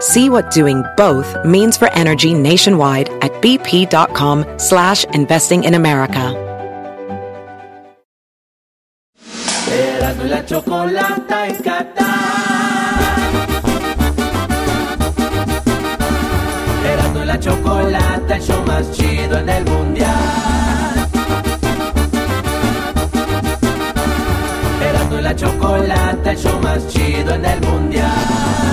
See what doing both means for energy nationwide at bp.com slash investing in America. El show más chido en el mundial.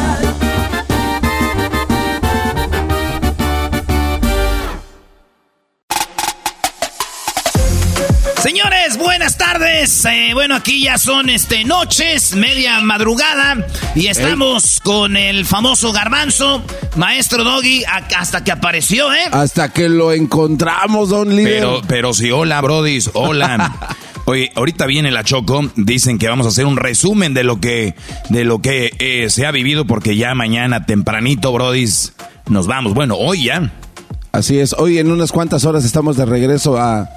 Señores, buenas tardes. Eh, bueno, aquí ya son este noches, media madrugada, y estamos con el famoso garbanzo, maestro Doggy, a- hasta que apareció, ¿eh? Hasta que lo encontramos, don líder. Pero, pero sí, hola, brodis, hola. Oye, ahorita viene la Choco, dicen que vamos a hacer un resumen de lo que, de lo que eh, se ha vivido, porque ya mañana tempranito, brodis, nos vamos. Bueno, hoy ya. Así es, hoy en unas cuantas horas estamos de regreso a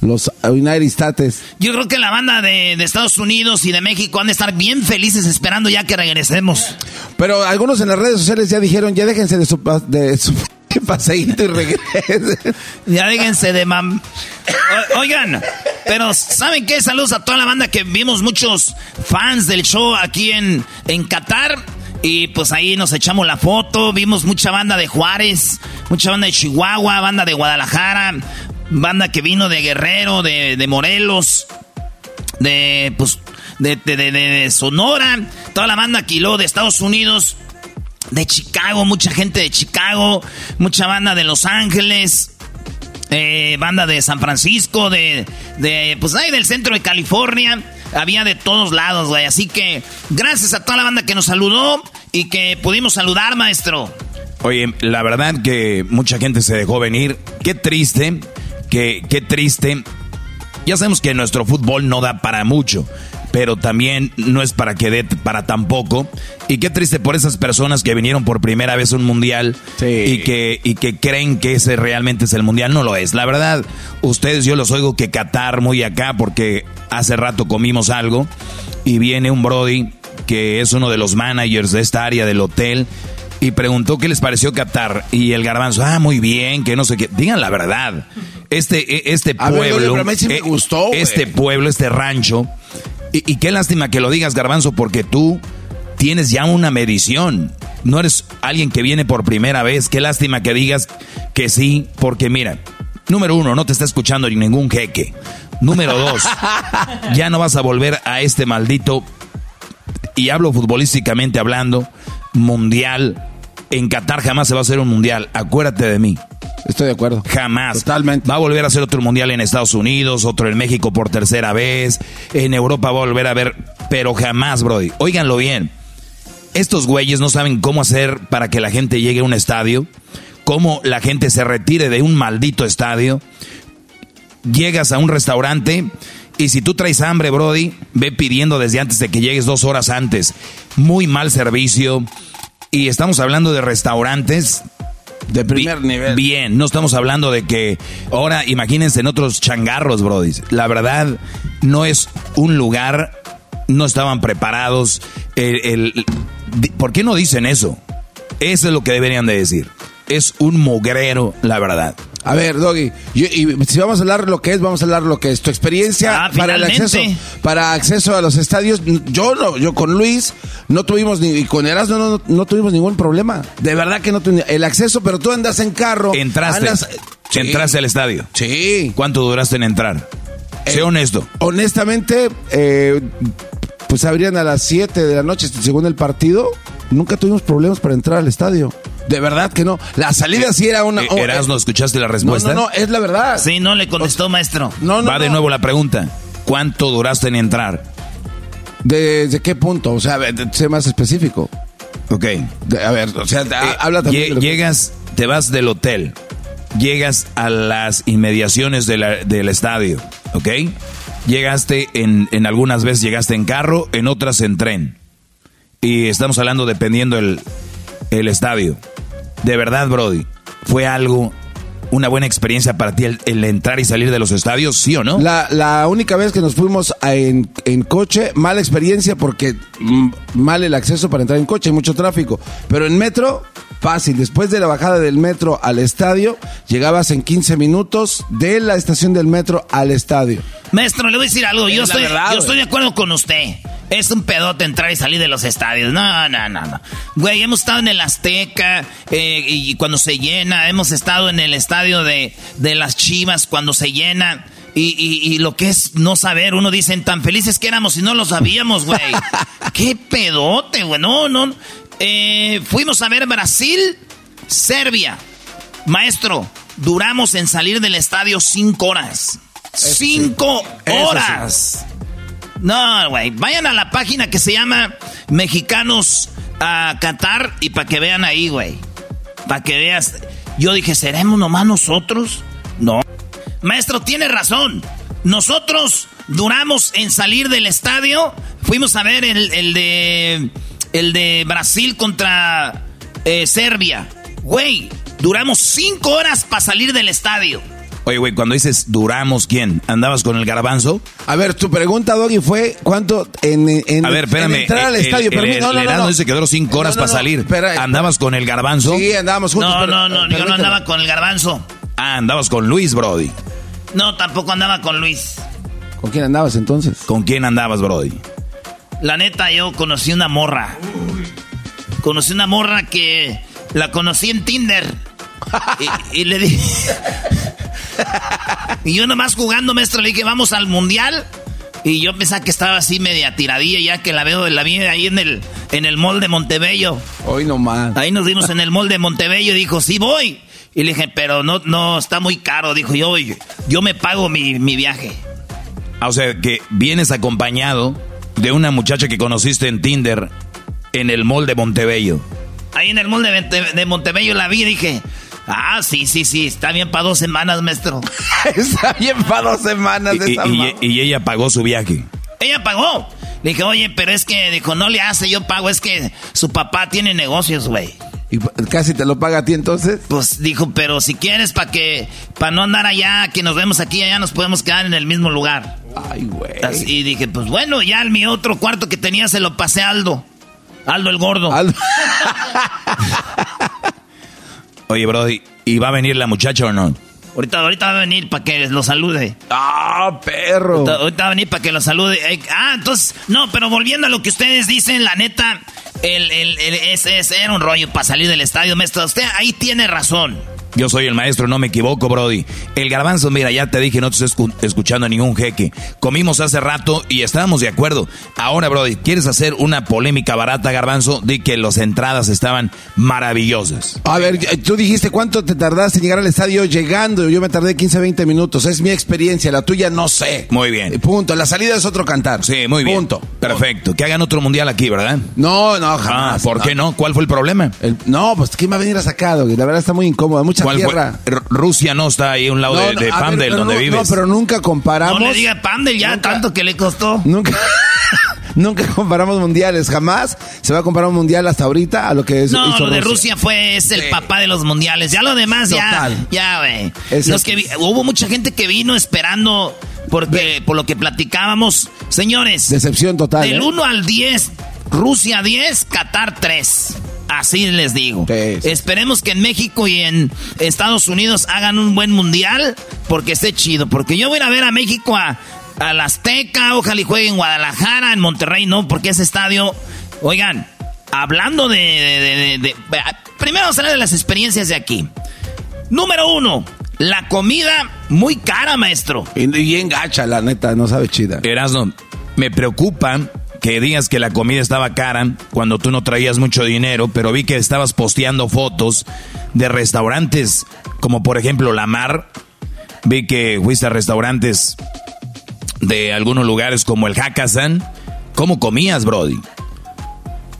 los United States. Yo creo que la banda de, de Estados Unidos y de México han de estar bien felices esperando ya que regresemos. Pero algunos en las redes sociales ya dijeron, ya déjense de su, de su paseíto y regresen. Ya déjense de mam... O- Oigan, pero ¿saben qué? Saludos a toda la banda que vimos muchos fans del show aquí en, en Qatar. Y pues ahí nos echamos la foto, vimos mucha banda de Juárez, mucha banda de Chihuahua, banda de Guadalajara, banda que vino de Guerrero, de, de Morelos, de pues de, de- Sonora, toda la banda luego de Estados Unidos, de Chicago, mucha gente de Chicago, mucha banda de Los Ángeles, eh, banda de San Francisco, de, de, pues ahí del centro de California. Había de todos lados, güey. Así que gracias a toda la banda que nos saludó y que pudimos saludar, maestro. Oye, la verdad que mucha gente se dejó venir. Qué triste, que, qué triste. Ya sabemos que nuestro fútbol no da para mucho, pero también no es para que dé para tampoco. Y qué triste por esas personas que vinieron por primera vez a un mundial y, que, y que creen que ese realmente es el mundial. No lo es. La verdad, ustedes yo los oigo que Qatar muy acá porque hace rato comimos algo y viene un Brody que es uno de los managers de esta área del hotel y preguntó qué les pareció Qatar y el garbanzo, ah, muy bien, que no sé qué. Digan la verdad. Este, e- este ver, pueblo, Doggy, pero a mí sí me eh, gustó, este pueblo, este rancho. Y, y qué lástima que lo digas, garbanzo, porque tú tienes ya una medición. No eres alguien que viene por primera vez. Qué lástima que digas que sí, porque mira, número uno, no te está escuchando ni ningún jeque. Número dos, ya no vas a volver a este maldito, y hablo futbolísticamente hablando, mundial. En Qatar jamás se va a hacer un mundial. Acuérdate de mí. Estoy de acuerdo. Jamás. Totalmente. Va a volver a hacer otro mundial en Estados Unidos, otro en México por tercera vez. En Europa va a volver a ver, pero jamás, Brody. Óiganlo bien. Estos güeyes no saben cómo hacer para que la gente llegue a un estadio, cómo la gente se retire de un maldito estadio. Llegas a un restaurante y si tú traes hambre, Brody, ve pidiendo desde antes de que llegues dos horas antes. Muy mal servicio. Y estamos hablando de restaurantes de primer nivel. Bien, no estamos hablando de que ahora imagínense en otros changarros, Brody. La verdad, no es un lugar, no estaban preparados. El, ¿Por qué no dicen eso? Eso es lo que deberían de decir. Es un mugrero, la verdad. A ver, Doggy, y, si vamos a hablar lo que es, vamos a hablar lo que es. Tu experiencia Ah, para el acceso, para acceso a los estadios. Yo no, yo con Luis no tuvimos ni, y con Erasmo no, no, no tuvimos ningún problema. De verdad que no tuvimos el acceso, pero tú andas en carro. Entraste. andas- Sí. Entraste al estadio. Sí. ¿Cuánto duraste en entrar? Sé Eh, honesto. Honestamente, eh, pues abrían a las 7 de la noche según el partido. Nunca tuvimos problemas para entrar al estadio. De verdad que no. La salida sí era una. Eh, oh, Erasmo, eh, ¿escuchaste la no, respuesta? no, no, es la verdad. Sí, no le contestó, maestro. No, no, Va de no. nuevo la pregunta. ¿Cuánto duraste en entrar? ¿Desde qué punto? O sea, sé más específico. Ok. De- a ver, o sea, Eh, ha- habla también. Llegas, te vas del hotel, llegas a las inmediaciones de la- del estadio, ¿ok? Llegaste en, en algunas veces llegaste en carro, en otras en tren. Y estamos hablando dependiendo el, el estadio. De verdad, Brody, ¿fue algo, una buena experiencia para ti el, el entrar y salir de los estadios, sí o no? La, la única vez que nos fuimos a- en, en coche, mala experiencia porque mm, mal el acceso para entrar en coche, hay mucho tráfico. Pero en metro, fácil. Después de la bajada del metro al estadio, llegabas en 15 minutos de la estación del metro al estadio. Maestro, le voy a decir algo. Yo Es estoy, verdad, yo estoy de acuerdo con usted. Es un pedote entrar y salir de los estadios. No, no, no, no. Güey, hemos estado en el Azteca eh, y cuando se llena. Hemos estado en el estadio de, de las Chivas cuando se llena. Y, y- y lo que es no saber, uno dice, tan felices que éramos y no lo sabíamos, güey. Qué pedote, güey. No, no. Eh, fuimos a ver Brasil, Serbia. Maestro, duramos en salir del estadio cinco horas. ¡Cinco sí. horas! No, güey. Vayan a la página que se llama Mexicanos a Qatar y para que vean ahí, güey. Para que veas. Yo dije, ¿seremos nomás nosotros? No. Maestro, tiene razón. Nosotros duramos en salir del estadio. Fuimos a ver el, el de. El de Brasil contra eh, Serbia. Güey, duramos cinco horas para salir del estadio. Oye, güey, cuando dices duramos, ¿quién? ¿Andabas con el garbanzo? A ver, tu pregunta, Doggy, fue cuánto en, en- A ver, espérame. en entrar al el- estadio. el, Pero el, no, no, el no, no. dice que duró cinco horas No, no, para no, salir. espera, ¿Andabas con el garbanzo? Sí, andábamos juntos. No, pero- no, no, yo no andaba con el garbanzo. Ah, andabas con Luis, Brody. No, tampoco andaba con Luis. ¿Con quién andabas entonces? ¿Con quién andabas, Brody? La neta, yo conocí una morra. Conocí una morra que la conocí en Tinder. Y, y le dije. y yo nomás jugando, maestro, le dije, vamos al mundial. Y yo pensaba que estaba así media tiradilla, ya que la veo, la vi ahí en el, en el mall de Montebello. Hoy nomás. Ahí nos vimos en el mall de Montebello y dijo, sí voy. Y le dije, pero no, no, está muy caro. Dijo, yo, yo me pago mi, mi viaje. Ah, o sea, que vienes acompañado de una muchacha que conociste en Tinder en el mall de Montebello. Ahí en el mall de, de Montebello la vi y dije, ah, sí, sí, sí, está bien para dos semanas, maestro. Está bien para dos semanas de Y, esa y- y ella pagó su viaje. Ella pagó. Le dije, oye, pero es que, dijo, no le hace, yo pago, es que su papá tiene negocios, güey. Y casi te lo paga a ti entonces. Pues dijo, pero si quieres, para que, para no andar allá, que nos vemos aquí, allá nos podemos quedar en el mismo lugar. Ay, güey. Y dije, pues bueno, ya el mi otro cuarto que tenía se lo pasé a Aldo. Aldo el gordo. Aldo- Oye, Brody, ¿y va a venir la muchacha o no? Ahorita, ahorita va a venir para que lo salude. ¡Ah, perro! Ahorita, ahorita va a venir para que lo salude. Ah, entonces, no, pero volviendo a lo que ustedes dicen, la neta, el, el, el- ese, ese era un rollo para salir del estadio, maestro. Usted ahí tiene razón. Yo soy el maestro, no me equivoco, Brody. El garbanzo, mira, ya te dije, no te estoy escu- escuchando a ningún jeque. Comimos hace rato y estábamos de acuerdo. Ahora, Brody, ¿quieres hacer una polémica barata, garbanzo? Di que las entradas estaban maravillosas. A ver, eh, tú dijiste cuánto te tardaste en llegar al estadio llegando. Yo me tardé 15, 20 minutos. Es mi experiencia, la tuya no sé. Muy bien. Eh, Punto. La salida es otro cantar. Sí, muy bien. Punto. Perfecto. Que hagan otro mundial aquí, ¿verdad? No, no, Ah, jamás. ¿por qué no? ¿Cuál fue el problema? El- no, pues ¿quién va a venir a sacado? La verdad está muy incómoda, mucha Rusia no está ahí a un lado No, de, de ver, Pandel, donde no, vives. No, pero nunca comparamos. No le diga Pandel ya, Nunca- tanto que le costó. Nunca, nunca comparamos mundiales, jamás se va a comparar un mundial hasta ahorita a lo que es No, hizo lo de Rusia fue es el Sí. papá de los mundiales. Ya lo demás, Total. ya, ya, güey. Los que vi- hubo mucha gente que vino esperando porque por lo que platicábamos, señores. Decepción total. Del ¿eh? 1 al 10, Rusia 10, Qatar 3. Así les digo. Esperemos que en México y en Estados Unidos hagan un buen mundial porque esté chido. Porque yo voy a ver a México a, a la Azteca, ojalá y juegue en Guadalajara, en Monterrey, no, porque ese estadio. Oigan, hablando de. primero vamos a hablar de las experiencias de aquí. Número uno, la comida muy cara, maestro. Y bien gacha, la neta, no sabe chida. Erasno, me preocupa que digas que la comida estaba cara cuando tú no traías mucho dinero, pero vi que estabas posteando fotos de restaurantes, como por ejemplo La Mar. Vi que fuiste a restaurantes de algunos lugares como el Hakkasan. ¿Cómo comías, Brody?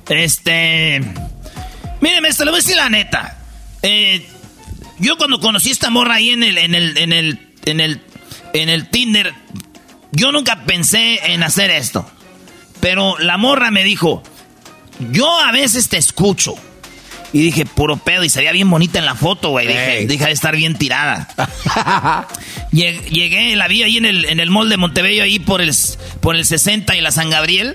Este. Míreme, esto le voy a decir la neta. Eh, yo cuando conocí a esta morra ahí en el, en el, en el, en el, en el Tinder, yo nunca pensé en hacer esto. Pero la morra me dijo, yo a veces te escucho. Y dije, puro pedo, y se veía bien bonita en la foto, güey. Dije, deja de estar bien tirada. Llegué, la vi ahí en el, en el mall de Montebello, ahí por el, por el 60 y la San Gabriel.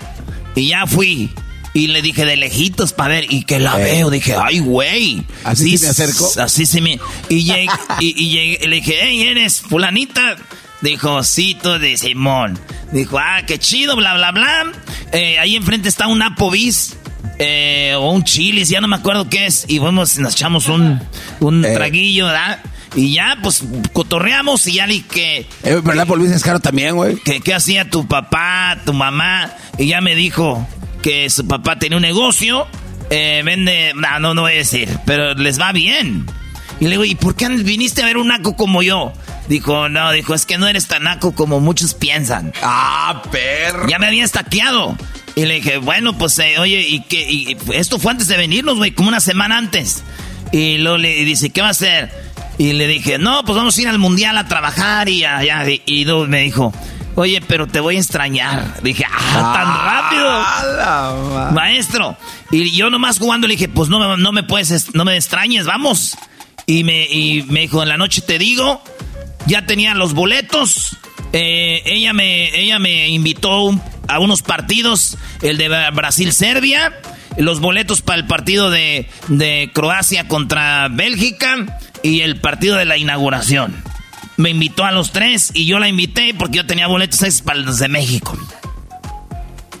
Y ya fui. Y le dije de lejitos para ver, y que la veo. Dije, ay, güey. ¿Así se me acercó? Así se me. Y, llegué, y, le dije, hey, ¿eres fulanita? Dijo, sí, de Simón. Dijo, ah, qué chido, bla, bla, bla. Eh, ahí enfrente está un Applebee's. Eh, o un chilis, ya no me acuerdo qué es. Y vamos, nos echamos un, un eh. traguillo, ¿verdad? Y ya, pues, cotorreamos y ya le que... Eh, pero el Applebee's es caro también, güey. Que, ¿Qué hacía tu papá, tu mamá? Y ya me dijo que su papá tenía un negocio. Eh, vende... No, no, no voy a decir. Pero les va bien. Y le digo, ¿y por qué viniste a ver un naco como yo? Dijo, no, dijo, es que no eres tan naco como muchos piensan. Ah, perro. Ya me había estaqueado. Y le dije, bueno, pues, eh, oye, ¿y qué? Y, esto fue antes de venirnos, güey, como una semana antes. Y luego le dice, ¿qué va a hacer? Y le dije, no, pues vamos a ir al mundial a trabajar y allá. Y, y luego me dijo, oye, pero te voy a extrañar. Dije, ah, tan rápido. Maestro. Y yo nomás jugando le dije, pues no, no me puedes, no me extrañes, vamos. Y me, y me dijo, en la noche te digo ya tenía los boletos. Eh, ella, me, ella me invitó a unos partidos, el de Brasil-Serbia, los boletos para el partido de, Croacia contra Bélgica y el partido de la inauguración. Me invitó a los tres y yo la invité porque yo tenía boletos para los de México.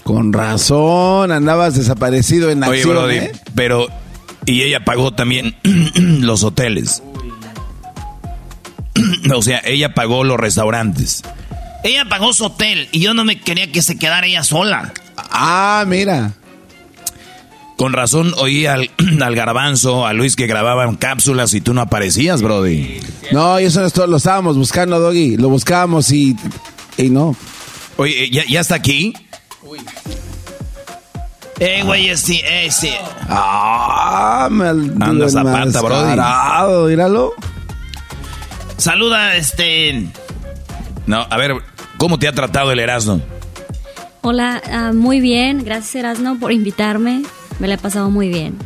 Con razón, andabas desaparecido en acción, ¿eh? pero y ella pagó también los hoteles. o sea, ella pagó los restaurantes. Ella pagó su hotel y yo no me quería que se quedara ella sola. Ah, mira. Con razón oí al, al garbanzo, a Luis que grababan cápsulas y tú no aparecías, Brody. No, eso es lo estábamos buscando, Doggy. Lo buscábamos y, y no. Oye, ¿ya, ya está aquí? Uy. Eh, güey, sí, eh, sí. Ah, me Anda zapata, Brody. Míralo. Saluda, este. No, a ver, ¿cómo te ha tratado el Erasmo? Hola, ah, muy bien. Gracias, Erasmo, por invitarme. Me la he pasado muy bien.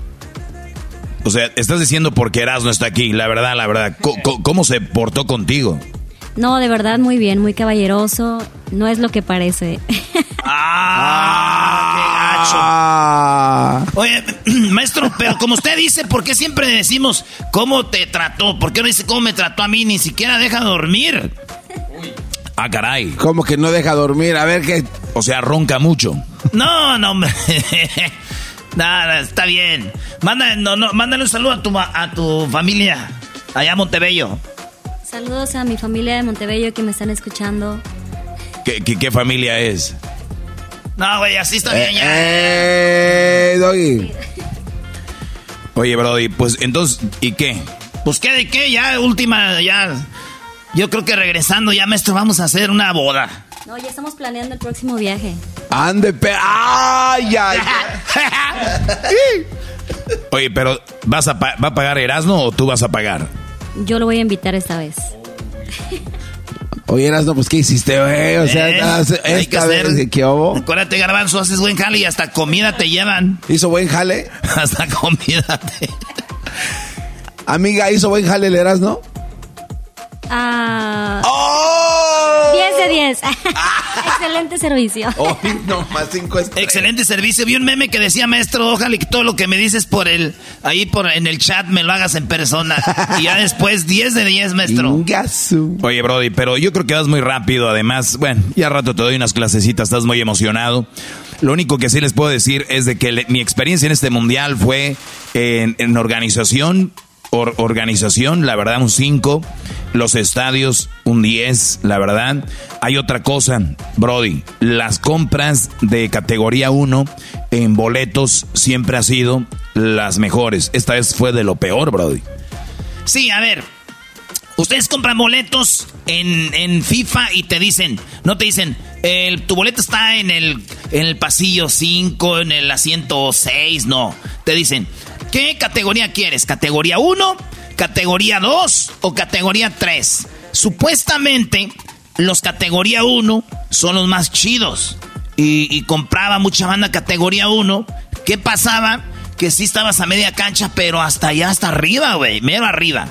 O sea, estás diciendo porque Erasmo está aquí, la verdad, la verdad. ¿Cómo, se portó contigo? No, de verdad, muy bien, muy caballeroso. No es lo que parece. ¡Ah! ¡Qué gacho! Oye, maestro, pero como usted dice, ¿por qué siempre decimos cómo te trató? ¿Por qué no dice cómo me trató a mí? Ni siquiera deja dormir. Ah, caray. ¿Cómo que no deja dormir? A ver qué. O sea, ronca mucho. No, no, hombre. Nada, está bien. Manda, no, no, mándale un saludo a tu, a tu familia allá en Montebello. Saludos a mi familia de Montebello que me están escuchando. ¿Qué, qué, familia es? No, güey, así está bien ya. Eh, doggy. Oye, Brody, pues entonces, ¿y qué? Pues qué de qué, ya última, ya. Yo creo que regresando ya, maestro, vamos a hacer una boda. No, ya estamos planeando el próximo viaje. Ande, pe ¡Ay, ay! Oye, pero ¿vas a ¿va a pagar Erasmo o tú vas a pagar? Yo lo voy a invitar esta vez. Oye, no, pues ¿qué hiciste, güey? O sea, eh, esta vez, ¿qué hubo? Acuérdate, Garbanzo, haces buen jale y hasta comida te llevan. ¿Hizo buen jale? hasta comida te... Amiga, ¿hizo buen jale el Erasmo? Ah... ¡Oh! 10 de 10. Excelente servicio. Oh, no, más 5 Excelente servicio. Vi un meme que decía, maestro, ojalá que todo lo que me dices por el, ahí por en el chat me lo hagas en persona. y ya después 10 de 10, maestro. Oye, Brody, pero yo creo que vas muy rápido. Además, bueno, ya rato te doy unas clasecitas, estás muy emocionado. Lo único que sí les puedo decir es de que mi experiencia en este mundial fue en, organización, organización, la verdad, un 5. Los estadios, un 10, la verdad. Hay otra cosa, Brody. Las compras de categoría 1 en boletos siempre han sido las mejores. Esta vez fue de lo peor, Brody. Sí, a ver, Ustedes compran boletos en, FIFA y te dicen, no te dicen, el, tu boleto está en el, en el pasillo 5, en el asiento 6, no. Te dicen, ¿qué categoría quieres? ¿Categoría 1, categoría 2 o categoría 3? Supuestamente, los categoría 1 son los más chidos. Y, y compraba mucha banda categoría 1. ¿Qué pasaba? Que sí estabas a media cancha, pero hasta allá, hasta arriba, güey, mero arriba.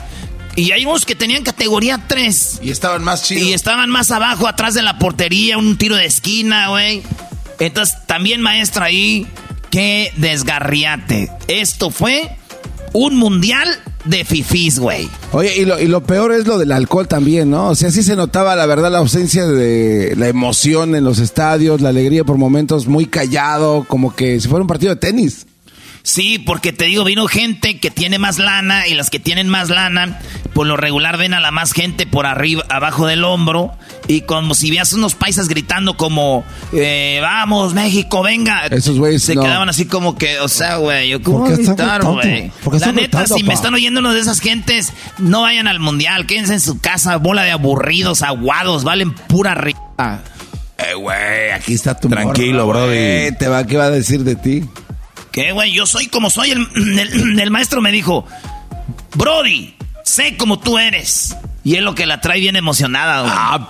Y hay unos que tenían categoría 3. Y estaban más chidos. Y estaban más abajo, atrás de la portería, un tiro de esquina, güey. Entonces, también, maestra, ahí, qué desgarriate. Esto fue un mundial de fifís, güey. Oye, y lo, y lo peor es lo del alcohol también, ¿no? O sea, sí se notaba, la verdad, la ausencia de la emoción en los estadios, la alegría por momentos muy callado, como que si fuera un partido de tenis. Sí, porque te digo, vino gente que tiene más lana y las que tienen más lana, por lo regular ven a la más gente por arriba, abajo del hombro y como si veas unos paisas gritando como, eh, vamos México, venga. Esos güeyes se quedaban así como que, o sea, güey, yo cómo gritar, güey. La neta, si me están oyendo uno de esas gentes, no vayan al mundial, quédense en su casa, bola de aburridos, aguados, valen pura rica. Eh, güey, aquí está tu Tranquilo, brody. Te va, ¿Qué va a decir de ti? ¿Qué, güey? Yo soy como soy. El, maestro me dijo, Brody, sé como tú eres. Y es lo que la trae bien emocionada, güey. Ah,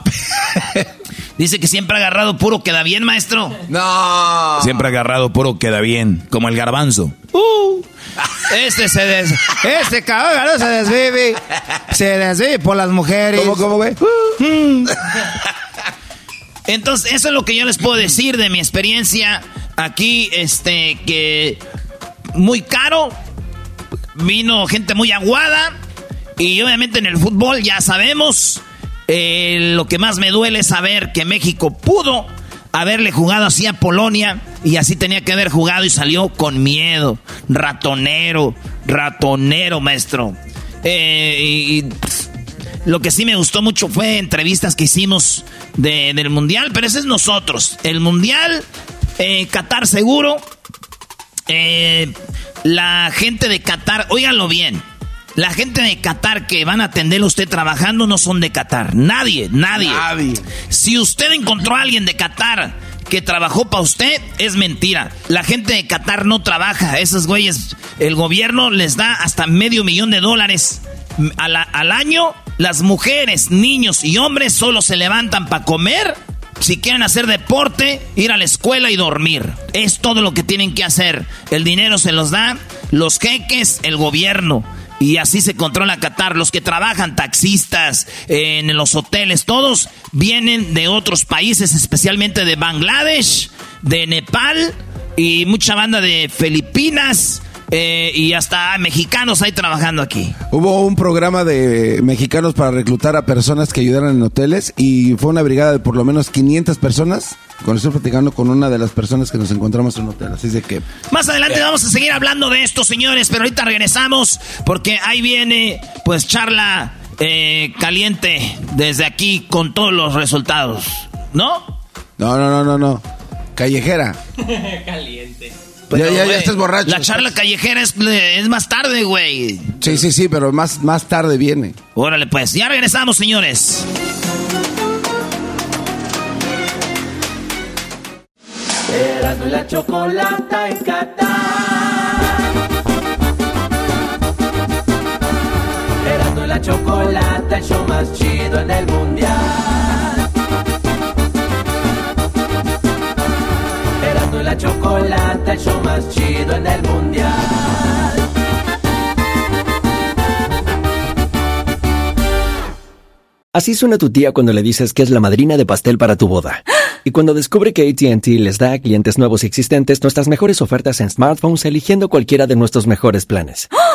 Dice que siempre ha agarrado puro queda bien, maestro. No. Siempre ha agarrado puro queda bien, como el garbanzo. Uh, este se des... Este cabrón se desvive. Se desvive por las mujeres. ¿Cómo, cómo, güey? Entonces, eso es lo que yo les puedo decir de mi experiencia aquí, este, que muy caro, vino gente muy aguada y obviamente en el fútbol ya sabemos, eh, lo que más me duele es saber que México pudo haberle jugado así a Polonia y así tenía que haber jugado y salió con miedo, ratonero, ratonero, maestro. Eh, y, lo que sí me gustó mucho fue entrevistas que hicimos del Mundial, pero ese es nosotros. El Mundial eh, Qatar seguro. Eh, la gente de Qatar, óiganlo bien. La gente de Qatar que van a atenderlo usted trabajando no son de Qatar. Nadie, nadie. nadie. Si usted encontró a alguien de Qatar que trabajó para usted, es mentira. La gente de Qatar no trabaja. Esos güeyes, el gobierno les da hasta medio millón de dólares al año. Las mujeres, niños y hombres solo se levantan para comer si quieren hacer deporte, ir a la escuela y dormir. Es todo lo que tienen que hacer. El dinero se los da los jeques, el gobierno. Y así se controla Qatar. Los que trabajan, taxistas, en los hoteles, todos vienen de otros países, especialmente de Bangladesh, de Nepal y mucha banda de Filipinas eh, y hasta mexicanos ahí trabajando aquí. Hubo un programa de mexicanos para reclutar a personas que ayudaran en hoteles y fue una brigada de por lo menos 500 personas. Cuando estoy platicando con una de las personas que nos encontramos en un hotel, así de que... Más adelante vamos a seguir hablando de esto, señores, pero ahorita regresamos porque ahí viene pues charla eh, caliente desde aquí con todos los resultados, ¿no? No, no, no, no, no. Callejera. caliente ya, ya, ya estás borracho. La charla callejera es, es más tarde, güey. Sí, sí, sí, pero más, más tarde viene. Órale, pues. Ya regresamos, señores. Erasmo la chocolata en Qatar. Erasmo la chocolata, el show más chido en el mundial. La chocolate, el show más chido en el mundial. Así suena tu tía cuando le dices que es la madrina de pastel para tu boda. Y cuando descubre que ATT les da a clientes nuevos y existentes nuestras mejores ofertas en smartphones eligiendo cualquiera de nuestros mejores planes.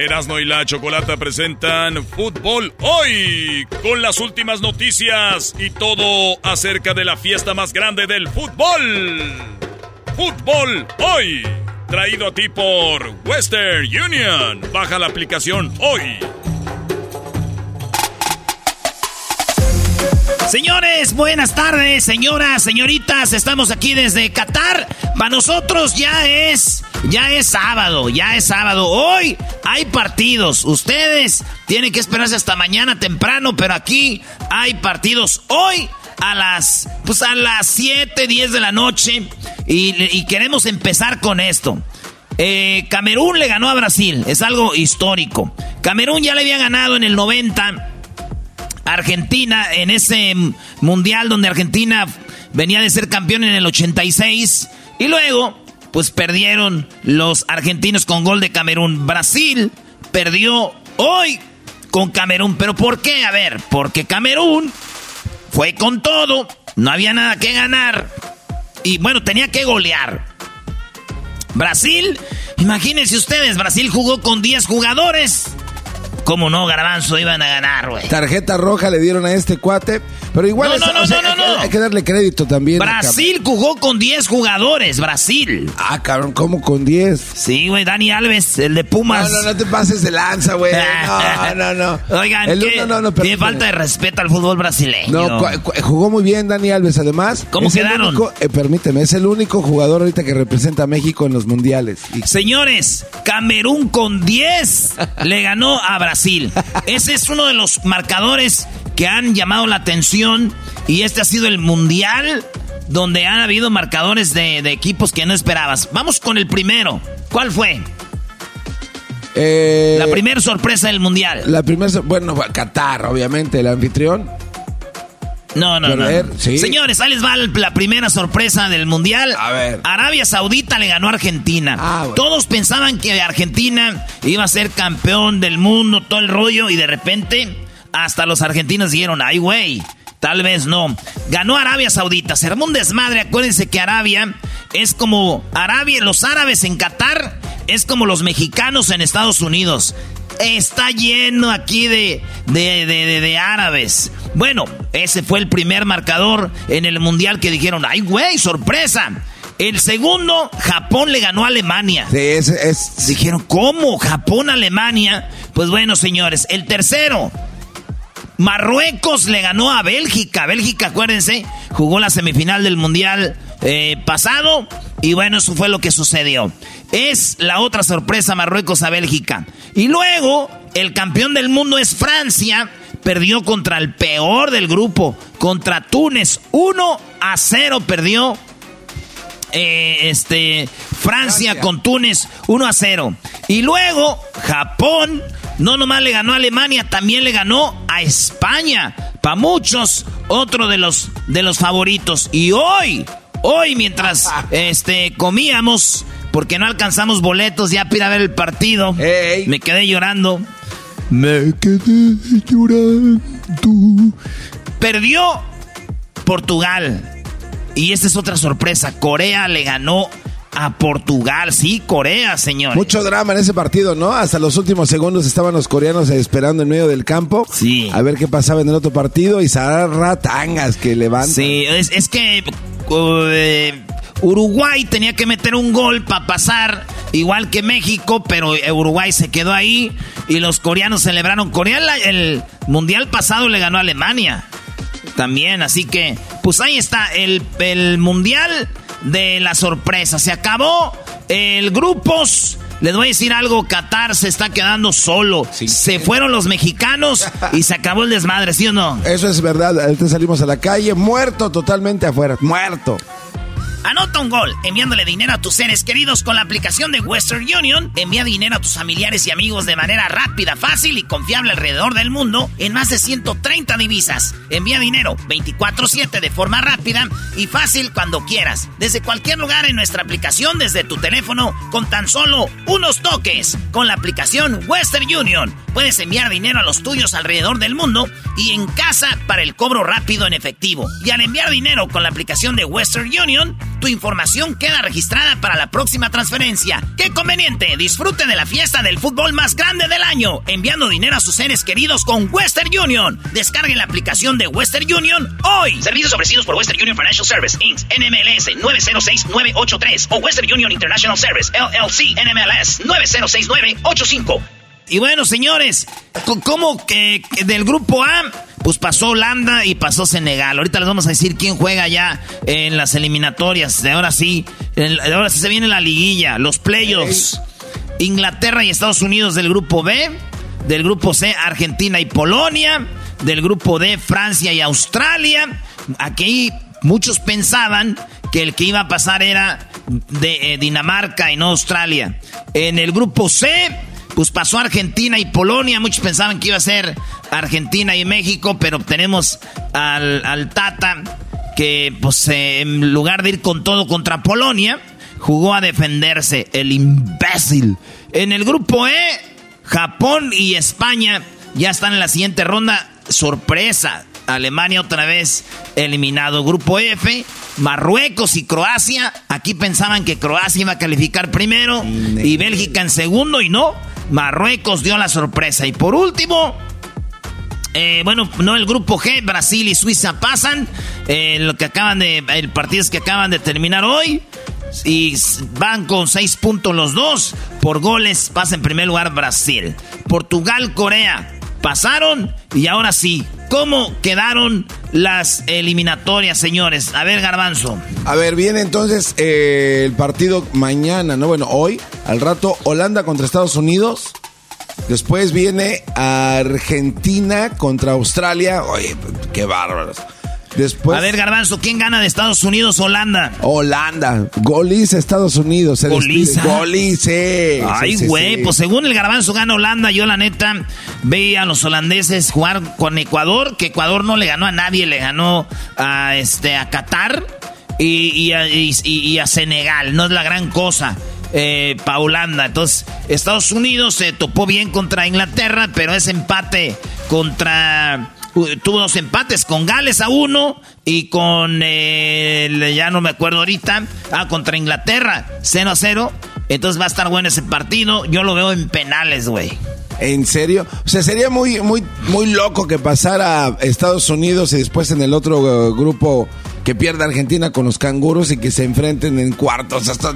Erasmo y la Chocolata presentan Fútbol Hoy con las últimas noticias y todo acerca de la fiesta más grande del fútbol. Fútbol Hoy, traído a ti por Western Union. Baja la aplicación hoy. Señores, buenas tardes, señoras, señoritas, estamos aquí desde Qatar. Para nosotros ya es, ya es sábado, ya es sábado. Hoy hay partidos. Ustedes tienen que esperarse hasta mañana temprano, pero aquí hay partidos hoy a las, pues a las 7, 10 de la noche y, queremos empezar con esto. Eh, Camerún le ganó a Brasil, es algo histórico. Camerún ya le había ganado en el 90 Argentina en ese mundial donde Argentina venía de ser campeón en el 86 y luego pues perdieron los argentinos con gol de Camerún. Brasil perdió hoy con Camerún, pero ¿por qué? A ver, porque Camerún fue con todo, no había nada que ganar y bueno, tenía que golear. Brasil, imagínense ustedes, Brasil jugó con 10 jugadores ¿Cómo no, Garbanzo? Iban a ganar, güey. Tarjeta roja le dieron a este cuate. Pero igual no, no, no, no, hay, que darle crédito también. Brasil jugó con 10 jugadores, Brasil. Ah, cabrón, ¿cómo con 10? Sí, güey, Dani Alves, el de Pumas. No, no, no te pases de lanza, güey. No, no, no. Oigan, tiene falta de respeto al fútbol brasileño. No, jugó muy bien Dani Alves, además. ¿Cómo quedaron? eh, permíteme, es el único jugador ahorita que representa a México en los mundiales. Señores, Camerún con 10 le ganó a Brasil. Ese es uno de los marcadores que han llamado la atención y este ha sido el mundial donde han habido marcadores de, equipos que no esperabas. Vamos con el primero. ¿Cuál fue? Eh, la primera sorpresa del mundial. La primera, bueno, Qatar, obviamente, el anfitrión. No, no, no. Señores, ahí les va la primera sorpresa del Mundial. A ver. Arabia Saudita le ganó a Argentina. Ah, Todos pensaban que Argentina iba a ser campeón del mundo, todo el rollo, y de repente hasta los argentinos dijeron, ay, güey, tal vez no. Ganó Arabia Saudita. Se armó un desmadre. Acuérdense que Arabia es como Arabia, los árabes en Qatar es como los mexicanos en Estados Unidos. Está lleno aquí de, de, de, de árabes. Bueno, ese fue el primer marcador en el mundial que dijeron, ay güey, sorpresa. El segundo, Japón le ganó a Alemania. Sí, es, Dijeron, ¿cómo? Japón-Alemania. Pues bueno, señores. El tercero, Marruecos le ganó a Bélgica. Bélgica, acuérdense, jugó la semifinal del Mundial eh, pasado. Y bueno, eso fue lo que sucedió. Es la otra sorpresa, Marruecos a Bélgica. Y luego, el campeón del mundo es Francia perdió contra el peor del grupo, contra Túnez. 1 a 0 perdió eh, este, Francia, con Túnez 1 a 0. Y luego Japón no nomás le ganó a Alemania, también le ganó a España. Para muchos, otro de los, de los favoritos. Y hoy, hoy mientras este, comíamos, porque no alcanzamos boletos ya para ver el partido, me quedé llorando. Me quedé llorando. Perdió Portugal. Y esta es otra sorpresa. Corea le ganó a Portugal. Sí, Corea, señor. Mucho drama en ese partido, ¿no? Hasta los últimos segundos estaban los coreanos esperando en medio del campo. Sí. A ver qué pasaba en el otro partido y Tangas que levantan. Sí, es, que eh, Uruguay tenía que meter un gol para pasar, igual que México, pero Uruguay se quedó ahí y los coreanos celebraron. Corea el mundial pasado le ganó a Alemania. También, así que, pues ahí está el, el mundial de la sorpresa. Se acabó el grupos. Les voy a decir algo, Qatar se está quedando solo. Se fueron los mexicanos y se acabó el desmadre, ¿sí o no? Eso es verdad. Ahorita salimos a la calle, muerto totalmente afuera, muerto. Anota un gol enviándole dinero a tus seres queridos con la aplicación de Western Union. Envía dinero a tus familiares y amigos de manera rápida, fácil y confiable alrededor del mundo en más de 130 divisas. Envía dinero 24/7 de forma rápida y fácil cuando quieras, desde cualquier lugar en nuestra aplicación desde tu teléfono con tan solo unos toques. Con la aplicación Western Union puedes enviar dinero a los tuyos alrededor del mundo y en casa para el cobro rápido en efectivo. Y al enviar dinero con la aplicación de Western Union, tu información queda registrada para la próxima transferencia. ¡Qué conveniente! Disfrute de la fiesta del fútbol más grande del año, enviando dinero a sus seres queridos con Western Union. Descargue la aplicación de Western Union hoy. Servicios ofrecidos por Western Union Financial Service, Inc., NMLS 906983 o Western Union International Service, LLC, NMLS 906985. Y bueno, señores, ¿cómo que, del grupo A? Pues pasó Holanda y pasó Senegal. Ahorita les vamos a decir quién juega ya en las eliminatorias. Ahora sí, ahora sí se viene la liguilla, los playoffs. Inglaterra y Estados Unidos del grupo B. Del grupo C, Argentina y Polonia. Del grupo D, Francia y Australia. Aquí muchos pensaban que el que iba a pasar era de eh, Dinamarca y no Australia. En el grupo C, pues pasó Argentina y Polonia. Muchos pensaban que iba a ser Argentina y México, pero tenemos al, Tata que, pues, en lugar de ir con todo contra Polonia, jugó a defenderse. El imbécil. En el grupo E, Japón y España ya están en la siguiente ronda. Sorpresa. Alemania otra vez eliminado. Grupo F, Marruecos y Croacia. Aquí pensaban que Croacia iba a calificar primero y Bélgica en segundo y no. Marruecos dio la sorpresa. Y por último, eh, bueno, no el grupo G, Brasil y Suiza pasan. Eh, lo que acaban de. El partido que acaban de terminar hoy. Y van con seis puntos los dos. Por goles pasa en primer lugar Brasil. Portugal, Corea pasaron. Y ahora sí, ¿cómo quedaron las eliminatorias, señores? A ver, Garbanzo. A ver, viene entonces eh, el partido mañana, ¿no? Bueno, hoy, al rato, Holanda contra Estados Unidos. Después viene Argentina contra Australia. Oye, qué bárbaros. Después, a ver, Garbanzo, ¿quién gana de Estados Unidos Holanda? Holanda. Goliza Estados Unidos. Goliza. Goliza. Ay, güey, pues según el Garbanzo gana Holanda. Yo, la neta, veía a los holandeses jugar con Ecuador, que Ecuador no le ganó a nadie, le ganó a, este, a Qatar y, a, Senegal. No es la gran cosa. Eh, pa' Holanda. Entonces, Estados Unidos se topó bien contra Inglaterra, pero ese empate contra tuvo dos empates con Gales a uno y con, eh, ya no me acuerdo ahorita, ah, contra Inglaterra, 0 a 0. Entonces va a estar bueno ese partido. Yo lo veo en penales, güey. ¿En serio? O sea, sería muy, muy, muy loco que pasara Estados Unidos y después en el otro eh, grupo que pierda Argentina con los canguros y que se enfrenten en cuartos. Hasta,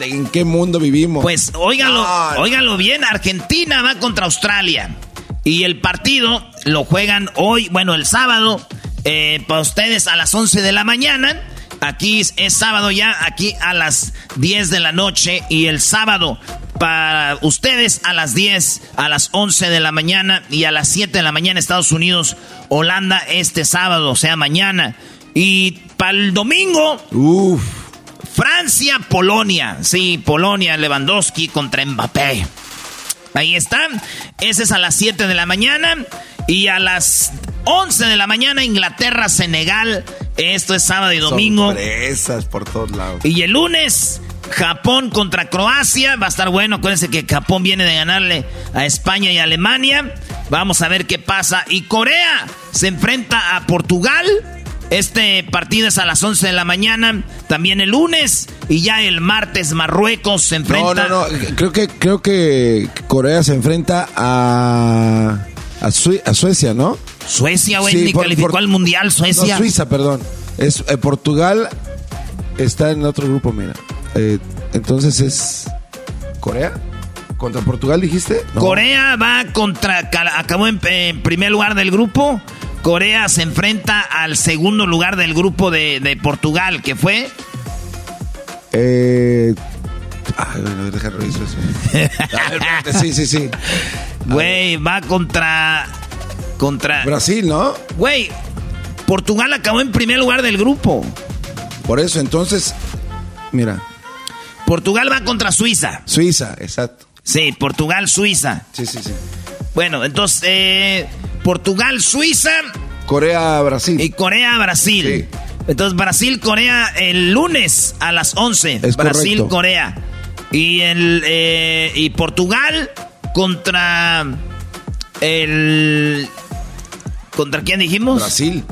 ¿En qué mundo vivimos? Pues óigalo, óigalo bien. Argentina va contra Australia. Y el partido lo juegan hoy, bueno, el sábado, eh, para ustedes a las 11 de la mañana. Aquí es, sábado ya, aquí a las 10 de la noche. Y el sábado para ustedes a las 10, a las 11 de la mañana y a las 7 de la mañana Estados Unidos, Holanda este sábado, o sea, mañana. Y para el domingo, Uf. Francia, Polonia. Sí, Polonia, Lewandowski contra Mbappé. Ahí está. Ese es a las 7 de la mañana. Y a las 11 de la mañana, Inglaterra, Senegal. Esto es sábado y domingo. Sorpresas por todos lados. Y el lunes, Japón contra Croacia. Va a estar bueno. Acuérdense que Japón viene de ganarle a España y Alemania. Vamos a ver qué pasa. Y Corea se enfrenta a Portugal. Este partido es a las 11 de la mañana. También el lunes. Y ya el martes Marruecos se enfrenta. No, no, no. Creo que, creo que Corea se enfrenta a, a, Suecia, ¿no? Suecia, güey, ni calificó al Mundial, Suecia. No, Suiza, perdón. Es, eh, Portugal está en otro grupo, mira. Eh, entonces es Corea. ¿Contra Portugal dijiste? Corea va contra. Acabó en, primer lugar del grupo. Corea se enfrenta al segundo lugar del grupo de, Portugal, que fue. Eh. Ay, bueno, deja revisar eso. sí, sí, sí. Güey, va contra. Contra. Brasil, ¿no? Güey, Portugal acabó en primer lugar del grupo. Por eso, entonces. Mira. Portugal va contra Suiza. Suiza, exacto. Sí, Portugal, Suiza. Sí, sí, sí. Bueno, entonces, eh, Portugal, Suiza. Corea, Brasil. Y Corea, Brasil. Sí. Entonces, Brasil, Corea el lunes a las 11. Es Brasil, Corea. Y, el, eh, y Portugal contra el... ¿Contra quién dijimos? Brasil.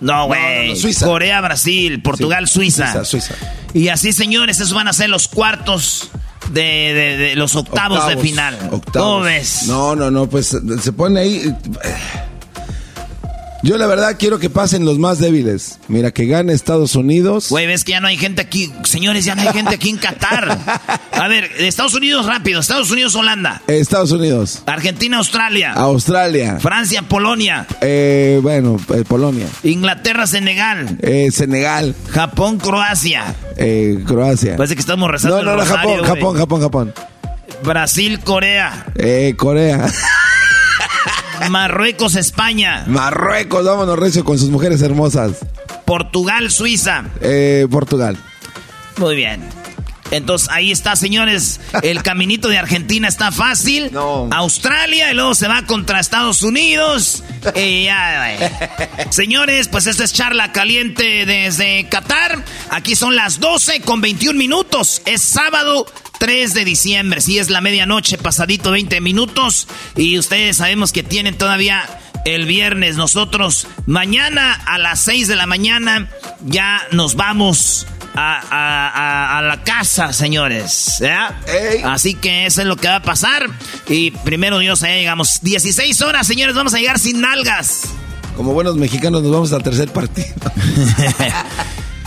No, güey. Corea, Brasil. Portugal, Suiza. Suiza. Y así, señores, esos van a ser los cuartos de, los octavos, de final. ¿Cómo ves? No, no, no, pues se pone ahí. Yo la verdad quiero que pasen los más débiles. Mira, que gane Estados Unidos. Güey, ves que ya no hay gente aquí. Señores, ya no hay gente aquí en Qatar. A ver, Estados Unidos rápido. Estados Unidos, Holanda. Estados Unidos. Argentina, Australia. Australia. Francia, Polonia. Eh, bueno, eh, Polonia. Inglaterra, Senegal. Eh, Senegal. Japón, Croacia. Eh, Croacia. Parece que estamos rezando. No, no, no, Japón, Japón, Japón, Japón. Brasil, Corea. Eh, Corea. Marruecos, España. Marruecos, vámonos recio con sus mujeres hermosas. Portugal, Suiza. Eh, Portugal. Muy bien. Entonces ahí está, señores. El caminito de Argentina está fácil. No. Australia y luego se va contra Estados Unidos. Y ya, señores, pues esta es charla caliente desde Qatar. Aquí son las 12 con 21 minutos. Es sábado 3 de diciembre. Sí, es la medianoche, pasadito 20 minutos. Y ustedes sabemos que tienen todavía el viernes. Nosotros mañana a las 6 de la mañana ya nos vamos a, la casa, señores. Así que eso es lo que va a pasar. Y primero Dios, ahí llegamos. 16 horas, señores, vamos a llegar sin nalgas. Como buenos mexicanos nos vamos al tercer partido.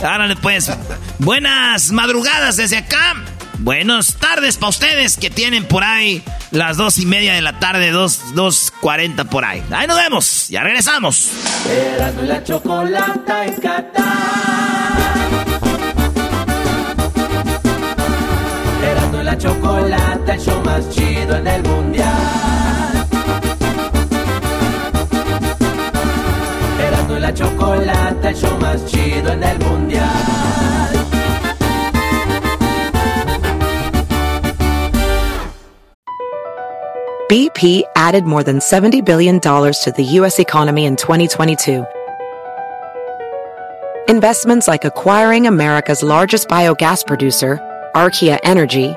Árale pues. Buenas madrugadas desde acá. Buenas tardes para ustedes que tienen por ahí las dos y media de la tarde, dos, dos cuarenta por ahí. Ahí nos vemos, ya regresamos. La chocolata en Qatar. La chocolata, el show más chido en el mundial. Erasmo la chocolata, el show más chido en el mundial. BP added more than $70 billion to the U.S. economy in 2022. Investments like acquiring America's largest biogas producer, Archaea Energy,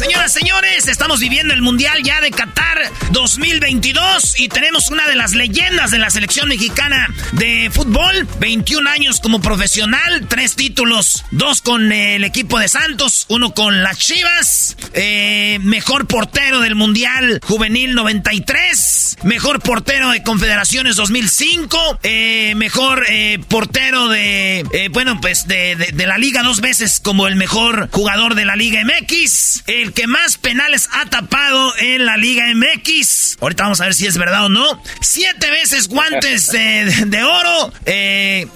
Señoras, señores, estamos viviendo el Mundial ya de Qatar 2022 y tenemos una de las leyendas de la selección mexicana de fútbol. 21 años como profesional, tres títulos, dos con el equipo de Santos, uno con las Chivas, eh, mejor portero del Mundial Juvenil 93 mejor portero de Confederaciones 2005, eh, mejor eh, portero de, eh, bueno, pues de, de, la liga dos veces como el mejor jugador de la Liga MX, que más penales ha tapado en la Liga MX. Ahorita vamos a ver si es verdad o no. Siete veces guantes de, oro,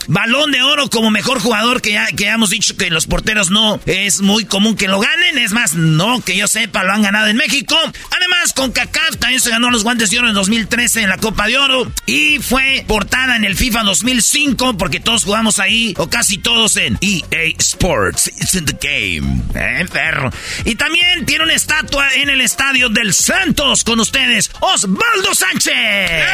balón de oro como mejor jugador que ya, que hemos dicho que los porteros no es muy común que lo ganen. Es más, no que yo sepa, lo han ganado en México. Además, con CACAF también se ganó los guantes de oro en 2013 en la Copa de Oro. Y fue portada en el FIFA 2005 porque todos jugamos ahí, o casi todos en EA Sports. It's in the game. Eh, perro. Y también tiene una estatua en el estadio del Santos con ustedes, Osvaldo Sánchez. ¡Eh!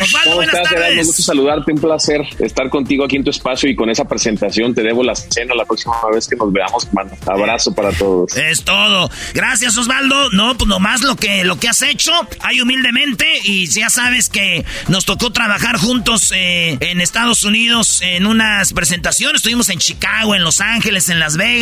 Osvaldo, ¿Cómo estás, tardes. Me gusta saludarte, un placer estar contigo aquí en tu espacio y con esa presentación te debo la cena la próxima vez que nos veamos, mano. Abrazo para todos. Es todo. Gracias, Osvaldo. No, pues nomás lo que, lo que has hecho, hay humildemente y ya sabes que nos tocó trabajar juntos eh, en Estados Unidos en unas presentaciones. Estuvimos en Chicago, en Los Ángeles, en Las Vegas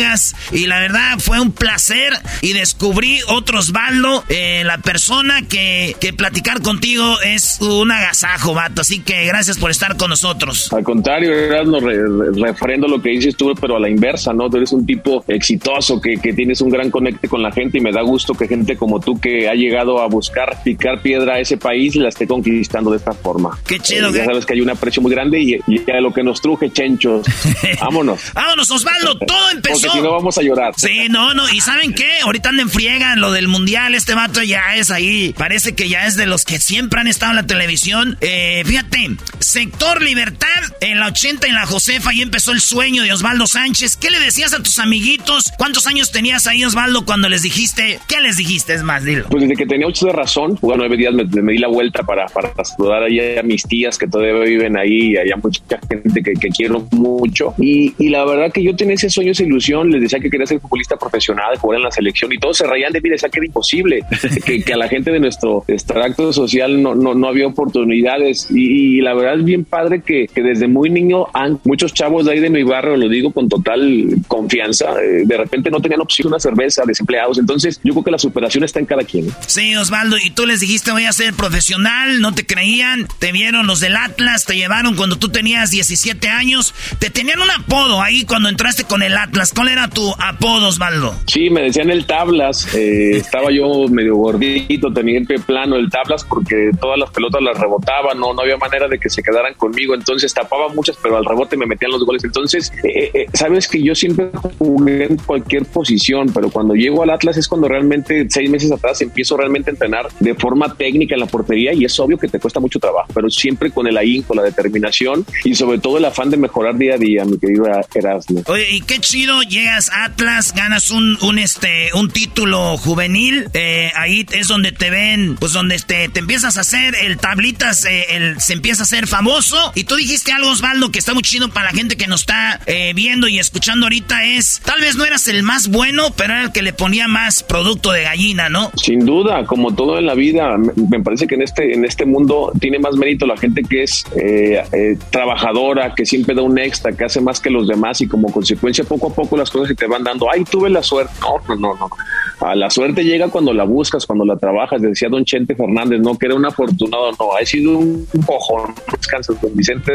y la verdad fue un placer y descubrí otro Osvaldo, eh, la persona que, que platicar contigo es un agasajo, vato. Así que gracias por estar con nosotros. Al contrario, no re, refrendo lo que dices tú, pero a la inversa, ¿no? Tú eres un tipo exitoso, que, que tienes un gran conecte con la gente y me da gusto que gente como tú que ha llegado a buscar picar piedra a ese país la esté conquistando de esta forma. Qué chido. Eh, ya sabes que hay un aprecio muy grande y, y a lo que nos truje, chenchos. Vámonos. Vámonos, Osvaldo. Todo empezó. Porque si no vamos a llorar. Sí, no, no. ¿Y saben qué? Ahorita anden friegan lo del mundial. Este vato ya es ahí. Parece que ya es de los que siempre han estado en la televisión. Eh, fíjate, sector libertad en la 80 en la Josefa y empezó el sueño de Osvaldo Sánchez. ¿Qué le decías a tus amiguitos? ¿Cuántos años tenías ahí, Osvaldo, cuando les dijiste? ¿Qué les dijiste? Es más, dilo. Pues desde que tenía ocho de razón, bueno, nueve días me, di la vuelta para, para saludar ahí a mis tías que todavía viven ahí y hay mucha gente que, quiero mucho. Y, y, la verdad que yo tenía ese sueño, esa ilusión, les decía que quería ser futbolista profesional, jugar en la selección y todos se reían de mí, decía que era imposible, que, que, a la gente de nuestro extracto social no, no, no había oportunidades. Y, la verdad es bien padre que, que desde muy niño han, muchos chavos de ahí de mi barrio, lo digo con total confianza, eh, de repente no tenían opción una cerveza, desempleados. Entonces, yo creo que la superación está en cada quien. Sí, Osvaldo, y tú les dijiste voy a ser profesional, no te creían, te vieron los del Atlas, te llevaron cuando tú tenías 17 años, te tenían un apodo ahí cuando entraste con el Atlas. ¿Cuál era tu apodo, Osvaldo? Sí, me decían el Tablas, eh, estaba yo medio gordito, tenía el pie plano, el Tablas, porque todas las pelotas las rebotaban, no, no había manera de que se quedaran conmigo, entonces tapaba muchas, pero al rebote me metían los goles. Entonces, eh, eh, sabes que yo siempre jugué en cualquier posición, pero cuando llego al Atlas es cuando realmente, seis meses atrás, empiezo realmente a entrenar de forma técnica en la portería y es obvio que te cuesta mucho trabajo, pero siempre con el ahínco, la determinación y sobre todo el afán de mejorar día a día, mi querido Erasmo. Oye, y qué chido, llegas a Atlas, ganas un, un, este, un título juvenil, eh, ahí es donde te ven, pues donde este, te empiezas a hacer el tablitas, eh, el, se empieza a hacer famoso y tú dijiste algo, Osvaldo, que está muy chido para la gente que nos está eh, viendo y escuchando ahorita es, tal vez no eras el más bueno, pero era el que le ponía más producto de gallina, ¿no? Sin duda, como todo en la vida, me parece que en este, en este mundo tiene más mérito la gente que es trabajadora, que siempre da un extra, que hace más que los demás y como consecuencia poco a poco las cosas se te van dando. Ay, tuve la suerte. No, no, no, no. A la suerte llega cuando la buscas, cuando la trabajas. Decía don Chente Fernández, no, que era un afortunado, no, ha sido un cojón. Descansas, don Vicente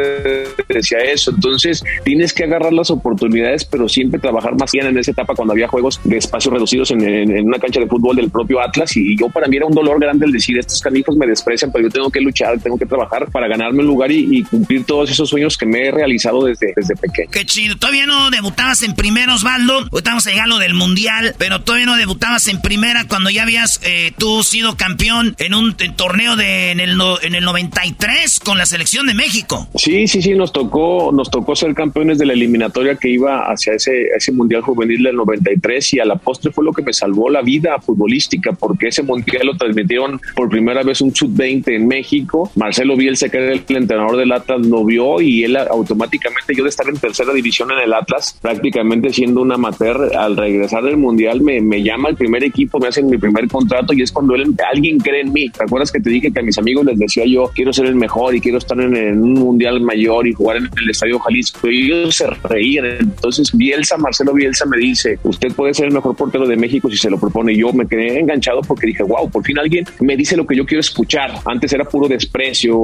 decía eso. Entonces, tienes que agarrar las oportunidades, pero siempre trabajar más bien en esa etapa cuando había juegos de espacios reducidos en, una cancha de fútbol del propio Atlas. Y yo, para mí, era un dolor grande el decir, estos canijos me desprecian, pero yo tengo que luchar, tengo que trabajar para ganarme un lugar y, cumplir todos esos sueños que me he realizado desde, desde pequeño. Qué chido. Todavía no debutabas en primero, Osvaldo. Ahorita vamos a llegar del mundial, pero todavía no debutabas en primera cuando ya habías eh, tú sido campeón en un torneo de en el, en el 93 con la selección de México. Sí, sí, sí, nos tocó, nos tocó ser campeones de la eliminatoria que iba hacia ese, ese mundial juvenil del 93 y a la postre fue lo que me salvó la vida futbolística porque ese mundial lo transmitieron por primera vez un sub-20 en México. Marcelo Bielsa, que era el entrenador del Atlas, lo vio y él automáticamente, yo de estar en tercera división en el Atlas, prácticamente siendo un amateur, al regresar del mundial me, me llama el primer equipo, me hacen mi primer contrato y es cuando alguien cree en mí. ¿Te acuerdas que te dije que a mis amigos les decía yo, quiero ser el mejor y quiero estar en, un mundial mayor y jugar en el Estadio Jalisco? Y ellos se reían. Entonces Bielsa, Marcelo Bielsa me dice, usted puede ser el mejor portero de México si se lo propone. Yo me quedé enganchado porque dije, wow, por fin alguien me dice lo que yo quiero escuchar. Antes era puro desprecio,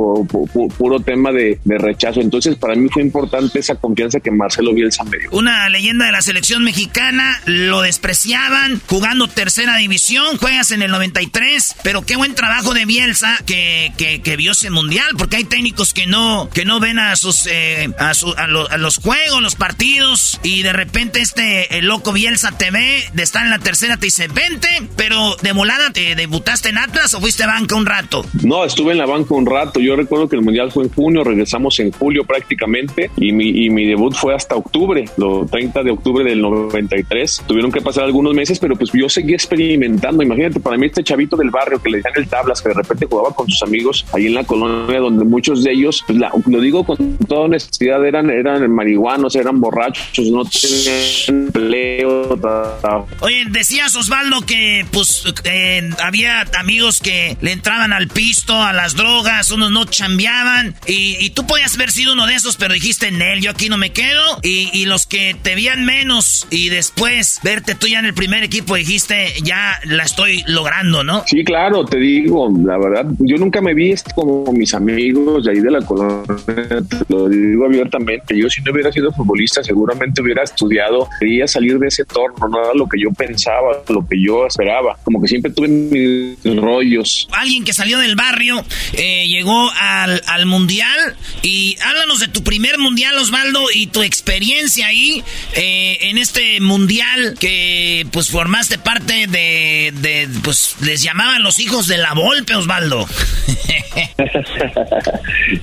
puro tema de, de rechazo. Entonces para mí fue importante esa confianza que Marcelo Bielsa me dio. Una leyenda de la selección mexicana, lo despreciaban, jugando tercera división, juegas en el 93, pero qué buen trabajo de Bielsa que, que, vio ese mundial, porque hay técnicos que no, que no ven a sus eh, a, los juegos, los partidos, y de repente este el loco Bielsa te ve, de estar en la tercera te dice, vente, pero de volada te debutaste en Atlas o fuiste banca un rato. No, estuve en la banca un rato. Yo recuerdo que el mundial fue en junio, regresamos en julio prácticamente, y mi, y mi debut fue hasta octubre, lo 30 de octubre del 93. Tuvieron que pasar algunos meses, pero pues yo seguí experimentando. Imagínate, para mí este chavito del barrio que le decían el tablas, que de repente jugaba con sus amigos ahí en la colonia, donde muchos de ellos, pues, lo digo con toda honestidad, eran, eran marihuanos, eran borrachos, no tenían empleo. Oye, decías Osvaldo que pues eh, había amigos que le entraban al pisto, a las drogas, unos no chambeaban, y, tú podías haber sido uno de esos, pero dijiste en él, yo aquí no me quedo, y, y los que te veían menos y después verte tú ya en el primer equipo dijiste, ya la estoy logrando, ¿no? Sí, claro, te digo, la verdad, yo nunca me vi como mis amigos de ahí de la colonia, te lo digo abiertamente, yo si no hubiera sido futbolista seguramente hubiera estudiado, quería salir de ese entorno, no era lo que yo pensaba, lo que yo esperaba, como que siempre tuve mis rollos. Alguien que salió del barrio, eh, llegó al, al mundial y háblanos de tu primer mundial, Osvaldo, y tu experiencia ahí eh, en este mundial que pues formaste parte de, pues les llamaban los hijos de la Volpe, Osvaldo.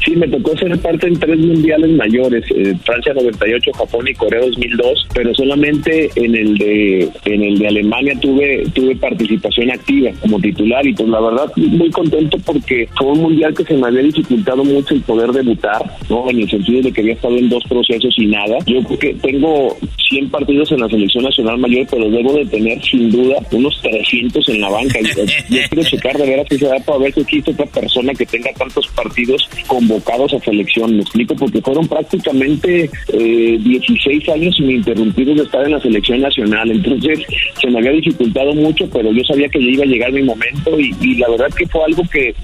sí, me tocó ser parte en tres mundiales mayores, eh, Francia 98, Japón y Corea 2002, pero solamente en el de en el de Alemania tuve tuve participación activa como titular y pues la verdad muy contento porque fue un mundial que se me había dificultado mucho el poder debutar, ¿no? En el sentido de que había estado en dos procesos y nada. Yo creo que tengo 100 partidos en la selección nacional mayor, pero debo de tener sin duda unos 300 en la banca. Yo, quiero checar de veras que se da para ver si existe otra persona que tenga tantos partidos convocados a selección. Me explico, porque fueron prácticamente eh, 16 años ininterrumpidos de estar en la selección nacional. Entonces se me había dificultado mucho, pero yo sabía que ya iba a llegar mi momento y, y la verdad que fue algo que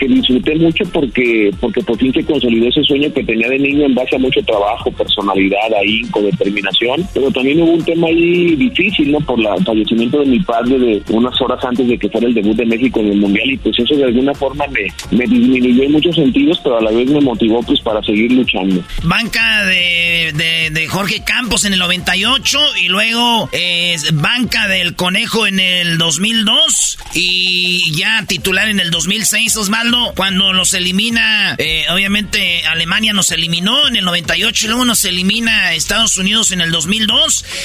que disfruté mucho porque porque por fin se consolidó ese sueño que tenía de niño en base a mucho trabajo, personalidad, ahínco, determinación, pero también hubo un tema ahí difícil, ¿no? Por el fallecimiento de mi padre de unas horas antes de que fuera el debut de México en el Mundial y pues eso de alguna forma me, me disminuyó en muchos sentidos, pero a la vez me motivó pues para seguir luchando. Banca de, de, Jorge Campos en el 98 y luego eh, banca del Conejo en el 2002 y ya titular en el 2006, Osvaldo cuando nos elimina, eh, obviamente Alemania nos eliminó en el 98 y luego nos elimina Estados Unidos en el 2002.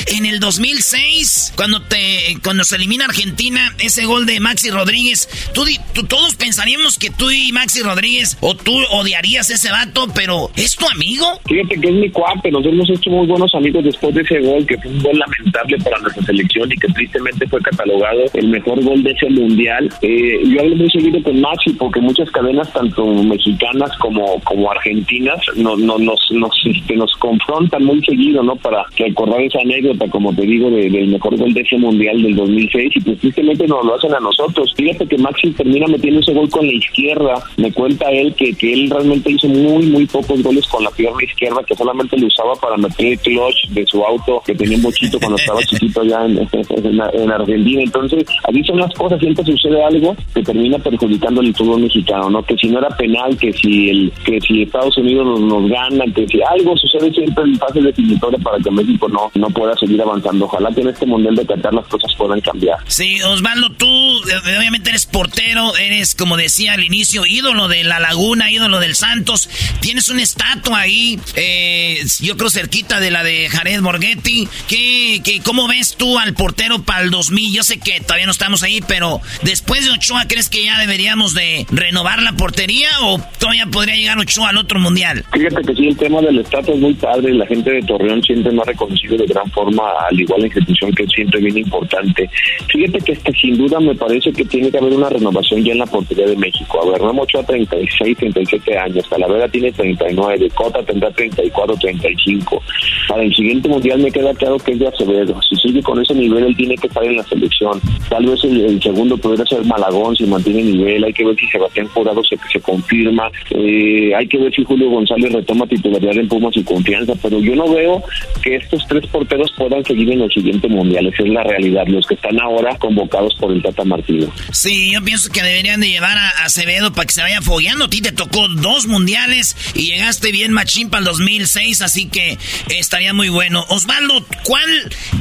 En el 2006, cuando te cuando se elimina Argentina, ese gol de Maxi Rodríguez, todos pensaríamos que tú y Maxi Rodríguez o tú odiarías ese vato, pero ¿es tu amigo? Fíjate que es mi cuate, nos hemos hecho muy buenos amigos después de ese gol, que fue un gol lamentable para nuestra selección y que tristemente fue catalogado el mejor gol de ese mundial. Eh, yo hablo muy seguido con Maxi porque muchas cadenas, tanto mexicanas como, como argentinas, nos, nos, nos, este, nos confrontan muy seguido, ¿no? Para recordar esa anécdota, como te digo, del mejor gol de ese mundial del 2006 y pues tristemente nos lo hacen a nosotros. Fíjate que Maxi termina metiendo ese gol con la izquierda. Me cuenta él que, que él realmente hizo muy, muy pocos goles con la pierna izquierda, que solamente lo usaba para meter el clutch de su auto, que tenía un bochito cuando estaba chiquito allá en, en, Argentina. Entonces, así son las cosas, siempre sucede algo que termina perjudicando el fútbol mexicano, ¿no? Que si no era penal, que si el que si Estados Unidos nos, gana, que si algo sucede siempre en fase definitoria para que México no, no pueda seguir avanzando. Ojalá que en este Mundial de Qatar las cosas puedan cambiar. Sí, Osvaldo, tú eh, obviamente eres portero, eres, como decía al inicio, ídolo de La Laguna, ídolo del Santos. Tienes una estatua ahí, eh, yo creo cerquita de la de Jared Borghetti. ¿Qué, qué, ¿Cómo ves tú al portero para el 2000? Yo sé que todavía no estamos ahí, pero después de Ochoa, ¿crees que ya deberíamos de renovar la portería o todavía podría llegar Ochoa al otro mundial? Fíjate que sí, el tema del estatus es muy padre. La gente de Torreón siempre me ha reconocido de gran forma, al igual la institución que siempre bien importante. Fíjate que este, sin duda me parece que tiene que haber una renovación ya en la portería de México. A ver, Ramos Ochoa 36, 37 años, Talavera tiene 39, Cota tendrá 34, 35. Para el siguiente mundial me queda claro que es de Acevedo. Si sigue con ese nivel, él tiene que estar en la selección. Tal vez el, segundo podría ser Malagón si mantiene nivel. Hay que ver si Sebastián Jurado se, se confirma. Eh, hay que ver si Julio González retoma titularidad en Pumas y confianza. Pero yo no veo que estos tres porteros puedan seguir en el siguiente mundial. Esa es la realidad. Los que están ahora convocados por el Tata Martino. Sí, yo pienso que deberían de llevar a Acevedo para que se vaya fogueando. A ti te tocó dos mundiales y llegaste bien machín para el 2006, así que estaría muy bueno. Osvaldo, ¿cuál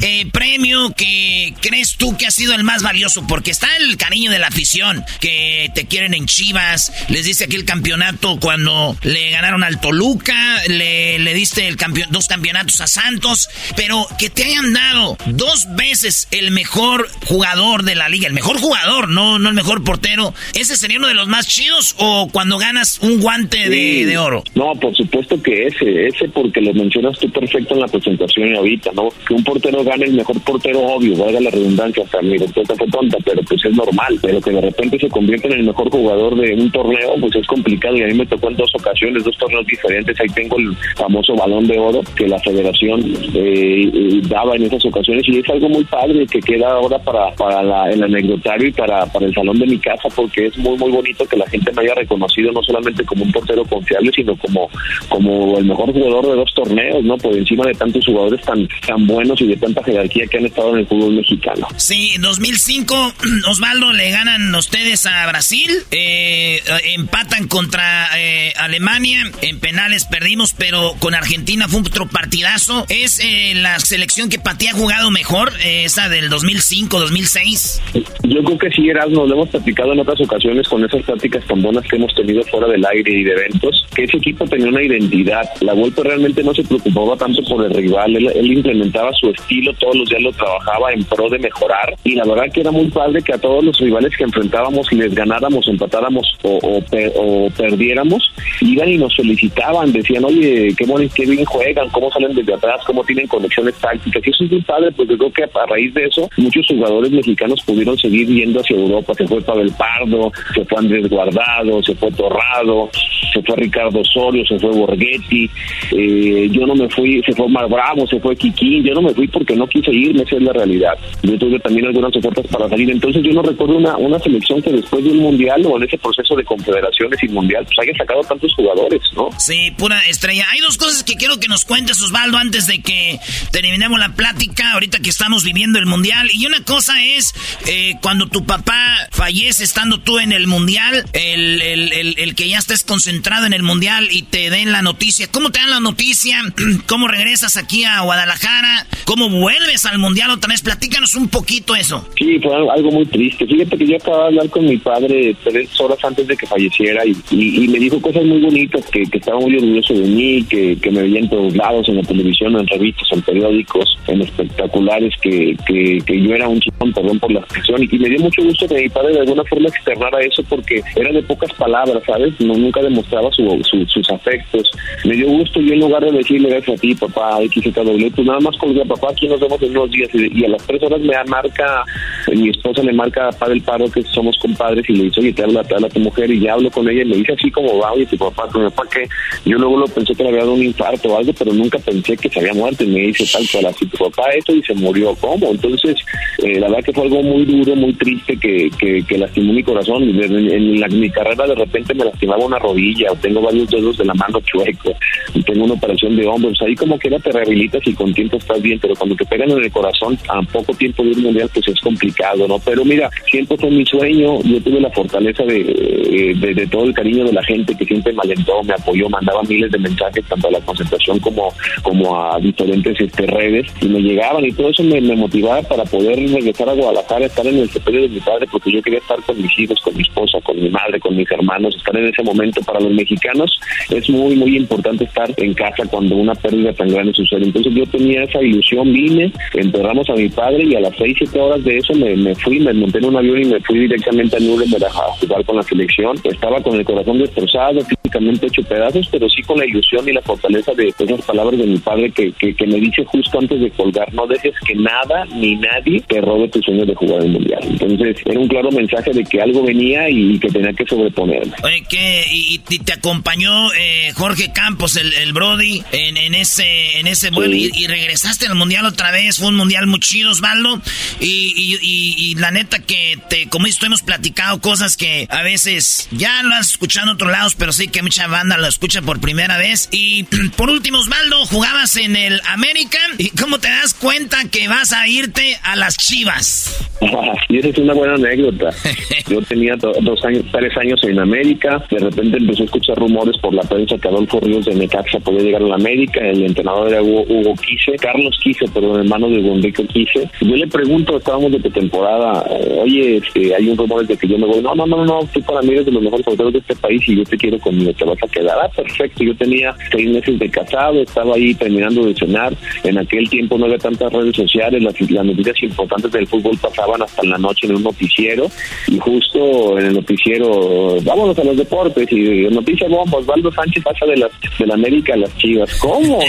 eh, premio que crees tú que ha sido el más valioso? Porque está el cariño de la afición, que te quieren en Chivas, les diste aquí el campeonato cuando le ganaron al Toluca, le, le diste el campeón, dos campeonatos a Santos, pero que te hayan dado dos veces el mejor jugador de la liga, el mejor jugador, no, no el mejor portero, ¿ese sería uno de los más chidos o cuando ganas un guante de, de, oro? No, por supuesto que ese, ese porque lo mencionas tú perfecto en la presentación y ahorita, ¿no? Que un portero gane el mejor portero, obvio, valga la redundancia, hasta mi respuesta fue tonta, pero pues es normal, pero que de repente se convierta en el mejor jugador de un torneo, pues es complicado y a mí me tocó en dos ocasiones, dos torneos diferentes, ahí tengo el famoso balón de oro que la federación eh, eh, daba en esas ocasiones y es algo muy padre que queda ahora para, para la, el anecdotario y para, para el salón de mi casa porque es muy muy bonito que la gente me haya reconocido no solamente como un portero confiable sino como, como el mejor jugador de dos torneos, ¿no? Por encima de tantos jugadores tan, tan buenos y de tanta jerarquía que han estado en el fútbol mexicano. Sí, en 2005 Osvaldo le ganan ustedes a Brasil, eh, empatan contra eh, Alemania, en penales perdimos, pero con Argentina fue otro partidazo. Es eh, la selección que Pati ha jugado mejor, esa del 2005-2006. Yo creo que sí, Erasmo, lo hemos platicado en otras ocasiones con esas prácticas tan buenas que hemos tenido fuera del aire y de eventos, que ese equipo tenía una identidad. La vuelta realmente no se preocupaba tanto por el rival, él, él implementaba su estilo, todos los días lo trabajaba en pro de mejorar y la verdad que era muy padre que a todos los rivales que enfrentábamos les ganáramos, empatáramos o, o, o perdiéramos, iban y nos felicitaban, decían, oye, qué, qué bien juegan, cómo salen desde atrás, cómo tienen conexiones tácticas. Y eso es muy padre, porque yo creo que a raíz de eso muchos jugadores mexicanos pudieron seguir yendo hacia Europa. Se fue Pavel Pardo, se fue Andrés Guardado, se fue Torrado, se fue Ricardo Osorio, se fue Borghetti. Eh, yo no me fui, se fue Mar Bravo, se fue Kikín. Yo no me fui porque no quise irme, esa es la realidad. Yo tuve también algunas ofertas para salir. Entonces yo no recuerdo una, una selección que después de un mundial o en ese proceso de confederaciones y mundial, pues haya sacado tantos jugadores, ¿no? Sí, pura estrella. Hay dos cosas que quiero que nos cuentes, Osvaldo, antes de que terminemos la plática, ahorita que estamos viviendo el mundial. Y una cosa es, eh, cuando tu papá fallece estando tú en el mundial, el, que ya estés concentrado en el mundial y te den la noticia. ¿Cómo te dan la noticia? ¿Cómo regresas aquí a Guadalajara? ¿Cómo vuelves al mundial otra vez? Platícanos un poquito eso. Sí, fue algo muy triste. Fíjate que yo acababa de hablar con mi padre tres horas antes de que falleciera y, me dijo cosas muy bonitas, que, que, estaba muy orgulloso de mí, que, que, me veía en todos lados, en la televisión, en revistas, en periódicos, en espectaculares, que, que, yo era un chingón, perdón por la expresión, y, me dio mucho gusto que mi padre de alguna forma externara eso porque era de pocas palabras, ¿sabes? No, nunca demostraba su, su, sus afectos. Me dio gusto yo en lugar de decirle gracias a ti, papá, XZW, pues nada más colgué, papá, aquí nos vemos en unos días, y, a las tres horas me marca, mi esposa le marca a Padre el Paro, que somos compadres, y le dice, oye, te habla, te habla tu mujer, y ya hablo con ella, y me dice así como va, oye, tu papá, tu papá, que yo luego lo pensé que le había dado un infarto o algo, pero nunca pensé que se había muerto, y me dice tal cual, así tu papá esto, y se murió, ¿cómo? Entonces, eh, la verdad que fue algo muy duro, muy triste, que, que, que lastimó mi corazón, en, en, la, mi carrera de repente me lastimaba una rodilla, tengo varios dedos de la mano chuecos, y tengo una operación de hombros, ahí como que era te rehabilitas y con tiempo estás bien, pero cuando te pegan en el corazón, a poco tiempo de un mundial, pues es complicado, ¿no? Pero mira, siempre fue mi sueño, yo tuve la fortaleza de, de, de todo el cariño de la gente que siempre me alentó, me apoyó, mandaba miles de mensajes tanto a la concentración como, como a diferentes este, redes y me llegaban y todo eso me, me, motivaba para poder regresar a Guadalajara, estar en el sepelio de mi padre porque yo quería estar con mis hijos, con mi esposa, con mi madre, con mis hermanos, estar en ese momento para los mexicanos es muy muy importante estar en casa cuando una pérdida tan grande sucede. Entonces yo tenía esa ilusión, vine, enterramos a mi padre y a las seis, siete horas de eso me, me fui, me monté en un avión y me fui directamente a Nuremberg a jugar con la selección. Estaba con el corazón destrozado, físicamente hecho pedazos, pero sí con la ilusión y la fortaleza de esas palabras de mi padre que, que, me dice justo antes de colgar, no dejes que nada ni nadie te robe tu sueño de jugar el Mundial. Entonces era un claro mensaje de que algo venía y que tenía que sobreponerme. Oye, que y, te acompañó eh, Jorge Campos, el, el Brody, en, en, ese en ese vuelo y, regresaste al Mundial otra vez. Fue un Mundial muy chido, Osvaldo. Y, y, la neta que, te, como esto hemos platicado cosas que a veces ya lo has escuchado en otros lados, pero sí que mucha banda lo escucha por primera vez. Y por último, Osvaldo, jugabas en el América. ¿Y cómo te das cuenta que vas a irte a las Chivas? y esa es una buena anécdota. Yo tenía dos años, tres años en América. De repente empecé a escuchar rumores por la prensa que Adolfo Ríos de Necaxa podía llegar a la América. El entrenador era Hugo, Hugo Quise, Carlos Quise, perdón, hermano de Enrique Quise. Yo le pregunto, estábamos de temporada, oye, este, hay un rumor de que yo me voy. No, no, no, no, tú para mí eres de los mejores jugadores de este país y yo te quiero conmigo, te vas a quedar. Ah, perfecto. Yo tenía seis meses de casado, estaba ahí terminando de cenar. En aquel tiempo no había tantas redes sociales, las, las noticias importantes del fútbol pasaban hasta la noche en un noticiero y justo en el noticiero, vámonos a los deportes y noticia bomba, Osvaldo Sánchez pasa de, las, de la América a las Chivas. ¿Cómo?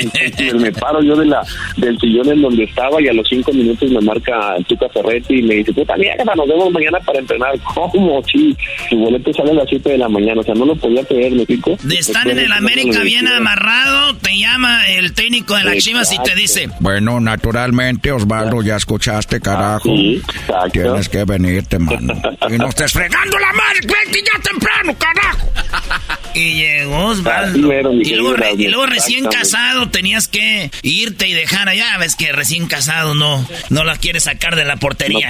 me paro yo de la del sillón en donde estaba y a los cinco minutos me marca Tuca Ferretti y me dice, puta mierda, nos vemos mañana para entrenar. ¿Cómo? Sí, su boleto sale a las 7 de la mañana, o sea, no lo podía creer, ¿me explico? De estar en el América bien amarrado, te llama el técnico de las Chivas y te dice, bueno, naturalmente, Osvaldo, ya escuchaste, carajo. Tienes que venirte, mano. y no estés fregando la madre, vete ya temprano, carajo. Y llegó Osvaldo. y, luego, recién casado tenías que irte y dejar allá. Ves que recién casado no, no la quieres sacar de la portería.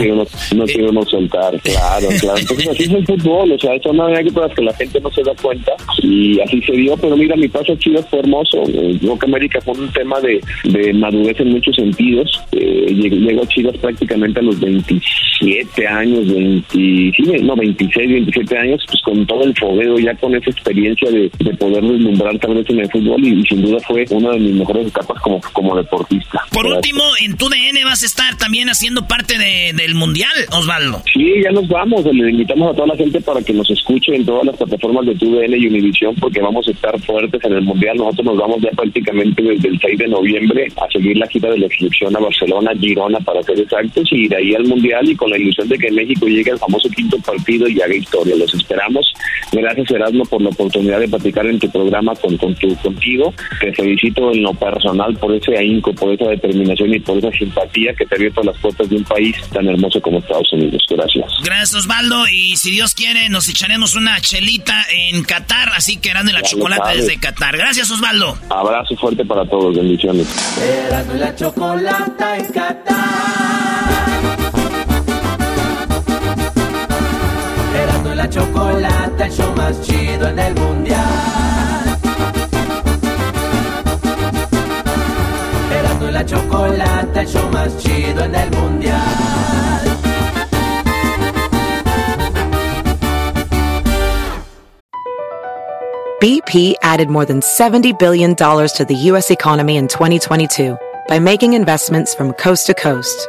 No queremos, soltar, claro, claro. Entonces así es el fútbol, o sea, es una manera que, que la gente no se da cuenta. Y así se dio, pero mira, mi paso a Chivas fue hermoso. Yo que América fue un tema de, de madurez en muchos sentidos. Eh, llegó a Chivas prácticamente a los 27 años, 20, no, 26, 27 años, pues con todo el fogueo, ya con esa experiencia de, poder deslumbrar tal vez en el fútbol y, sin duda fue una de mis mejores etapas como, como deportista. Por último, en tu DN vas a estar también haciendo parte del Mundial, Osvaldo. Sí, ya nos vamos, le invitamos a toda la gente para que nos escuche en todas las plataformas de TUDN y Univisión porque vamos a estar fuertes en el Mundial. Nosotros nos vamos ya prácticamente desde el 6 de noviembre a seguir la gira de la selección a Barcelona, Girona para ser exactos y de ahí al Mundial y con la ilusión de que México llegue al famoso quinto partido y haga historia. Los esperamos. Gracias Erasmo por la oportunidad de platicar en tu programa con, con tu, contigo. Te felicito en lo personal por ese ahínco, por esa determinación y por esa simpatía que te ha abierto las puertas de un país tan hermoso como Estados Unidos. Gracias. Gracias Osvaldo y si Dios quiere nos echaremos una chelita en Qatar, así que eran de la chocolate desde Qatar. Gracias Osvaldo. Abrazo fuerte para todos, bendiciones. la chocolata en Qatar. La el show más chido en el mundial. Erasmo la chocolata, el show más chido en el mundial. BP added more than $70 billion to the U.S. economy in 2022 by making investments from coast to coast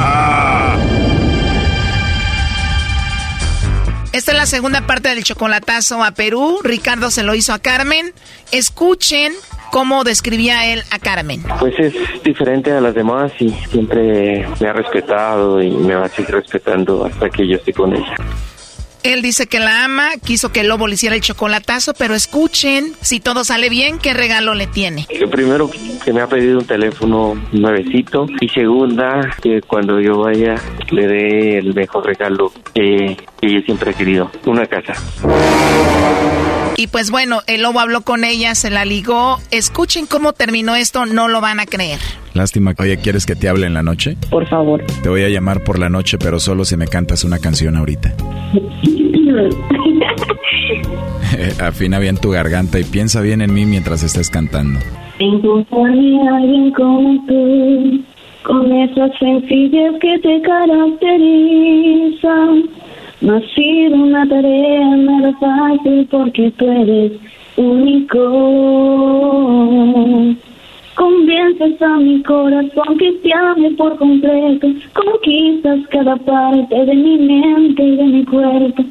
Esta es la segunda parte del chocolatazo a Perú. Ricardo se lo hizo a Carmen. Escuchen cómo describía él a Carmen. Pues es diferente a las demás y siempre me ha respetado y me va a seguir respetando hasta que yo esté con ella. Él dice que la ama, quiso que el lobo le hiciera el chocolatazo, pero escuchen, si todo sale bien, ¿qué regalo le tiene? Primero, que me ha pedido un teléfono nuevecito. Y segunda, que cuando yo vaya le dé el mejor regalo que, que yo siempre he querido, una casa. Y pues bueno, el lobo habló con ella, se la ligó. Escuchen cómo terminó esto, no lo van a creer. Lástima. Oye, ¿quieres que te hable en la noche? Por favor. Te voy a llamar por la noche, pero solo si me cantas una canción ahorita. Afina bien tu garganta y piensa bien en mí mientras estés cantando. Encontrarme a alguien como tú, con esas sencillas que te caracterizan. No ha sido una tarea nada fácil porque tú eres único. Convences a mi corazón que te ame por completo. Conquistas cada parte de mi mente y de mi cuerpo.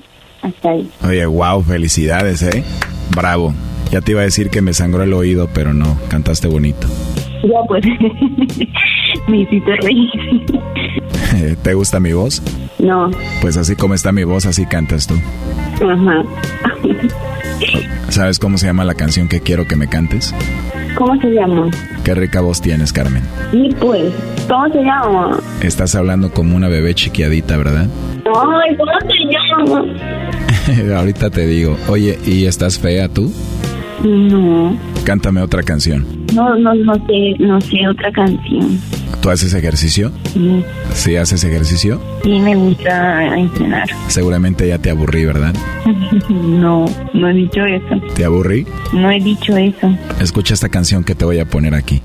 Hasta ahí. Oye, wow, felicidades, ¿eh? Bravo. Ya te iba a decir que me sangró el oído, pero no, cantaste bonito. Ya pues, me hiciste reír. ¿Te gusta mi voz? No. Pues así como está mi voz, así cantas tú. Ajá. ¿Sabes cómo se llama la canción que quiero que me cantes? ¿Cómo se llama? Qué rica voz tienes, Carmen. Y pues, ¿cómo se llama? Estás hablando como una bebé chiquiadita, ¿verdad? Ay, ¿cómo se llama? Ahorita te digo. Oye, ¿y estás fea tú? No. Cántame otra canción. No, no, no sé, no sé otra canción. ¿Tú haces ejercicio? Sí. ¿Sí haces ejercicio? Sí, me gusta entrenar. Seguramente ya te aburrí, ¿verdad? no, no he dicho eso. ¿Te aburrí? No he dicho eso. Escucha esta canción que te voy a poner aquí.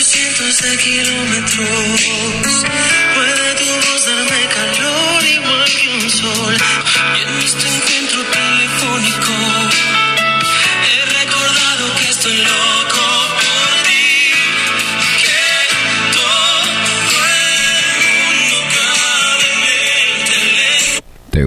cientos de kilómetros.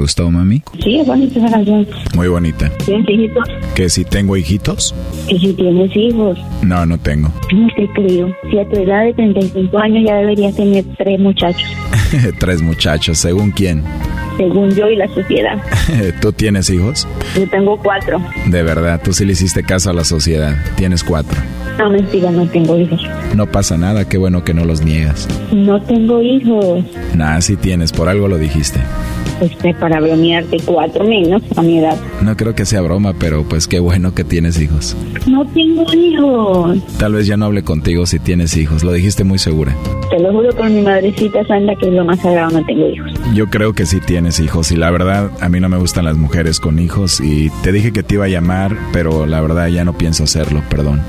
Gustó, mami? Sí, es bonita esa canción. Muy bonita. ¿Tienes hijitos? ¿Que si tengo hijitos? Que si tienes hijos. No, no tengo. No te creo. Si a tu edad de 35 años ya deberías tener tres muchachos. Tres muchachos, ¿según quién? Según yo y la sociedad. ¿Tú tienes hijos? Yo tengo cuatro. De verdad, tú sí le hiciste caso a la sociedad. Tienes cuatro. No, mentira, no tengo hijos. No pasa nada, qué bueno que no los niegas. No tengo hijos. Nah, sí tienes, por algo lo dijiste. Este, para bromearte, cuatro menos a mi edad. No creo que sea broma, pero pues qué bueno que tienes hijos. No tengo hijos. Tal vez ya no hable contigo si tienes hijos, lo dijiste muy segura. Te lo juro por mi madrecita santa que es lo más sagrado, no tengo hijos. Yo creo que sí tienes hijos y la verdad a mí no me gustan las mujeres con hijos y te dije que te iba a llamar, pero la verdad ya no pienso hacerlo, perdón.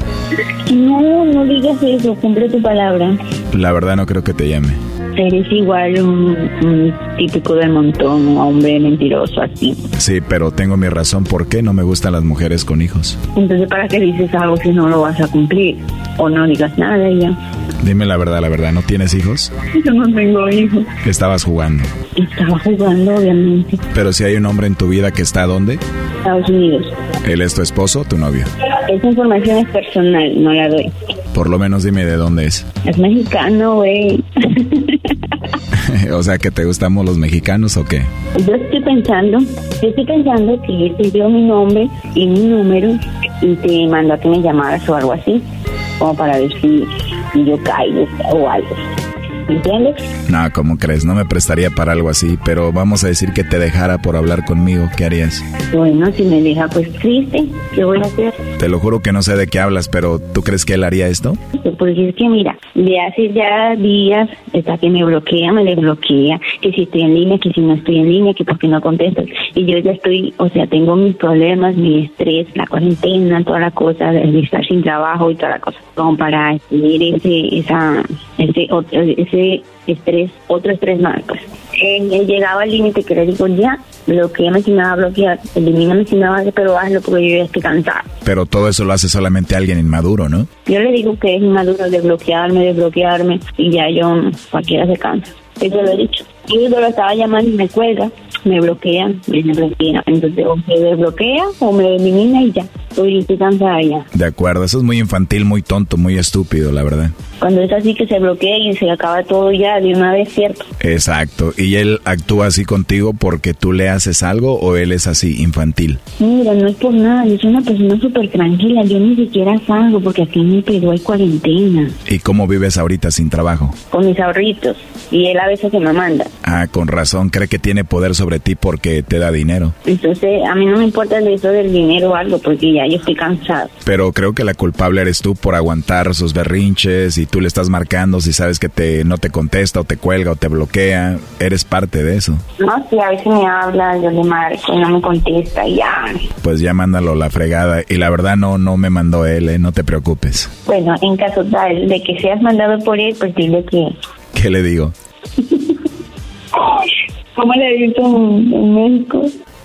No, no digas eso, cumple tu palabra. La verdad no creo que te llame. Eres igual un, un típico del montón, un hombre mentiroso así. Sí, pero tengo mi razón por qué no me gustan las mujeres con hijos. Entonces, ¿para qué dices algo si no lo vas a cumplir? O no digas nada y ya. Dime la verdad, la verdad, ¿no tienes hijos? Yo no tengo hijos. Estabas jugando. Estaba jugando, obviamente. Pero si hay un hombre en tu vida que está ¿dónde? Estados Unidos. ¿Él es tu esposo o tu novio? Esa información es personal, no la doy. Por lo menos dime de dónde es. Es mexicano, güey. o sea, que te gustamos los mexicanos o qué? Yo estoy pensando, yo estoy pensando que él te dio mi nombre y mi número y te mandó a que me llamaras o algo así, como para ver si, si yo caigo o algo. ¿Entiendes? No, ¿cómo crees? No me prestaría para algo así, pero vamos a decir que te dejara por hablar conmigo. ¿Qué harías? Bueno, si me deja, pues triste. ¿Qué voy a hacer? Te lo juro que no sé de qué hablas, pero ¿tú crees que él haría esto? Porque es que mira, de hace ya días está que me bloquea, me desbloquea, que si estoy en línea, que si no estoy en línea, que porque no contestas. Y yo ya estoy, o sea, tengo mis problemas, mi estrés, la cuarentena, toda la cosa, de estar sin trabajo y toda la cosa, como para tener ese, esa, ese, otro, ese estrés, otro estrés más, pues. Eh, he llegado al límite que le digo ya, bloqueame si me va a bloquear, elimíname si me va a pero hazlo porque yo ya estoy cansada. Pero todo eso lo hace solamente alguien inmaduro, ¿no? Yo le digo que es inmaduro de bloquearme, de bloquearme, y ya yo, cualquiera se cansa. Eso lo he dicho. Yo lo estaba llamando y me cuelga, me bloquean, me bloquea. Entonces, o me desbloquea o me elimina y ya. Estoy cansada ya. De acuerdo, eso es muy infantil, muy tonto, muy estúpido, la verdad. Cuando es así que se bloquea y se acaba todo ya de una vez, ¿cierto? Exacto. ¿Y él actúa así contigo porque tú le haces algo o él es así, infantil? Mira, no es por nada, yo soy una persona súper tranquila, yo ni siquiera salgo porque aquí en mi Perú hay cuarentena. ¿Y cómo vives ahorita sin trabajo? Con mis ahorritos y él a veces se me manda. Ah, con razón, cree que tiene poder sobre ti porque te da dinero. Entonces, a mí no me importa eso del dinero o algo porque ya yo estoy cansado. Pero creo que la culpable eres tú por aguantar sus berrinches y tú le estás marcando si sabes que te no te contesta o te cuelga o te bloquea, eres parte de eso. No, si a veces me habla, yo le marco y no me contesta y ya. Pues ya mándalo la fregada y la verdad no no me mandó él, ¿eh? no te preocupes. Bueno, en caso tal de que seas mandado por él, pues dile que... ¿Qué le digo? ¿Cómo le dices en, en México?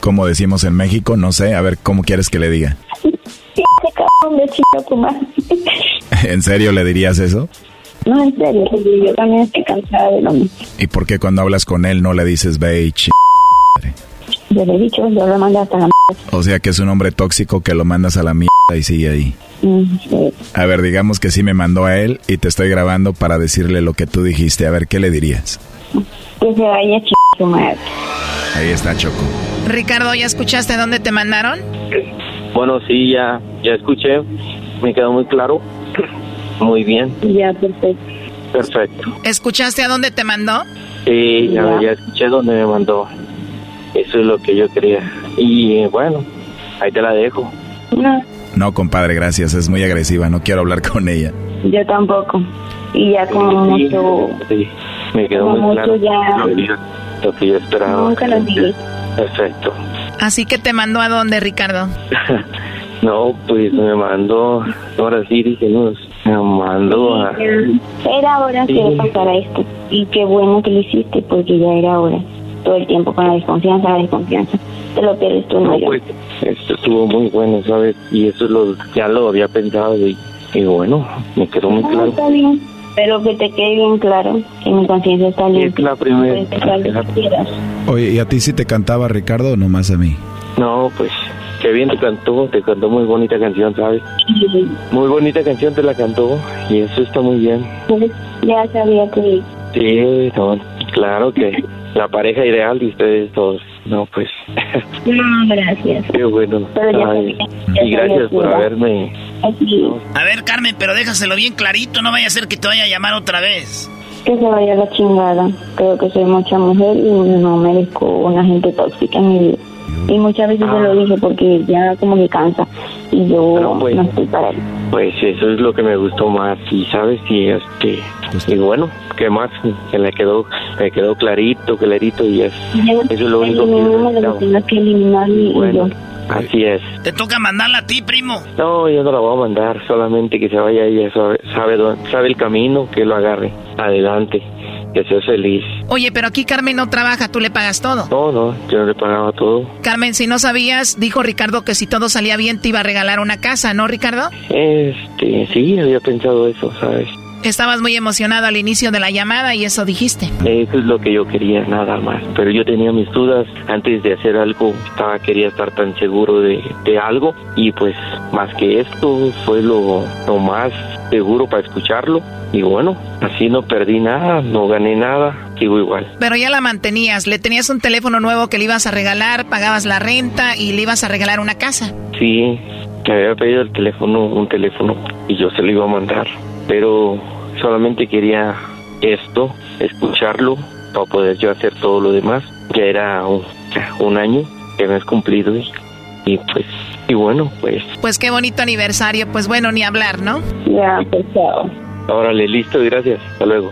Como decimos en México, no sé, a ver, ¿cómo quieres que le diga? ¿En serio le dirías eso? No, en serio, yo también estoy cansada de lo mismo. ¿Y por qué cuando hablas con él no le dices ve y ch... Yo le he dicho, yo lo mando hasta la O sea que es un hombre tóxico que lo mandas a la mierda y sigue ahí. Mm, sí. A ver, digamos que sí me mandó a él y te estoy grabando para decirle lo que tú dijiste. A ver, ¿qué le dirías? Que se vaya ch... Ahí está Choco. Ricardo, ¿ya escuchaste dónde te mandaron? Bueno, sí, ya, ya escuché. Me quedó muy claro. Muy bien. Ya, perfecto. Perfecto. ¿Escuchaste a dónde te mandó? Sí, ya, ya escuché dónde me mandó. Eso es lo que yo quería. Y bueno, ahí te la dejo. No, No, compadre, gracias. Es muy agresiva. No quiero hablar con ella. yo tampoco. Y ya como mucho... Sí, me quedó muy mucho claro ya- lo, que yo, esperaba. Nunca lo dije. Perfecto. Así que te mandó a dónde, Ricardo? No, pues me mandó, ahora sí dije, no, me mandó a... Era hora Sí. que pasara esto. Y qué bueno que lo hiciste, porque ya era hora. Todo el tiempo con la desconfianza, la desconfianza. Te lo pierdes tú, no, No, yo. pues, esto estuvo muy bueno, ¿sabes? Y eso lo, ya lo había pensado y, y bueno, me quedó muy No, claro. está bien. Pero que te quede bien claro que mi conciencia está limpia. la primera- que. Oye, ¿y a ti sí te cantaba Ricardo o nomás a mí? No, pues, qué bien te cantó, te cantó muy bonita canción, ¿sabes? Muy bonita canción te la cantó y eso está muy bien. Pues, Ya sabía que... Sí, no, claro que la pareja ideal de ustedes dos. No, pues, No, gracias. qué bueno. Ay, y gracias por haberme... Así, A ver, Carmen, pero déjaselo bien clarito, no vaya a ser que te vaya a llamar otra vez. que se vaya la chingada. Creo que soy mucha mujer y no merezco una gente tóxica en mi vida. Y muchas veces se lo dije porque ya como que cansa y yo no, pues. estoy para él. Pues eso es lo que me gustó más y sabes y este y bueno qué más que le quedó me quedó clarito clarito y es eso es lo único que lo que que eliminar y, y Bueno. yo. así es Te toca mandarla a ti, primo. no yo no la voy a mandar solamente que se vaya ella sabe sabe, dónde- sabe el camino que lo agarre adelante que sea feliz Oye, pero aquí Carmen no trabaja, tú le pagas todo. no no yo le pagaba todo Carmen, si no sabías, dijo Ricardo que si todo salía bien te iba a regalar una casa, ¿no, Ricardo? este sí había pensado eso sabes Estabas muy emocionado al inicio de la llamada y eso dijiste. Eso es lo que yo quería, nada más. Pero yo tenía mis dudas antes de hacer algo. Estaba, quería estar tan seguro de, de algo. Y pues, más que esto, fue lo, lo más seguro para escucharlo. Y bueno, así no perdí nada, no gané nada, sigo igual. Pero ya la mantenías, le tenías un teléfono nuevo que le ibas a regalar, pagabas la renta y le ibas a regalar una casa. Sí, me había pedido el teléfono, un teléfono, y yo se lo iba a mandar. Pero solamente quería esto, escucharlo, para poder yo hacer todo lo demás. Ya era un, un año que me has cumplido y, y pues, y bueno, pues, Pues qué bonito aniversario, pues bueno, ni hablar, ¿no? Ya, pues chao. órale, listo, gracias, hasta luego.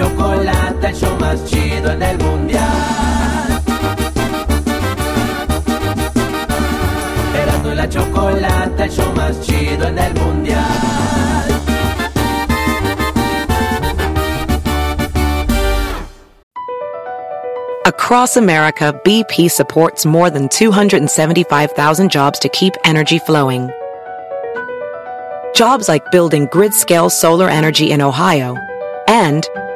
Erasmo y la chocolata chido en el mundial. Erasmo y la chocolata, el show más chido en el mundial. Across America, BP supports more than 275,000 jobs to keep energy flowing. Jobs like building grid scale solar energy in Ohio and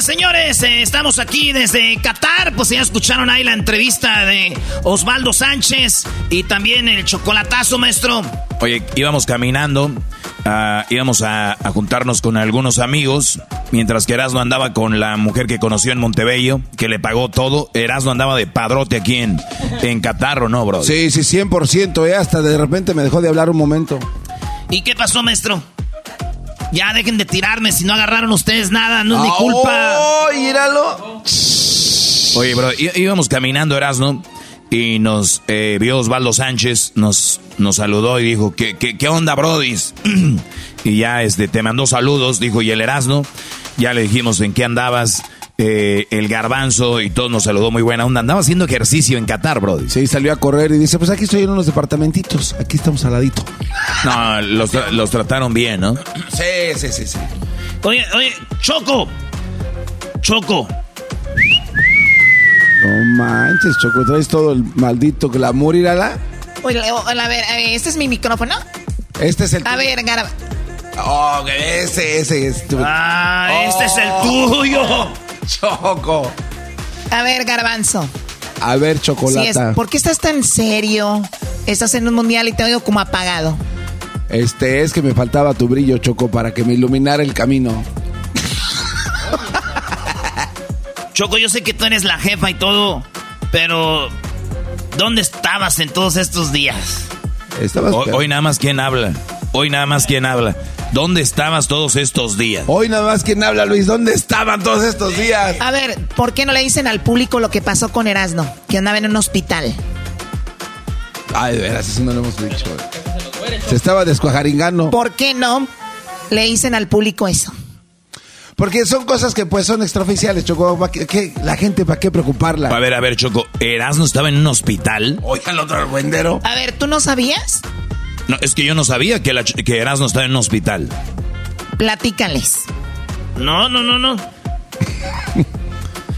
Señoras, señores, eh, estamos aquí desde Qatar. Pues ya escucharon ahí la entrevista de Osvaldo Sánchez y también el chocolatazo, maestro. Oye, íbamos caminando, ah, íbamos a, a juntarnos con algunos amigos, mientras que Erasmo andaba con la mujer que conoció en Montebello, que le pagó todo. Erasmo andaba de padrote aquí en, en Qatar, ¿o no, bro? Sí, sí, 100%, eh, hasta de repente me dejó de hablar un momento. ¿Y qué pasó, maestro? Ya dejen de tirarme, si no agarraron ustedes nada, no es mi culpa. ¡Oh, míralo! Oye, bro, íbamos caminando, Erasmo, y nos eh, vio Osvaldo Sánchez, nos, nos saludó y dijo, ¿qué, qué, qué onda, brodis? y ya este, te mandó saludos, dijo, y el Erasmo, ya le dijimos en qué andabas, eh, el garbanzo, y todo nos saludó muy buena onda. Andaba haciendo ejercicio en Qatar, brody. Sí, salió a correr y dice, pues aquí estoy en unos departamentitos, aquí estamos al ladito. No, los, tra- los trataron bien, ¿no? Sí, sí, sí, sí. Oye, oye, Choco. Choco. No manches, Choco, traes todo el maldito glamour, írala. Oye, o- a ver, eh, este es mi micrófono. Este es el... A ver, Garba. Oh, ese, ese es tu... Ah, este es el Oh, tuyo. Choco. A ver, Garbanzo. A ver, Sí, es- chocolata. ¿Por qué estás tan serio? Estás en un mundial y te oigo como apagado. Este es que me faltaba tu brillo, Choco, para que me iluminara el camino. Choco, yo sé que tú eres la jefa y todo, pero ¿dónde estabas en todos estos días? Estabas... Hoy, hoy nada más quién habla. Hoy nada más quién habla. ¿Dónde estabas todos estos días? Hoy nada más quien habla, Luis. ¿Dónde estaban todos estos días? A ver, ¿por qué no le dicen al público lo que pasó con Erasno? Que andaba en un hospital. Ay, de veras, eso no lo hemos dicho. Se estaba descuajaringando. ¿Por qué no le dicen al público eso? Porque son cosas que pues son extraoficiales, Choco. ¿Pa' qué- qué- la gente, ¿para qué preocuparla? A ver, a ver, Choco. ¿Erasmo estaba en un hospital? Oiga, el otro argüendero. A ver, ¿tú no sabías? No, es que yo no sabía que, la, que Erasmo estaba en un hospital. Platícales. No, no, no, no.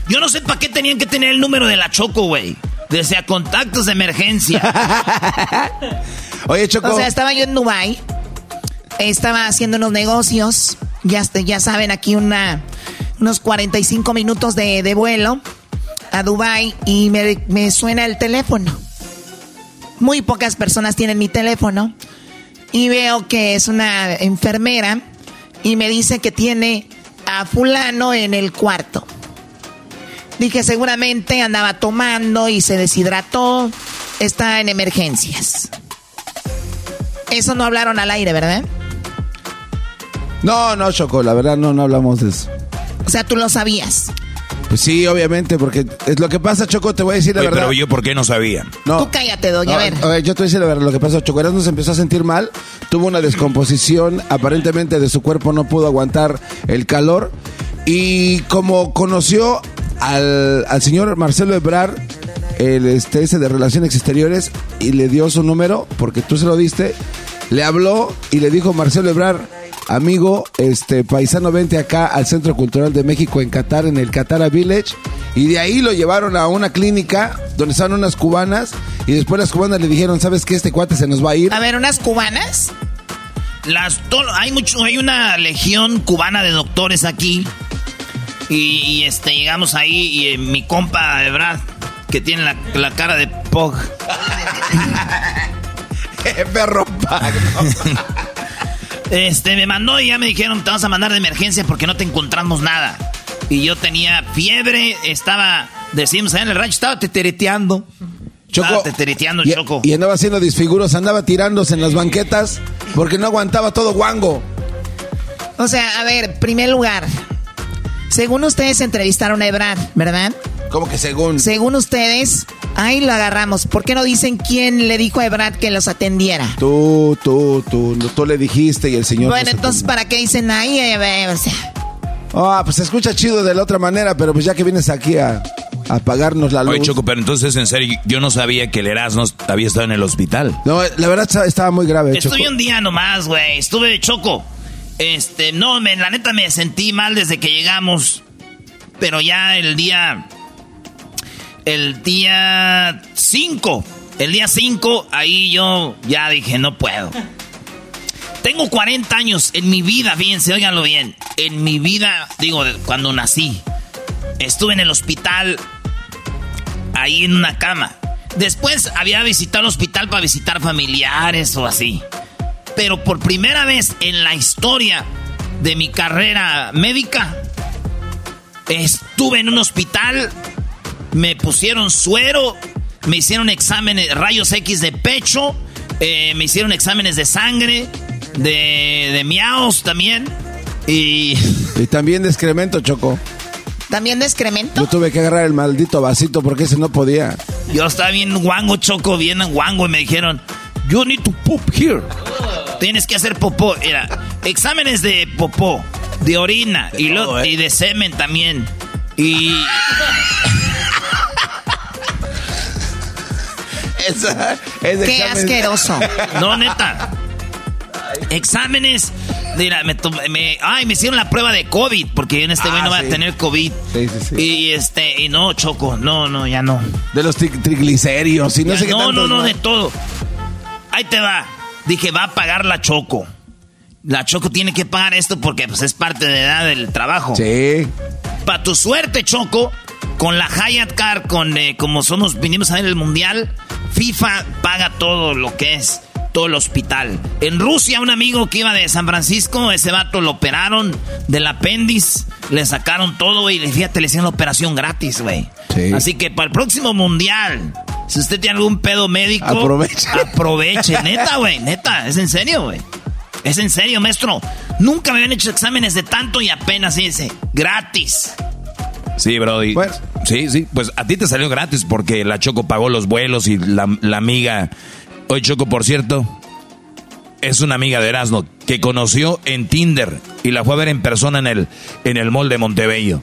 Yo no sé para qué tenían que tener el número de la Choco, güey. Desde a contactos de emergencia. Oye, Choco. O sea, estaba yo en Dubai, estaba haciendo unos negocios, ya, ya saben, aquí una, unos 45 minutos de, de vuelo a Dubai y me, me suena el teléfono. Muy pocas personas tienen mi teléfono y veo que es una enfermera y me dice que tiene a fulano en el cuarto. Dije, seguramente andaba tomando y se deshidrató, está en emergencias. Eso no hablaron al aire, ¿verdad? No, no, Choco, la verdad no, no hablamos de eso. O sea, tú lo sabías. Pues sí, obviamente, porque es lo que pasa, Choco, te voy a decir la Oye, verdad. pero yo, ¿por qué no sabía? No. Tú cállate, doña, a ver. Yo te voy a decir la verdad, lo que pasó, Choco Erasmo se empezó a sentir mal, tuvo una descomposición, aparentemente de su cuerpo no pudo aguantar el calor y como conoció al, al señor Marcelo Ebrard, el este ese de Relaciones Exteriores y le dio su número porque tú se lo diste, le habló y le dijo Marcelo Ebrard, amigo, este paisano, vente acá al Centro Cultural de México en Qatar, en el Qatar Village. Y de ahí lo llevaron a una clínica donde estaban unas cubanas. Y después las cubanas le dijeron, ¿sabes qué? Este cuate se nos va a ir. A ver, unas cubanas. Las hay mucho, hay una legión cubana de doctores aquí. Y, y, este llegamos ahí y eh, mi compa de verdad que tiene la, la cara de Pog. Perro Este me mandó y ya me dijeron, te vamos a mandar de emergencia porque no te encontramos nada. Y yo tenía fiebre, estaba, decimos allá en el rancho, estaba tetereteando. Choco, Estaba tetereteando, y, Choco. y andaba haciendo disfiguros, andaba tirándose en las banquetas. Porque no aguantaba todo guango. O sea, a ver, primer lugar. Según ustedes entrevistaron a Ebrard, ¿verdad? ¿Cómo que según? Según ustedes, ahí lo agarramos. ¿Por qué no dicen quién le dijo a Ebrard que los atendiera? Tú, tú, tú, tú le dijiste y el señor... Bueno, entonces, ¿para qué dicen ahí? Eh, o sea... Ah, pues se escucha chido de la otra manera, pero pues ya que vienes aquí a, a pagarnos la luz. Oye, Choco, pero entonces, en serio, yo no sabía que el Erasmo había estado en el hospital. No, la verdad estaba muy grave, Estuve un día nomás, güey. Estuve Choco. Este, no, me, la neta me sentí mal desde que llegamos. Pero ya el día. El día 5. El día 5, ahí yo ya dije, no puedo. Tengo 40 años en mi vida, fíjense, óiganlo bien. En mi vida, digo, cuando nací, estuve en el hospital, ahí en una cama. Después había visitado el hospital para visitar familiares o así. Pero por primera vez en la historia de mi carrera médica, estuve en un hospital, me pusieron suero, me hicieron exámenes, rayos X de pecho, eh, me hicieron exámenes de sangre, de, de miaos también. Y... y también de excremento, Choco. ¿También de excremento? Yo tuve que agarrar el maldito vasito porque ese no podía. Yo estaba bien guango, Choco, bien guango, y me dijeron, you need to poop here. Tienes que hacer popó. Era exámenes de popó, de orina y, lo, y de semen también. Y... Qué asqueroso. No, neta. Exámenes. Mira, me, me, ay, me hicieron la prueba de COVID, porque en este güey no ah, va a tener COVID. Sí, sí, sí. Y este, y no, Choco, no, no, ya no. De los triglicéridos y no sé qué No, no, no, de todo. Ahí te va. Dije, va a pagar la Choco. La Choco tiene que pagar esto porque pues, es parte de edad del trabajo. Sí. Para tu suerte, Choco, con la Hyatt Car, con eh, como somos, vinimos a ver el mundial, FIFA paga todo lo que es todo el hospital. En Rusia, un amigo que iba de San Francisco, ese vato lo operaron del apéndice, le sacaron todo y fíjate, le hicieron la operación gratis, güey. Así que para el próximo mundial, si usted tiene algún pedo médico, aproveche. Aproveche, neta, güey, neta, es en serio, güey. Es en serio, maestro. Nunca me habían hecho exámenes de tanto y apenas dice, gratis. Sí, Brody. Pues, sí, sí, pues a ti te salió gratis porque la Choco pagó los vuelos y la, la amiga Hoy Choco, por cierto, es una amiga de Erasmo que conoció en Tinder y la fue a ver en persona en el, en el mall de Montebello.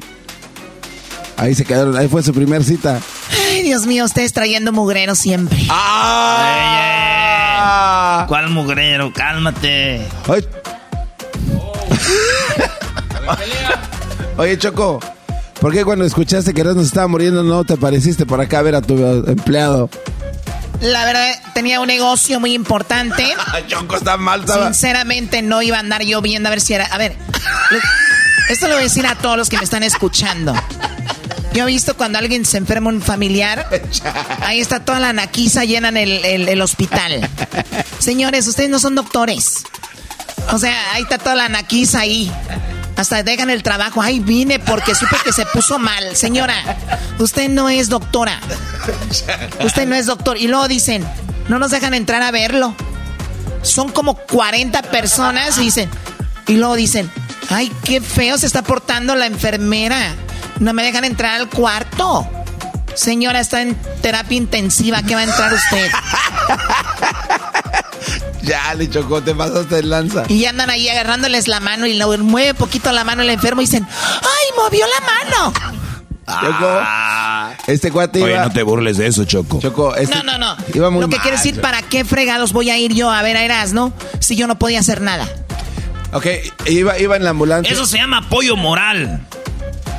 Ahí se quedaron, ahí fue su primer cita. Ay, Dios mío, ustedes trayendo mugrero siempre. ¡Ah! ¿Cuál mugrero? Cálmate. Oye, Choco, ¿por qué cuando escuchaste que Erasmo estaba muriendo no te apareciste por acá a ver a tu empleado? La verdad, tenía un negocio muy importante. Choco está mal, Sinceramente, no iba a andar yo viendo a ver si era. A ver, esto lo voy a decir a todos los que me están escuchando. Yo he visto cuando alguien se enferma un familiar, ahí está toda la naquiza llena en el, el hospital. Señores, ustedes no son doctores. O sea, ahí está toda la naquiza ahí. Hasta dejan el trabajo. Ay, vine porque supe que se puso mal. Señora, usted no es doctora. Usted no es doctor. Y luego dicen, no nos dejan entrar a verlo. Son como 40 personas y dicen, y luego dicen, ay, qué feo se está portando la enfermera. No me dejan entrar al cuarto. Señora, está en terapia intensiva. ¿Qué va a entrar usted? Ya, le chocó, te pasaste el lanza. Y andan ahí agarrándoles la mano y le mueve poquito la mano el enfermo y dicen, ¡ay, movió la mano! Choco, ah. este cuate Oye, no te burles de eso, Choco. Choco, este No, no, no. Iba muy Lo que quiere decir, ¿para qué fregados voy a ir yo a ver a Erasmo si yo no podía hacer nada? Ok, iba, iba en la ambulancia. Eso se llama apoyo moral.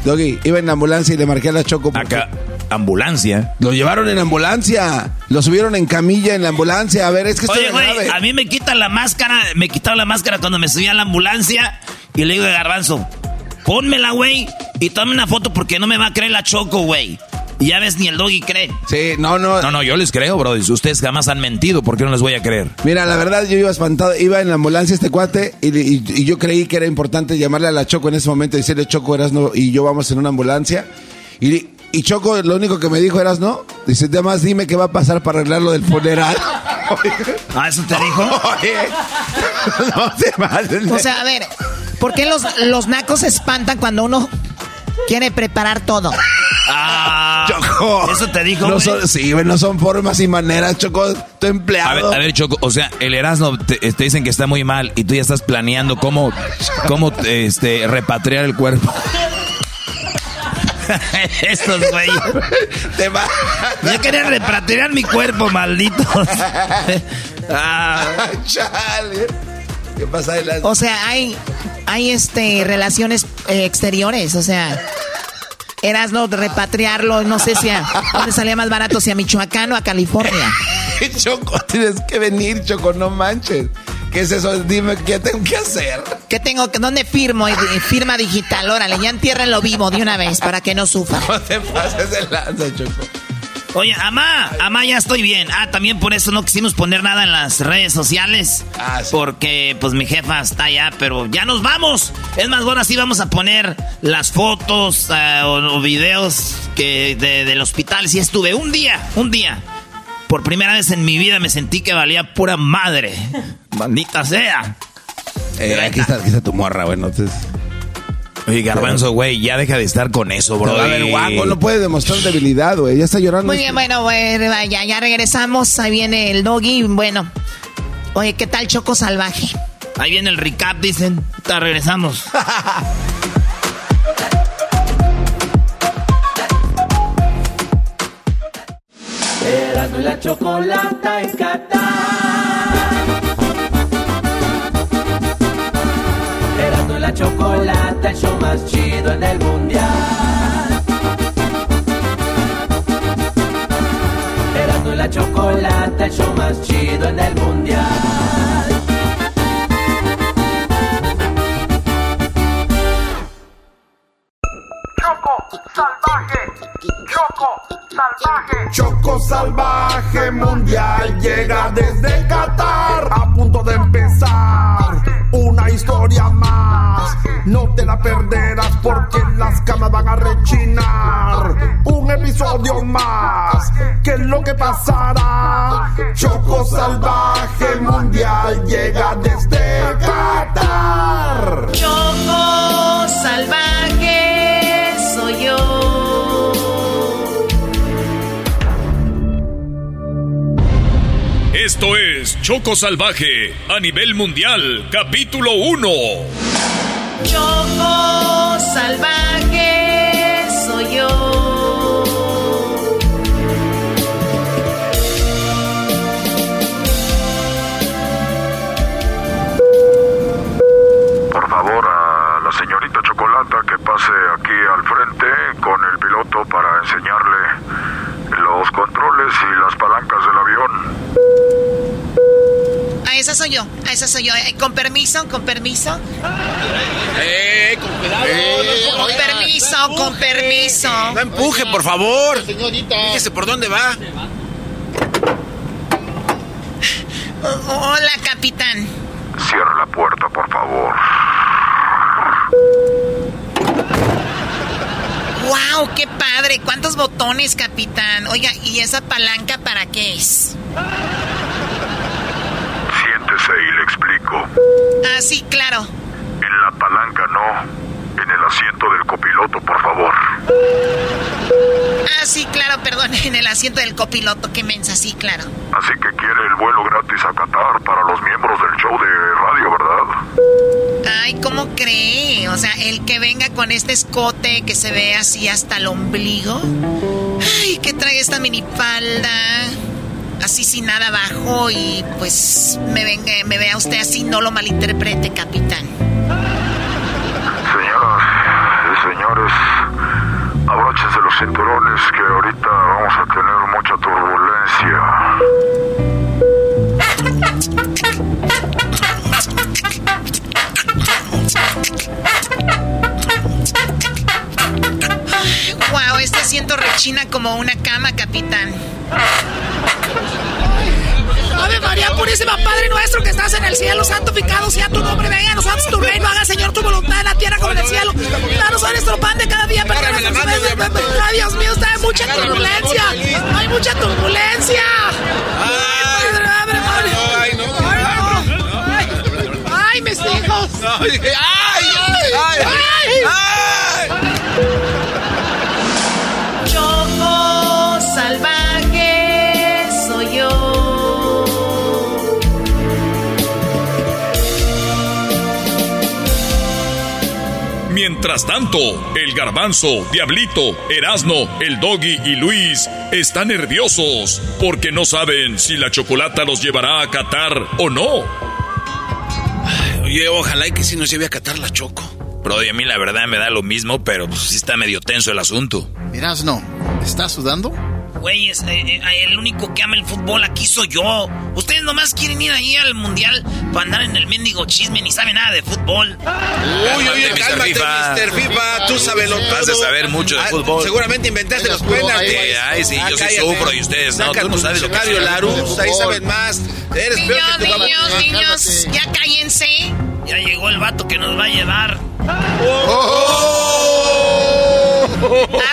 Doggy, iba en la ambulancia y le marqué a la Choco. Acá, ambulancia. Lo llevaron en ambulancia. Lo subieron en camilla en la ambulancia. A ver, es que estoy Oye, güey, a mí me quitan la máscara. Me quitaron la máscara cuando me subí a la ambulancia. Y le digo a Garbanzo, pónmela, güey. Y tome una foto porque no me va a creer la Choco, güey. Y ya ves, ni el doggy cree. Sí, no, no. No, no, yo les creo, bro. Ustedes jamás han mentido. ¿Por qué no les voy a creer? Mira, la verdad, yo iba espantado. Iba en la ambulancia este cuate y, yo creí que era importante llamarle a la Choco en ese momento y decirle, Choco, eras no. Y yo vamos en una ambulancia. Y, Choco, lo único que me dijo eras no. Dice, además dime qué va a pasar para arreglar lo del funeral. ah, ¿eso te dijo? no te O sea, a ver, ¿por qué los, los nacos se espantan cuando uno quiere preparar todo? Ah, Choco. ¿Eso te dijo? No son, sí, no son formas y maneras, Choco. Tu empleado. A ver, Choco, o sea, el Erasmo te, te, dicen que está muy mal y tú ya estás planeando cómo, cómo este, repatriar el cuerpo. Estos güeyes. Te va. Yo quería repatriar mi cuerpo, malditos. ah. Chale. ¿Qué pasa, O sea, hay, hay este, relaciones eh, exteriores, o sea. Eras no repatriarlo, no sé si a dónde salía más barato, si a Michoacán o a California. Choco, tienes que venir, Choco, no manches. ¿Qué es eso? Dime qué tengo que hacer. ¿Qué tengo que dónde firmo? Firma digital, órale, ya lo vivo de una vez para que no sufra. No te pases de lanza, Choco. Oye, Amá, Amá, ya estoy bien. Ah, también por eso no quisimos poner nada en las redes sociales. Ah, sí. Porque, pues, mi jefa está allá, pero ya nos vamos. Es más, bueno, así vamos a poner las fotos eh, o, videos que del hospital. Si estuve un día, un día. Por primera vez en mi vida me sentí que valía pura madre. Maldita sea. Eh, aquí, está, aquí está tu morra, bueno, entonces... Oye, Garbanzo, güey, ya deja de estar con eso, bro. A ver, guapo, no puede demostrar debilidad, güey. Ya está llorando. Muy bien, bueno, güey, ya, ya regresamos. Ahí viene el doggy. Bueno, oye, ¿qué tal Choco Salvaje? Ahí viene el recap, dicen. Ya regresamos. Erasmo la chocolata en la chocolata, el show más chido en el mundial. Erasmo la chocolata, el show más chido en el mundial. Salvaje, Choco salvaje. Choco salvaje mundial llega desde Qatar, a punto de empezar una historia más. No te la perderás porque las camas van a rechinar. Un episodio más. ¿Qué es lo que pasará? Choco salvaje mundial llega desde Qatar. Choco salvaje Esto es Choco Salvaje a nivel mundial, capítulo 1. Choco Salvaje soy yo. Por favor, a la señorita Chocolata que pase aquí al frente con el piloto para enseñarle los controles y las palancas del avión. A esa soy yo, a esa soy yo. Eh, con permiso, con permiso. ¡Eh, con cuidado! Eh, con permiso, con permiso. No empuje, por favor. Señorita. Fíjese por dónde va. hola, capitán. Cierra la puerta, por favor. ¡Wow! ¡Qué padre! ¿Cuántos botones, capitán? Oiga, ¿y esa palanca para qué es? Siéntese y le explico. Ah, sí, claro. En la palanca no. En el asiento del copiloto, por favor. Ah, sí, claro, perdón. En el asiento del copiloto, qué mensa, sí, claro. Así que quiere el vuelo gratis a Qatar para los miembros del show de radio, ¿verdad? Ay, ¿cómo cree? O sea, el que venga con este escote que se ve así hasta el ombligo. Ay, que trae esta minifalda. Así sin nada abajo y pues me, venga, me vea usted así, no lo malinterprete, capitán. Señoras y señores, abróchense los cinturones que ahorita vamos a tener mucha turbulencia. Wow, este asiento rechina como una cama, capitán. Ave María Purísima, Padre nuestro que estás en el cielo, santificado sea tu nombre, venga a nosotros tu reino, haga Señor tu voluntad en la tierra como en el cielo. Danos hoy nuestro pan de cada día, perdónanos Ay, Dios mío, está hay mucha turbulencia, hay mucha turbulencia. Ay, Padre, abre ¡Ay! ¡Ay! ¡Ay! Choco salvaje soy yo. Mientras tanto, el garbanzo, Diablito, Erasno, el Doggy y Luis están nerviosos porque no saben si la chocolata los llevará a Qatar o no. Oye, ojalá y que si nos lleve a catar la choco. Brody, a mí la verdad me da lo mismo, pero pues sí está medio tenso el asunto. Erasno, ¿estás sudando? Güey, es, eh, eh, el único que ama el fútbol aquí soy yo. Ustedes nomás quieren ir ahí al mundial para andar en el mendigo chisme, ni saben nada de fútbol. Uy, uy, Mr. cálmate, FIFA. Mr. FIFA. Tú sabes lo Vas de saber mucho de Ah, fútbol. Seguramente inventaste los penaltis. Ay, ay, sí, Ah, yo sí sufro y ustedes no. Tú no sabes lo que. Larus, ahí sabes más. Eres peor Niños, que tu papá. niños, niños, ya cállense. Ya llegó el vato que nos va a llevar.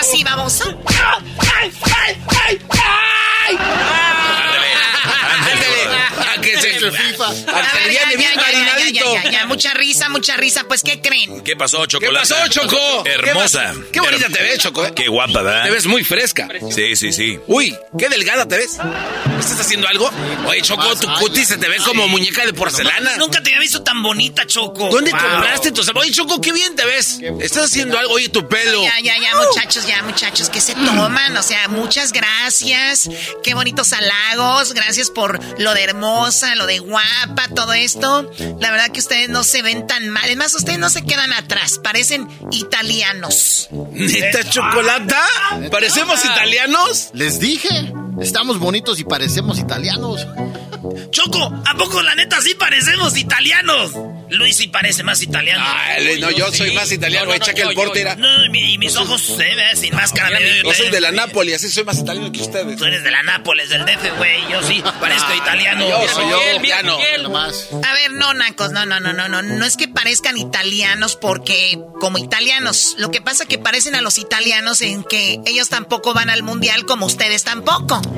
Así vamos. A ya, mucha risa, mucha risa. Pues, ¿qué creen? ¿Qué pasó, Chocolate? pasó, Choco? Hermosa. ¿Qué, qué bonita te ves, Choco, eh? Qué guapa, ¿verdad? Te ves muy fresca. Sí, sí, sí. Uy, qué delgada te ves. ¿Estás haciendo algo? Oye, Choco, tu cutis se te ve como muñeca de porcelana. Nunca te había visto tan bonita, Choco. ¿Dónde Wow. compraste tu Oye, Choco, qué bien te ves. Estás haciendo algo. Oye, tu pelo. Ya, ya, ya, muchachos, ya, muchachos, que se toman. O sea, muchas gracias. Qué bonitos halagos. Gracias por lo de hermosa, lo de guapa, todo esto. La verdad que ustedes no se ven tan mal. Es más, ustedes no se quedan atrás. Parecen italianos. ¿Neta chocolata? ¿Parecemos italianos? Les dije, estamos bonitos y parecemos italianos. Choco, ¿a poco la neta sí parecemos italianos? Luis sí parece más italiano. Ay, no, yo soy más italiano. Echa que el porte era. No, y mi- y mis ojos se ven sin máscara. Yo soy de la Nápoli, así soy más italiano que ustedes. Tú eres de la Nápoles, del DF, güey. Yo sí parezco italiano. Yo soy yo. A ver, no, Nacos, no, no, no, no, no. No es que parezcan italianos porque, como italianos, lo que pasa es que parecen a los italianos en que ellos tampoco van al mundial como ustedes tampoco.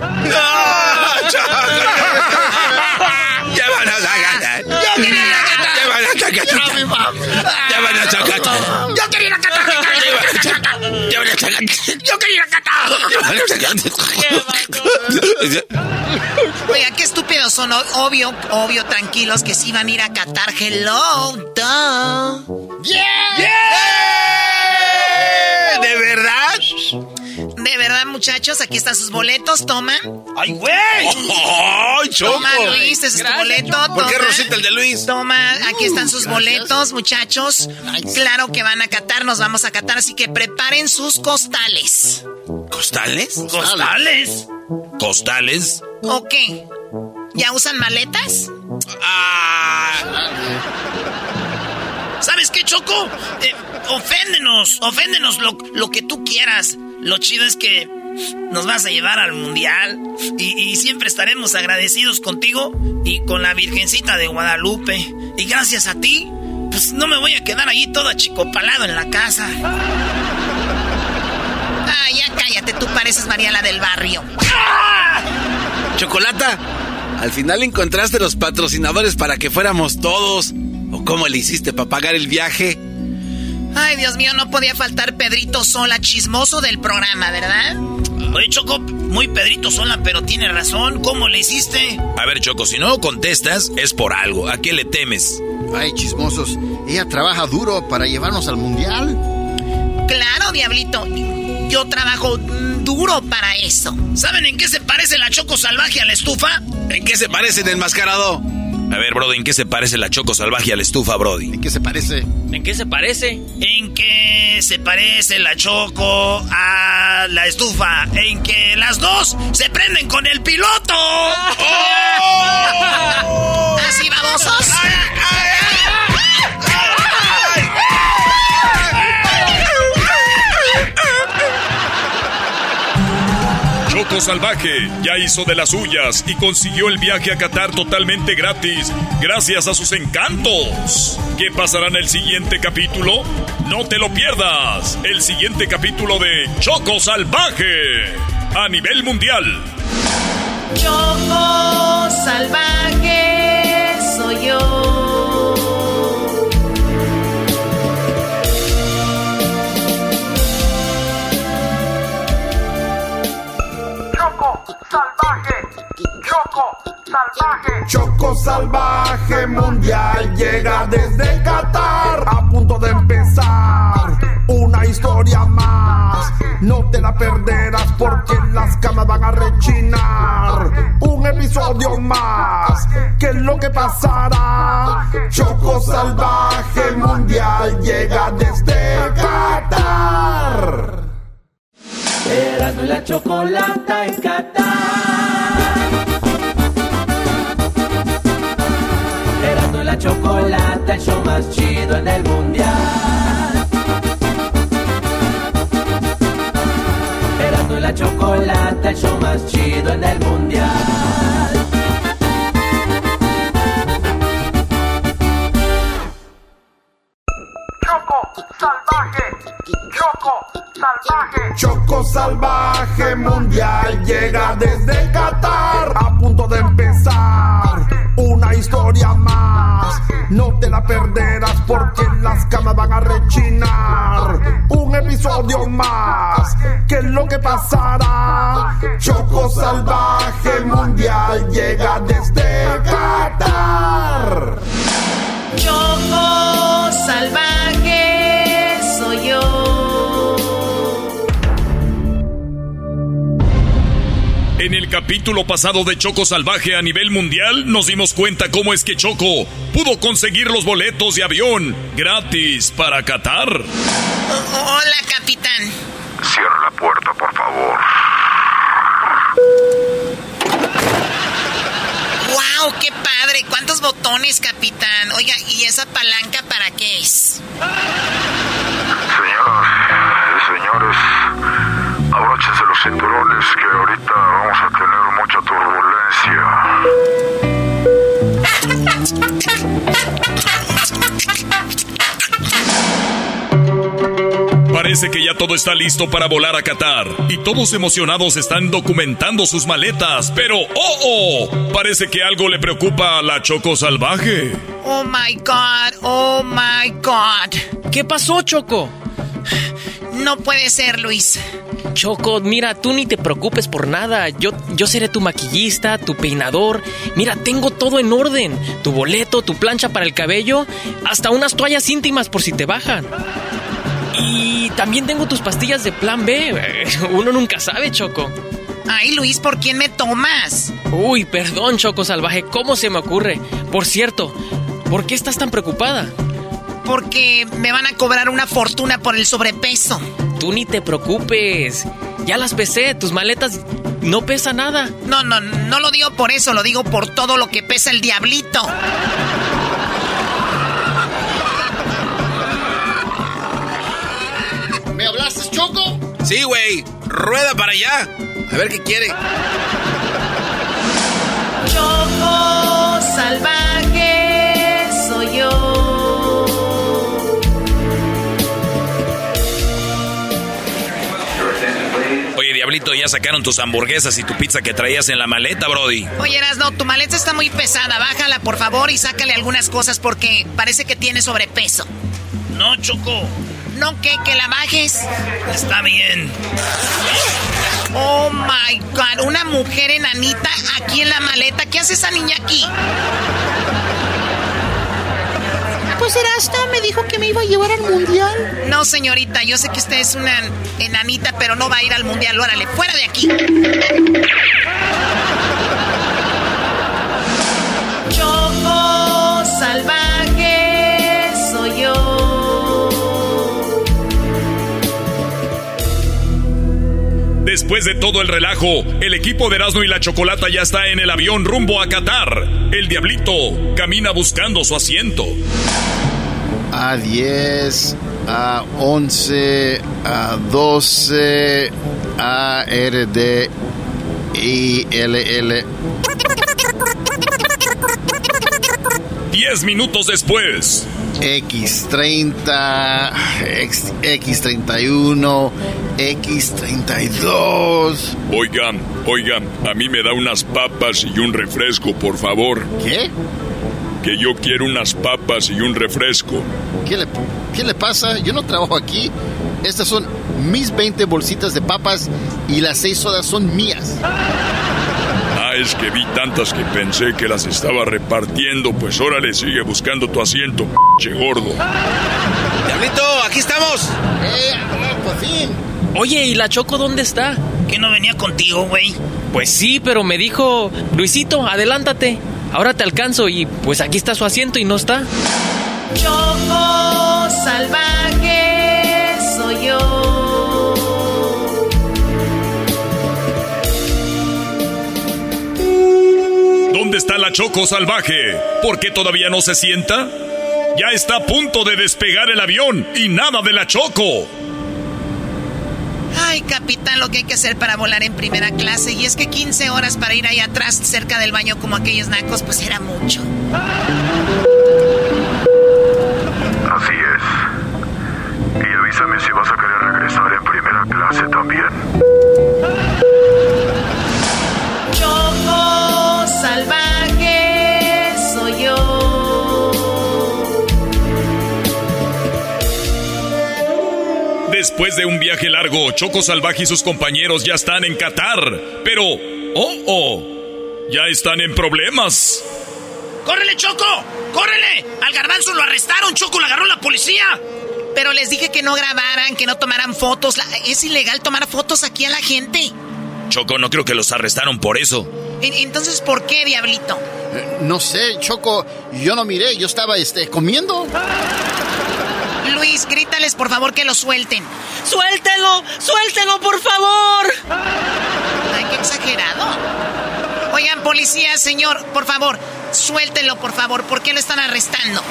Ya Ya van a gana. Yo quería ir a Qatar. Ya van a gana. Yo quería ir a Qatar. Ya van a gana. Oiga, qué estúpidos son. Obvio, obvio, tranquilos que sí van a ir a Qatar. Hello, duh. ¿De verdad? De verdad, muchachos, aquí están sus boletos. Toma. ¡Ay, güey! ¡Ay, Choco! Toma, Luis, ese es tu boleto. ¿Por qué toma. Rosita el de Luis? Toma, aquí están sus gracias. boletos, muchachos. Claro que van a Qatar, nos vamos a Qatar, así que preparen sus costales. ¿Costales? ¿Costales? ¿Costales? ¿O qué? ¿Ya usan maletas? Ah, ¿Sabes qué, Choco? Eh, oféndenos, oféndenos lo, lo que tú quieras. Lo chido es que nos vas a llevar al mundial y, y siempre estaremos agradecidos contigo y con la Virgencita de Guadalupe. Y gracias a ti, pues no me voy a quedar ahí todo achicopalado en la casa. Ah, ya cállate, tú pareces Mariela del barrio. Chocolata, al final encontraste los patrocinadores para que fuéramos todos. ¿O cómo le hiciste para pagar el viaje? Ay, Dios mío, no podía faltar Pedrito Sola, chismoso del programa, ¿verdad? Oye, Choco, muy Pedrito Sola, pero tiene razón. ¿Cómo le hiciste? A ver, Choco, si no contestas, es por algo. ¿A qué le temes? Ay, chismosos. Ella trabaja duro para llevarnos al mundial. Claro, Diablito. Yo trabajo mm, duro para eso. ¿Saben en qué se parece la Choco salvaje a la estufa? ¿En qué se parece el enmascarado? A ver, Brody, ¿en qué se parece la choco salvaje a la estufa, Brody? ¿En qué se parece? ¿En qué se parece? En que se parece la Choco a la estufa. En que las dos se prenden con el piloto. ¿Así babosos? Choco Salvaje ya hizo de las suyas y consiguió el viaje a Qatar totalmente gratis gracias a sus encantos. ¿Qué pasará en el siguiente capítulo? No te lo pierdas. El siguiente capítulo de Choco Salvaje a nivel mundial. Choco salvaje soy yo. salvaje, Choco salvaje. Choco salvaje mundial llega desde Qatar a punto de empezar una historia más. No te la perderás porque las camas van a rechinar. Un episodio más. ¿Qué es lo que pasará? Choco salvaje mundial llega desde Qatar. Erasmo y la chocolata en Qatar. Erasmo y la chocolata, el show más chido en el mundial. Erasmo y la chocolata, el show más chido en el mundial. Choco salvaje mundial llega desde Qatar a punto de empezar una historia más. No te la perderás porque las camas van a rechinar. Un episodio más. ¿Qué es lo que pasará? Choco salvaje mundial llega desde Qatar. Choco salvaje soy yo. El capítulo pasado de Choco Salvaje a nivel mundial nos dimos cuenta cómo es que Choco pudo conseguir los boletos de avión gratis para Qatar. Hola, capitán. Cierra la puerta, por favor. ¡Wow! ¡Qué padre! ¿Cuántos botones, capitán? Oiga, ¿y esa palanca para qué es? Señoras y señores, abróchense los cinturones Parece que ya todo está listo para volar a Qatar y todos emocionados están documentando sus maletas, pero ¡oh, oh! Parece que algo le preocupa a la Choco Salvaje. Oh my god, oh my god. ¿Qué pasó, Choco? No puede ser, Luis. Choco, mira, tú ni te preocupes por nada. Yo, yo seré tu maquillista, tu peinador. Mira, tengo todo en orden. Tu boleto, tu plancha para el cabello, hasta unas toallas íntimas por si te bajan. Y también tengo tus pastillas de plan B. Uno nunca sabe, Choco. Ay, Luis, ¿por quién me tomas? Uy, perdón, Choco Salvaje, ¿cómo se me ocurre? Por cierto, ¿por qué estás tan preocupada? Porque me van a cobrar una fortuna por el sobrepeso. Tú ni te preocupes. Ya las pesé, tus maletas no pesa nada. No, no, no lo digo por eso, lo digo por todo lo que pesa el diablito. Choco? Sí, güey. Rueda para allá. A ver qué quiere. Choco salvaje soy yo. Oye, Diablito, ya sacaron tus hamburguesas y tu pizza que traías en la maleta, Brody. Oye, no, tu maleta está muy pesada. Bájala, por favor, y sácale algunas cosas porque parece que tiene sobrepeso. No, Choco. ¿No qué? ¿Que la bajes? Está bien. Oh my god, una mujer enanita aquí en la maleta. ¿Qué hace esa niña aquí? Pues Erasmo me dijo que me iba a llevar al mundial. No, señorita, yo sé que usted es una enanita, pero no va a ir al mundial. Órale, fuera de aquí. Choco salvaje Después de todo el relajo, el equipo de Erasmo y la Chocolata ya está en el avión rumbo a Qatar. El Diablito camina buscando su asiento. A 10, a 11, a 12, a R, D, I, L, L. Diez minutos después. X30, X, X31, X32. Oigan, oigan, a mí me da unas papas y un refresco, por favor. ¿Qué? Que yo quiero unas papas y un refresco. ¿Qué le, ¿Qué le pasa? Yo no trabajo aquí. Estas son mis 20 bolsitas de papas y las 6 sodas son mías. Es que vi tantas que pensé que las estaba repartiendo. Pues órale, sigue buscando tu asiento, che gordo. Diablito, aquí estamos. Eh, por fin. Oye, ¿y la Choco dónde está? ¿Que no venía contigo, güey? Pues sí, pero me dijo, Luisito, adelántate. Ahora te alcanzo y pues aquí está su asiento y no está. Choco salvaje soy yo. Está la Choco salvaje? ¿Por qué todavía no se sienta? Ya está a punto de despegar el avión y nada de la Choco. Ay, capitán, lo que hay que hacer para volar en primera clase. Y es que 15 horas para ir ahí atrás, cerca del baño, como aquellos nacos, pues era mucho. Así es. Y avísame si vas a querer regresar en primera clase también. Después de un viaje largo, Choco Salvaje y sus compañeros ya están en Qatar. Pero, oh, oh, ya están en problemas. ¡Córrele, Choco! ¡Córrele! Al garbanzo lo arrestaron, Choco, lo agarró la policía. Pero les dije que no grabaran, que no tomaran fotos. Es ilegal tomar fotos aquí a la gente. Choco, no creo que los arrestaron por eso. En- Entonces, ¿por qué, diablito? Eh, No sé, Choco, yo no miré, yo estaba este, comiendo. Luis, grítales por favor que lo suelten. ¡Suéltelo! ¡Suéltelo, por favor! Ay, qué exagerado. Oigan, policía, señor, por favor, suéltenlo, por favor. ¿Por qué lo están arrestando?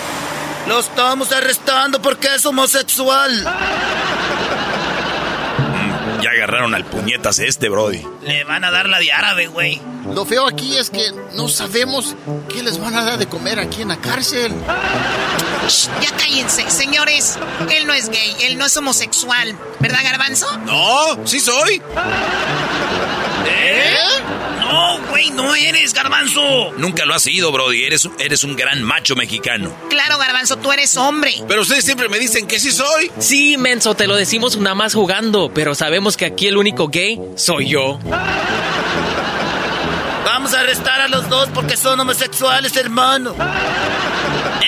Lo estamos arrestando porque es homosexual. Ya agarraron al puñetas este, Brody. Le van a dar la de árabe, güey. Lo feo aquí es que no sabemos qué les van a dar de comer aquí en la cárcel. Shh, ya cállense, señores. Él no es gay, él no es homosexual. ¿Verdad, Garbanzo? No, sí soy. ¿Eh? No, güey, no eres, garbanzo. Nunca lo has sido, Brody. Eres, eres un gran macho mexicano. Claro, Garbanzo, tú eres hombre. Pero ustedes siempre me dicen que sí soy. Sí, menso, te lo decimos nada más jugando, pero sabemos que aquí el único gay soy yo. Vamos a arrestar a los dos porque son homosexuales, hermano.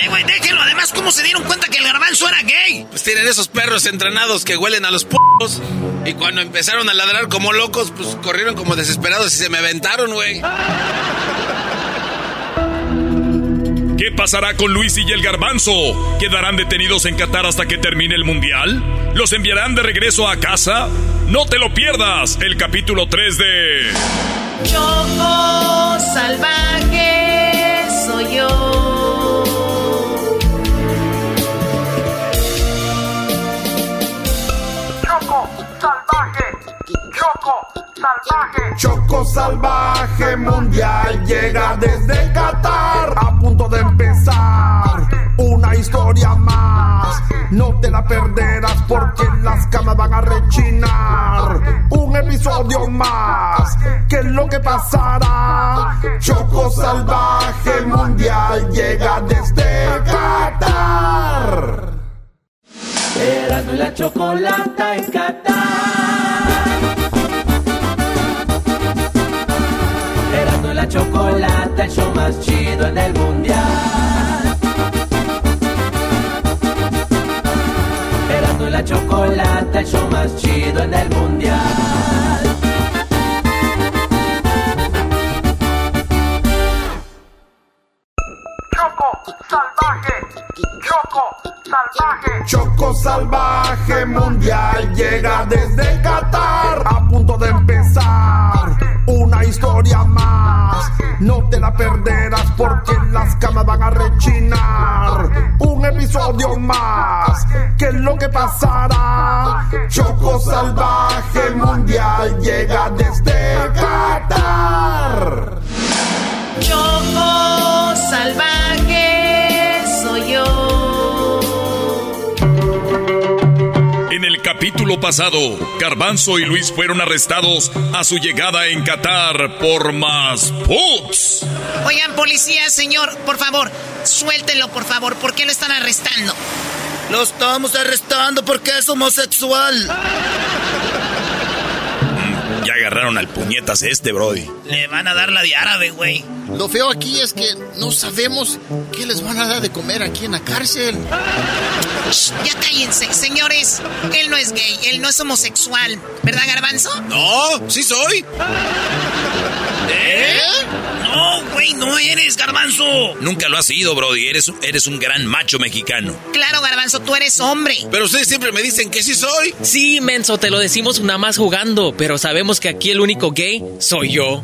Eh, güey, déjenlo. Además, ¿cómo se dieron cuenta que el garbanzo era gay? Pues tienen esos perros entrenados que huelen a los p***os. Y cuando empezaron a ladrar como locos, pues corrieron como desesperados y se me aventaron, güey. ¿Qué pasará con Luis y el garbanzo? ¿Quedarán detenidos en Qatar hasta que termine el mundial? ¿Los enviarán de regreso a casa? No te lo pierdas, el capítulo 3 de... Choco salvaje Choco salvaje. Choco salvaje mundial llega desde Qatar. A punto de empezar una historia más. No te la perderás porque las camas van a rechinar. Un episodio más. ¿Qué es lo que pasará? Choco salvaje mundial llega desde Qatar. Erasmo la chocolata en Qatar. Chocolata, el show más chido en el mundial. Erasmo y la chocolata, el show más chido en el mundial. Choco salvaje, Choco salvaje. Choco salvaje mundial llega desde Qatar. A punto de empezar una historia más. No te la perderás porque las camas van a rechinar. Un episodio más. ¿Qué es lo que pasará? Choco salvaje mundial llega desde Qatar. Choco salvaje En el capítulo pasado, Garbanzo y Luis fueron arrestados a su llegada en Qatar por más puts. Oigan, policía, señor, por favor, suéltenlo, por favor. ¿Por qué lo están arrestando? Lo estamos arrestando porque es homosexual. Ya agarraron al puñetas este, Brody. Le van a dar la de árabe, güey. Lo feo aquí es que no sabemos qué les van a dar de comer aquí en la cárcel. ya cállense, señores. Él no es gay, él no es homosexual. ¿Verdad, Garbanzo? No, sí soy. ¿Eh? No, güey, no eres, Garbanzo. Nunca lo has sido, Brody. Eres, eres un gran macho mexicano. Claro, Garbanzo, tú eres hombre. Pero ustedes siempre me dicen que sí soy. Sí, menso, te lo decimos nada más jugando, pero sabemos que aquí el único gay soy yo.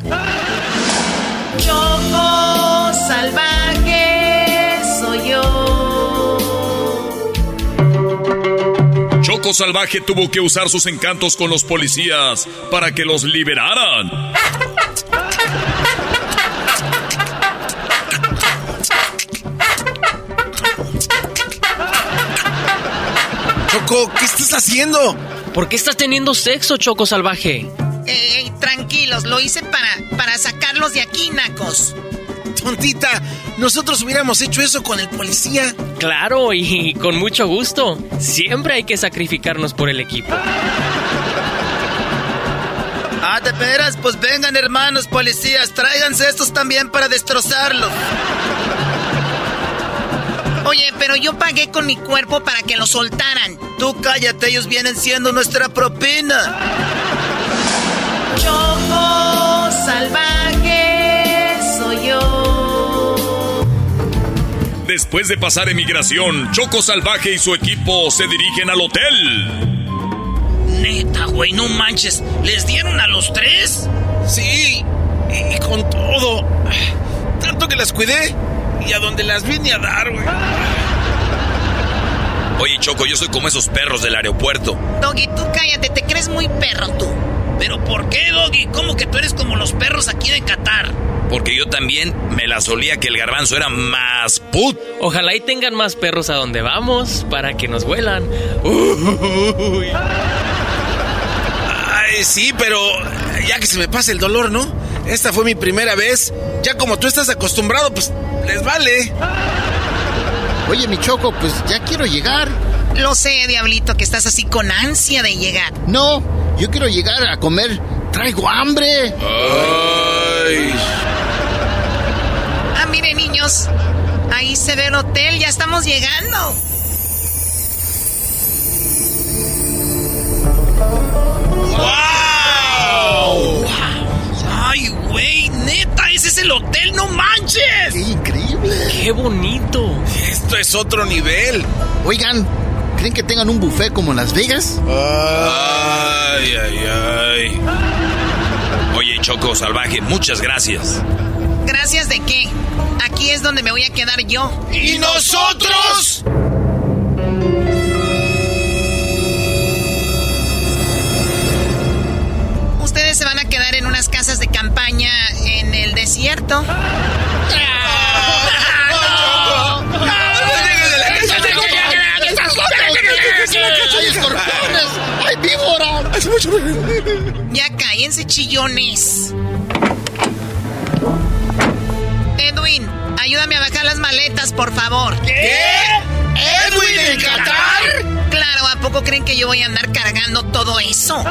Choco salvaje soy yo. Choco Salvaje tuvo que usar sus encantos con los policías para que los liberaran. Choco, ¿qué estás haciendo? ¿Por qué estás teniendo sexo, Choco Salvaje? Eh, tranquilos, lo hice para, para sacarlos de aquí, nacos. Tontita, nosotros hubiéramos hecho eso con el policía. Claro, y con mucho gusto. Siempre hay que sacrificarnos por el equipo. Ah, de veras, pues vengan hermanos policías, tráiganse estos también para destrozarlos. Oye, pero yo pagué con mi cuerpo para que lo soltaran. Tú cállate, ellos vienen siendo nuestra propina. Choco salvaje soy yo. Después de pasar emigración, Choco Salvaje y su equipo se dirigen al hotel. Neta, güey, no manches. ¿Les dieron a los tres? Sí, y, y con todo. Tanto que las cuidé y a donde las vine a dar, güey. Oye, Choco, yo soy como esos perros del aeropuerto. Doggy, tú cállate, te crees muy perro tú. ¿Pero por qué, Doggy? ¿Cómo que tú eres como los perros aquí de Qatar? Porque yo también me la solía que el garbanzo era más put. Ojalá y tengan más perros a donde vamos para que nos vuelan. Uy. Ay, sí, pero ya que se me pase el dolor, ¿no? Esta fue mi primera vez. Ya como tú estás acostumbrado, pues les vale. Oye, mi Choco, pues ya quiero llegar. Lo sé, diablito, que estás así con ansia de llegar. No, yo quiero llegar a comer. Traigo hambre. Ay. Ah, miren, niños. Ahí se ve el hotel, ya estamos llegando. ¡Wow! ¡Ay, güey! ¡Neta! ¡Ese es el hotel! ¡No manches! ¡Qué increíble! ¡Qué bonito! Esto es otro nivel. Oigan, ¿creen que tengan un buffet como en Las Vegas? Ay, ay, ay. Oye, Choco Salvaje, muchas gracias. ¿Gracias de qué? Aquí es donde me voy a quedar yo. ¿Y nosotros? Campaña en el desierto. ¡Hay escorpiones! ¡Hay víboras! Ya cállense, chillones. Edwin, ayúdame a bajar las maletas, por favor. ¿Qué? ¿Edwin en Qatar? Claro, ¿a poco creen que yo voy a andar cargando todo eso?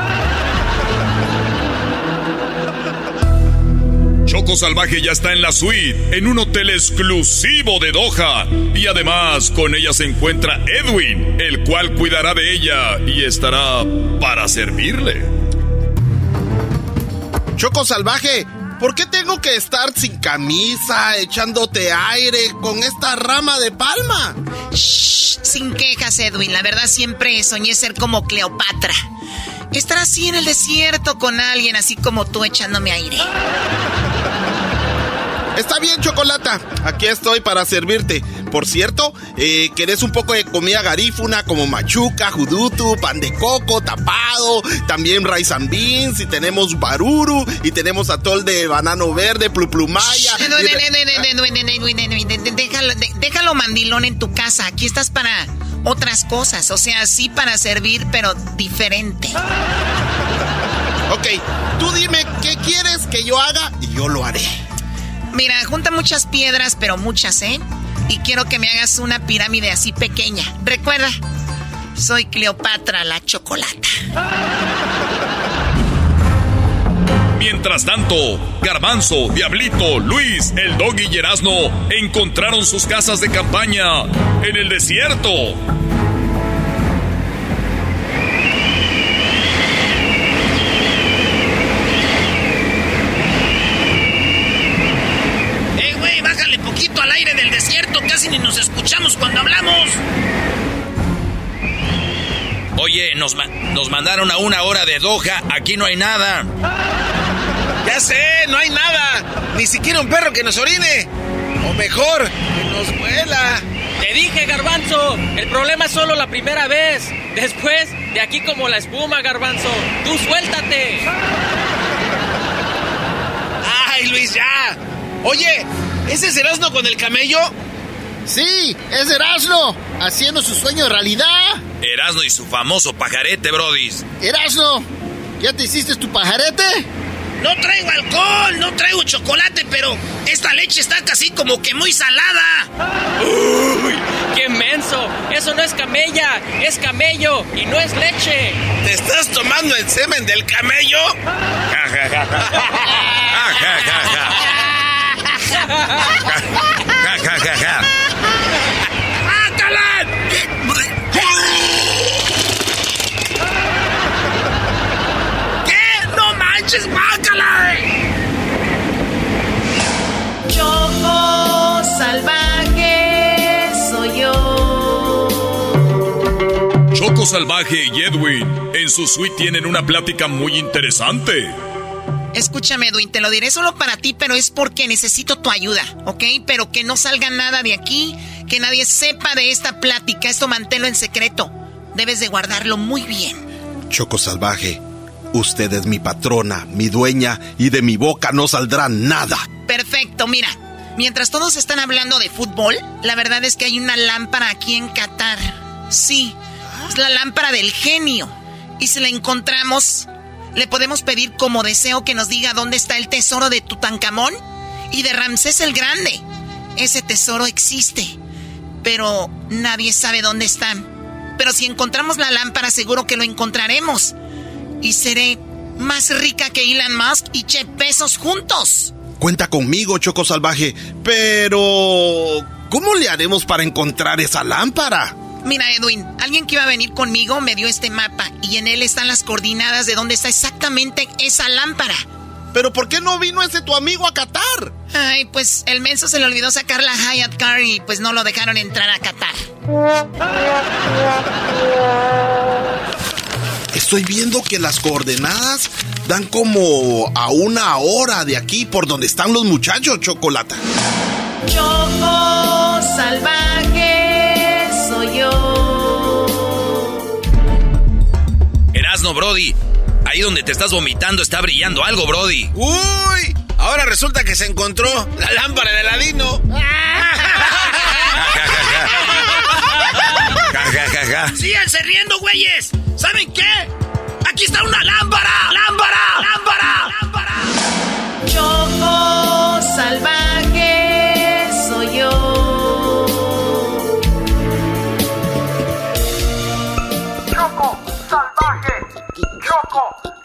Choco Salvaje ya está en la suite, en un hotel exclusivo de Doha. Y además, con ella se encuentra Edwin, el cual cuidará de ella y estará para servirle. Choco Salvaje, ¿por qué tengo que estar sin camisa, echándote aire con esta rama de palma? Shh, sin quejas, Edwin. La verdad siempre soñé ser como Cleopatra. Estar así en el desierto con alguien así como tú echándome aire. Está bien, Chocolata. Aquí estoy para servirte. Por cierto, eh, ¿querés un poco de comida garífuna como machuca, judutu, pan de coco, tapado, también rice and beans, y tenemos baruru, y tenemos atol de banano verde, pluplumaya. Déjalo, déjalo mandilón en tu casa. Aquí estás para otras cosas. O sea, sí para servir, pero diferente. Ok, tú dime qué quieres que yo haga y yo lo haré. Mira, junta muchas piedras, pero muchas, ¿eh? Y quiero que me hagas una pirámide así pequeña. Recuerda, soy Cleopatra la chocolata. Mientras tanto, Garbanzo, Diablito, Luis, el Doggy y encontraron sus casas de campaña en el desierto. Oye, nos, nos mandaron a una hora de Doha, aquí no hay nada. Ya sé, no hay nada. Ni siquiera un perro que nos orine. O mejor, que nos vuela. Te dije, garbanzo, el problema es solo la primera vez. Después, de aquí como la espuma, garbanzo. Tú suéltate. Ay, Luis, ya. Oye, ¿ese es Erasmo con el camello? Sí, es Erasmo, haciendo su sueño realidad. Erasmo y su famoso pajarete, brodis. Erasmo, ¿ya te hiciste tu pajarete? No traigo alcohol, no traigo chocolate, pero esta leche está casi como que muy salada. ¡Uy! ¡Qué menso! Eso no es camella, es camello y no es leche. ¿Te estás tomando el semen del camello? Choco Salvaje y Edwin en su suite tienen una plática muy interesante. Escúchame, Edwin, te lo diré solo para ti, pero es porque necesito tu ayuda, ¿ok? Pero que no salga nada de aquí, que nadie sepa de esta plática. Esto manténlo en secreto. Debes de guardarlo muy bien. Choco Salvaje, usted es mi patrona, mi dueña, y de mi boca no saldrá nada. Perfecto, mira. Mientras todos están hablando de fútbol, la verdad es que hay una lámpara aquí en Qatar. Sí, es la lámpara del genio. Y si la encontramos, le podemos pedir como deseo que nos diga dónde está el tesoro de Tutankamón y de Ramsés el Grande. Ese tesoro existe, pero nadie sabe dónde están. Pero si encontramos la lámpara, seguro que lo encontraremos. Y seré más rica que Elon Musk y Jeff Bezos juntos. Cuenta conmigo, Choco Salvaje, pero... ¿Cómo le haremos para encontrar esa lámpara? Mira, Edwin, alguien que iba a venir conmigo me dio este mapa y en él están las coordenadas de dónde está exactamente esa lámpara. ¿Pero por qué no vino ese tu amigo a Qatar? Ay, pues el menso se le olvidó sacar la Hyatt Car y pues no lo dejaron entrar a Qatar. Estoy viendo que las coordenadas dan como a una hora de aquí por donde están los muchachos, Chocolata. Choco salvaje Erasno, Brody. Ahí donde te estás vomitando está brillando algo, Brody. ¡Uy! Ahora resulta que se encontró la lámpara de Aladino. Ja, ja, ja. ¡Síganse riendo, güeyes! ¿Saben qué? ¡Aquí está una! ¡Lámpara!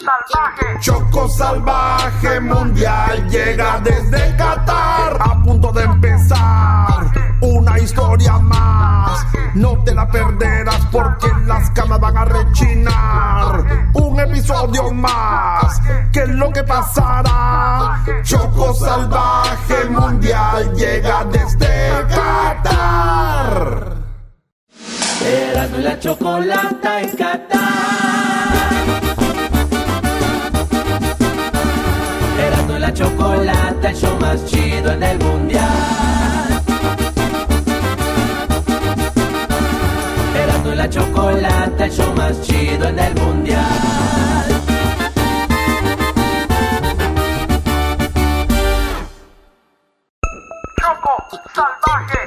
Salvaje. Choco salvaje mundial llega desde Qatar. A punto de empezar una historia más. No te la perderás porque las camas van a rechinar. Un episodio más. ¿Qué es lo que pasará? Choco salvaje mundial llega desde Qatar. Erasmo y la chocolata en Qatar. La chocolata, el show más chido en el mundial. Erasmo y la chocolata, el show más chido en el mundial. Choco salvaje,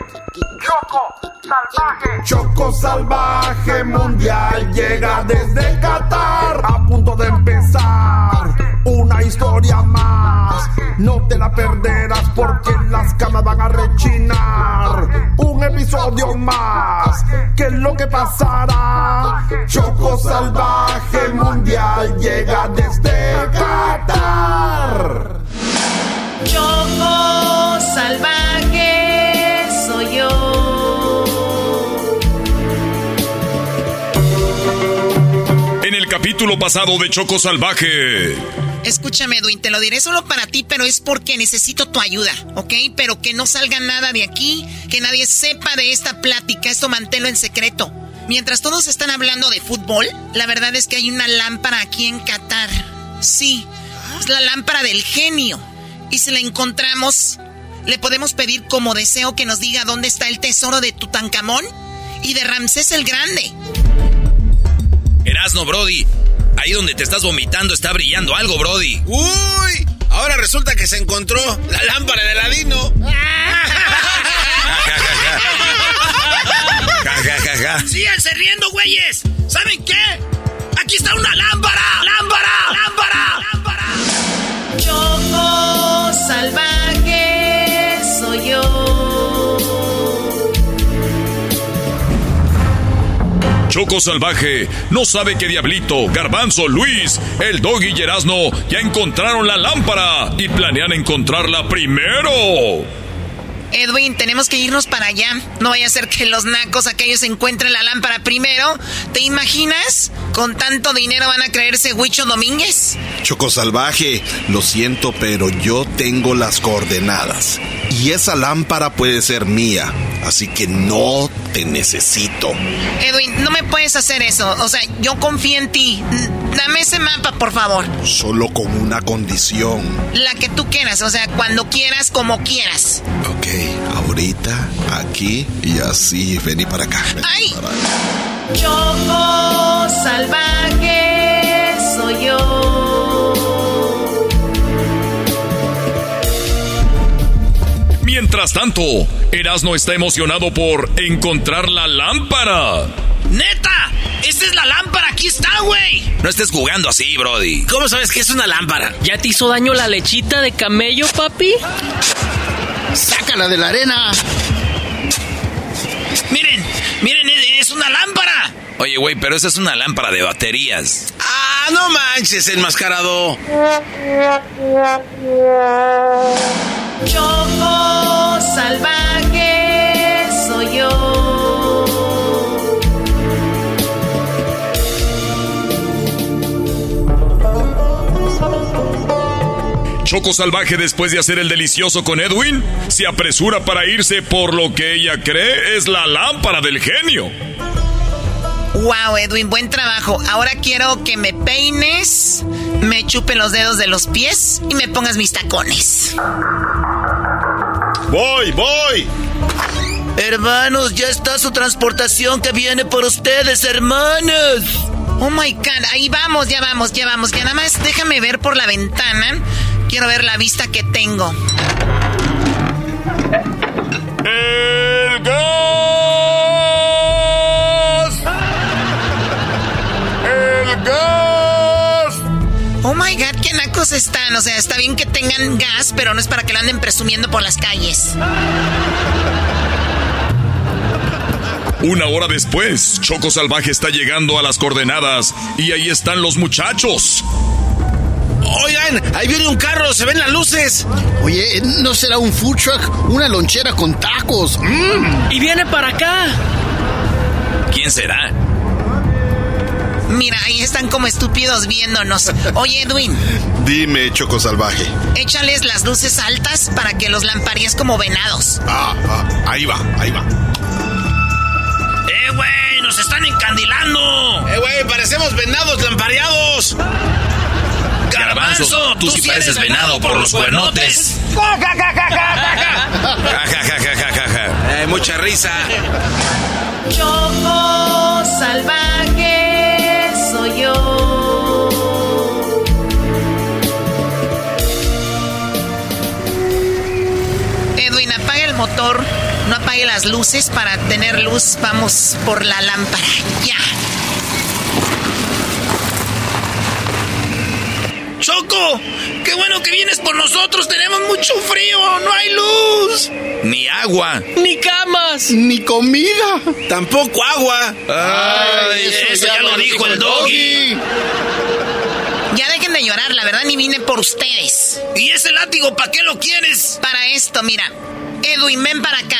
Choco salvaje. Choco salvaje mundial llega desde Qatar. A punto de empezar una historia más. No te la perderás porque las camas van a rechinar. Un episodio más. ¿Qué es lo que pasará? Choco salvaje mundial llega desde Qatar. Choco salvaje soy yo. Capítulo pasado de Choco Salvaje. Escúchame, Edwin, te lo diré solo para ti, pero es porque necesito tu ayuda, ¿ok? Pero que no salga nada de aquí, que nadie sepa de esta plática, esto manténlo en secreto. Mientras todos están hablando de fútbol, la verdad es que hay una lámpara aquí en Qatar. Sí, es la lámpara del genio. Y si la encontramos, le podemos pedir como deseo que nos diga dónde está el tesoro de Tutankamón y de Ramsés el Grande. Erasno, Brody. Ahí donde te estás vomitando está brillando algo, Brody. Uy, ahora resulta que se encontró la lámpara de Aladino. ¡Síganse riendo, güeyes! ¿Saben qué? ¡Aquí está una lámpara! ¡Lámpara! ¡Lámpara! ¡Lámpara! Choco salvaje Choco Salvaje no sabe que Diablito, Garbanzo, Luis, el Doggy y Erasno ya encontraron la lámpara y planean encontrarla primero. Edwin, tenemos que irnos para allá. No vaya a ser que los nacos aquellos encuentren la lámpara primero. ¿Te imaginas? Con tanto dinero van a creerse Huicho Domínguez. Choco Salvaje, lo siento, pero yo tengo las coordenadas. Y esa lámpara puede ser mía. Así que no te necesito. Edwin, no me puedes hacer eso. O sea, yo confío en ti. Dame ese mapa, por favor. Solo con una condición. La que tú quieras. O sea, cuando quieras, como quieras. Ok, ahorita, aquí y así. Vení para acá. Vení ¡Ay! para acá. Choco salvaje soy yo. Mientras tanto, Erasno está emocionado por encontrar la lámpara. ¡Neta! ¡Esta es la lámpara! ¡Aquí está, güey! No estés jugando así, Brody. ¿Cómo sabes que es una lámpara? ¿Ya te hizo daño la lechita de camello, papi? Sácala de la arena. Miren, miren, es una lámpara. Oye, güey, pero esa es una lámpara de baterías. Ah, no manches, enmascarado. Choco salvaje Choco Salvaje, después de hacer el delicioso con Edwin, se apresura para irse por lo que ella cree es la lámpara del genio. Wow, Edwin, buen trabajo. Ahora quiero que me peines, me chupen los dedos de los pies y me pongas mis tacones. Voy, voy. Hermanos, ya está su transportación que viene por ustedes, hermanos. Oh my god, ahí vamos, ya vamos, ya vamos. Ya nada más déjame ver por la ventana. Quiero ver la vista que tengo. ¡El gas! ¡El gas! Oh my god, qué nacos están. O sea, está bien que tengan gas, pero no es para que lo anden presumiendo por las calles. Una hora después, Choco Salvaje está llegando a las coordenadas y ahí están los muchachos. Oigan, ahí viene un carro, se ven las luces. Oye, ¿no será un food truck? Una lonchera con tacos. Mm. Y viene para acá. ¿Quién será? Mira, ahí están como estúpidos viéndonos. Oye, Edwin, Dime, Choco Salvaje. échales las luces altas para que los lamparíes como venados. Ah, ah, ahí va, ahí va. ¡Eh, güey! ¡Nos están encandilando! Eh, güey, parecemos venados lampareados. Garbanzo, tú sí pareces venado por los cuernotes. Ja, ja, ja, ja, ja, ja. Mucha risa. Choco salvaje soy yo. Edwin, apaga el motor, no apague las luces para tener luz. Vamos por la lámpara. Ya. ¡Choco! ¡Qué bueno que vienes por nosotros! ¡Tenemos mucho frío! ¡No hay luz! Ni agua. Ni camas. Ni comida. Tampoco agua. Ay, eso, ya, lo dijo el doggy. Ya dejen de llorar, la verdad ni vine por ustedes. ¿Y ese látigo para qué lo quieres? Para esto, mira. Edwin, ven para acá.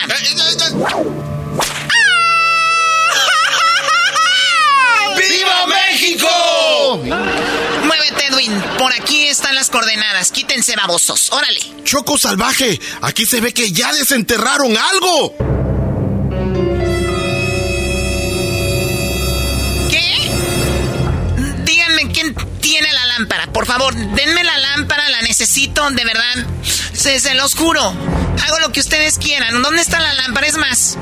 ¡Viva México! Muévete, Edwin. Por aquí están las coordenadas. Quítense, babosos. Órale. Choco salvaje. Aquí se ve que ya desenterraron algo. ¿Qué? Díganme quién tiene la lámpara. Por favor, denme la lámpara. La necesito, de verdad. Se, se los juro. Hago lo que ustedes quieran. ¿Dónde está la lámpara? Es más,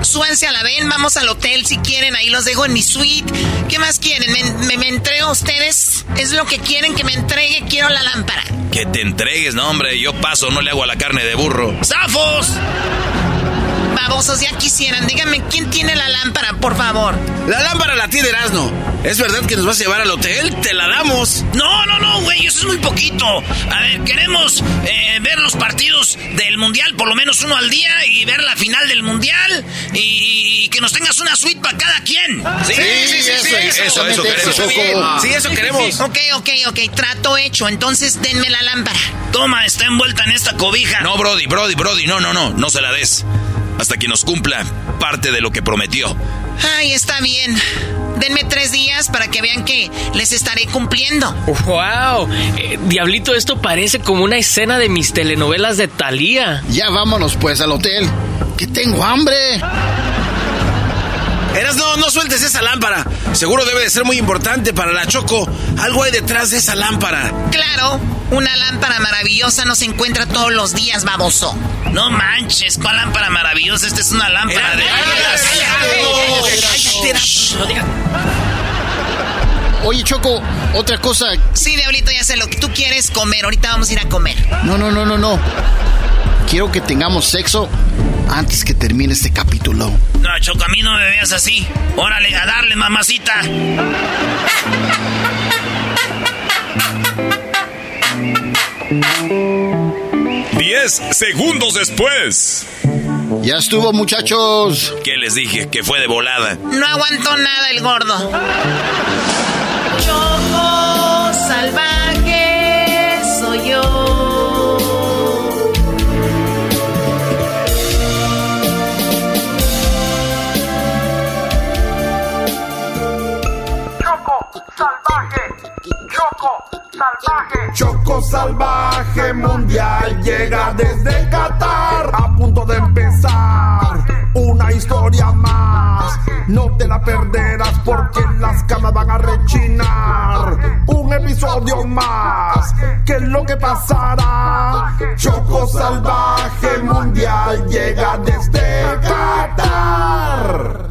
súbanse a la ven, vamos al hotel si quieren, ahí los dejo en mi suite. ¿Qué más quieren? ¿Me, me, entrego a ustedes? ¿Es lo que quieren que me entregue? Quiero la lámpara. Que te entregues, no hombre, yo paso, no le hago a la carne de burro. ¡Zafos! Babosos, ya quisieran. Díganme, ¿quién tiene la lámpara, por favor? La lámpara la tiene Erasno. ¿Es verdad que nos vas a llevar al hotel? Te la damos. No, no, no, güey, eso es muy poquito. A ver, queremos eh, ver los partidos del Mundial, por lo menos uno al día, y ver la final del Mundial, y, que nos tengas una suite para cada quien. Sí, sí, sí, eso, eso, eso, queremos. Sí, eso queremos. Ok, ok, ok, trato hecho. Entonces, denme la lámpara. Toma, está envuelta en esta cobija. No, Brody, Brody, Brody, no, no, no, no se la des hasta que nos cumpla parte de lo que prometió. Ay, está bien. Denme tres días para que vean que les estaré cumpliendo. ¡Wow! Eh, Diablito, esto parece como una escena de mis telenovelas de Thalía. Ya vámonos pues al hotel. Que tengo hambre. Eras, no, no sueltes esa lámpara. Seguro debe de ser muy importante para la Choco. Algo hay detrás de esa lámpara. Claro, una lámpara maravillosa no se encuentra todos los días, baboso. No manches, ¿cuál lámpara maravillosa? Esta es una lámpara de... Oye, Choco, otra cosa. Sí, Diablito, ya sé lo que tú quieres comer. Ahorita vamos a ir a comer. No, no, no, no, no. Quiero que tengamos sexo antes que termine este capítulo. No, Choco, a mí no me veas así. Órale, a darle, mamacita. Diez segundos después. Ya estuvo, muchachos. ¿Qué les dije? Que fue de volada. No aguantó nada el gordo. Choco salvaje soy yo. Choco salvaje. Choco salvaje. Choco salvaje mundial llega desde Qatar. A punto de empezar una historia más. No te la perderás porque las camas van a rechinar. Un episodio más. ¿Qué es lo que pasará? Choco salvaje mundial llega desde Qatar.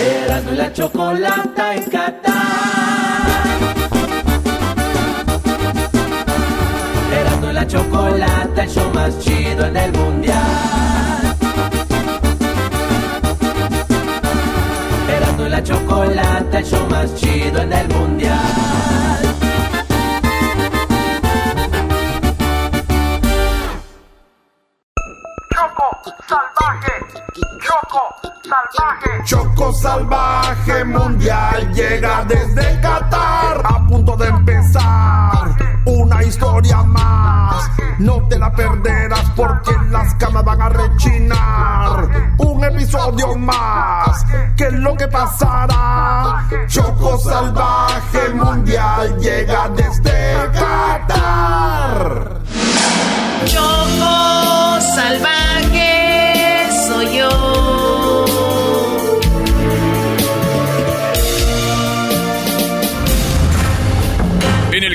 Erasmo y la chocolata en Qatar. Erasmo y la chocolata, el show más chido en el mundial. La chocolata, el show más chido en el mundial. Choco salvaje. Choco salvaje. Choco salvaje mundial llega desde Qatar. A punto de empezar una historia más. No te la perderás porque las camas van a rechinar. Un episodio más. ¿Qué es lo que pasará? Choco salvaje mundial llega desde Qatar. Choco salvaje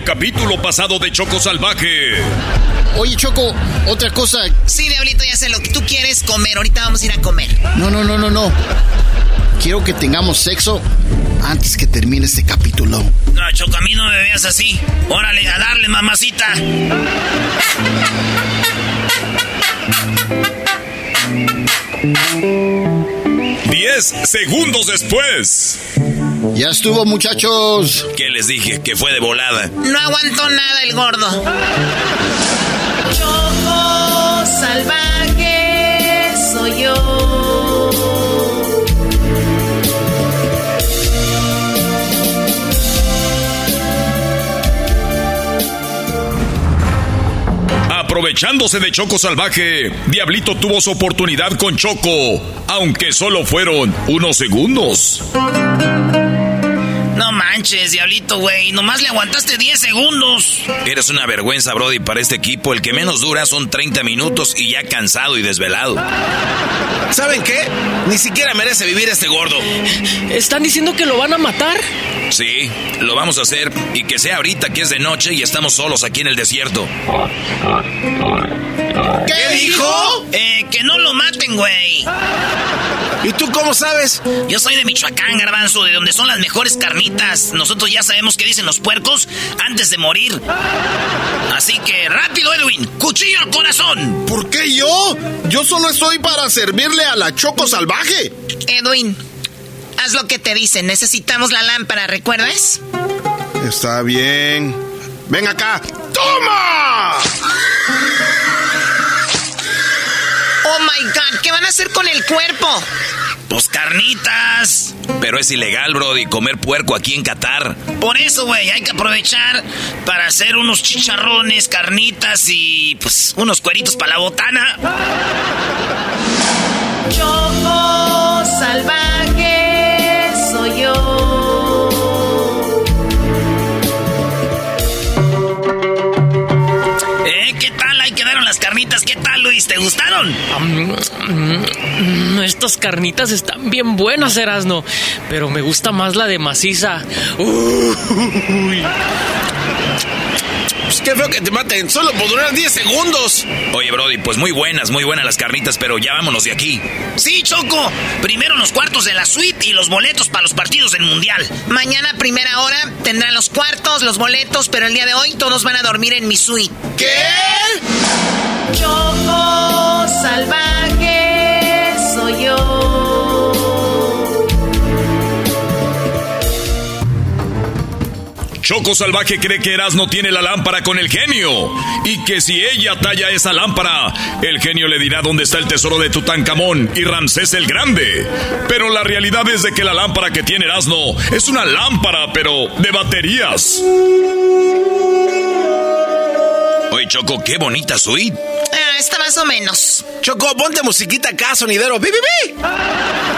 capítulo pasado de Choco Salvaje. Oye, Choco, otra cosa. Sí, Diablito, ya sé lo que tú quieres comer. Ahorita vamos a ir a comer. No, no, no, no, no. Quiero que tengamos sexo antes que termine este capítulo. No, Choco, a mí no me veas así. Órale, a darle, mamacita. Diez segundos después. Ya estuvo, muchachos. ¿Qué les dije? Que fue de volada. No aguantó nada el gordo. Choco salvaje soy yo. Aprovechándose de Choco Salvaje, Diablito tuvo su oportunidad con Choco, aunque solo fueron unos segundos. No manches, diablito, güey. Nomás le aguantaste 10 segundos. Eres una vergüenza, Brody, para este equipo. El que menos dura son 30 minutos y ya cansado y desvelado. ¿Saben qué? Ni siquiera merece vivir este gordo. ¿Están diciendo que lo van a matar? Sí, lo vamos a hacer. Y que sea ahorita que es de noche y estamos solos aquí en el desierto. ¿Qué dijo? Eh, que no lo maten, güey. ¿Y tú cómo sabes? Yo soy de Michoacán, garbanzo, de donde son las mejores carnitas. Nosotros ya sabemos qué dicen los puercos antes de morir. Así que rápido, Edwin, cuchillo al corazón. ¿Por qué yo? Yo solo estoy para servirle a la Choco Salvaje. Edwin, haz lo que te dicen. Necesitamos la lámpara, ¿recuerdas? Está bien. Ven acá. ¡Toma! Oh my god, ¿qué van a hacer con el cuerpo? Pues carnitas. Pero es ilegal, Brody, comer puerco aquí en Qatar. Por eso, güey, hay que aprovechar para hacer unos chicharrones, carnitas y pues unos cueritos para la botana. Choco salvaje ¿Te gustaron? Mm, Estas carnitas están bien buenas, Erasno. Pero me gusta más la de maciza. Uy. Pues qué feo que te maten. Solo por durar 10 segundos. Oye, Brody, pues muy buenas, muy buenas las carnitas, pero ya vámonos de aquí. Sí, Choco. Primero los cuartos de la suite y los boletos para los partidos del Mundial. Mañana, a primera hora, tendrán los cuartos, los boletos, pero el día de hoy todos van a dormir en mi suite. ¿Qué? Choco salvaje Choco Salvaje cree que Erasmo tiene la lámpara con el genio y que si ella talla esa lámpara, el genio le dirá dónde está el tesoro de Tutankamón y Ramsés el Grande. Pero la realidad es de que la lámpara que tiene Erasmo es una lámpara, pero de baterías. Oye, Choco, qué bonita suite. Ah, está más o menos. Choco, ponte musiquita acá, sonidero. ¡Bi, bi, bi!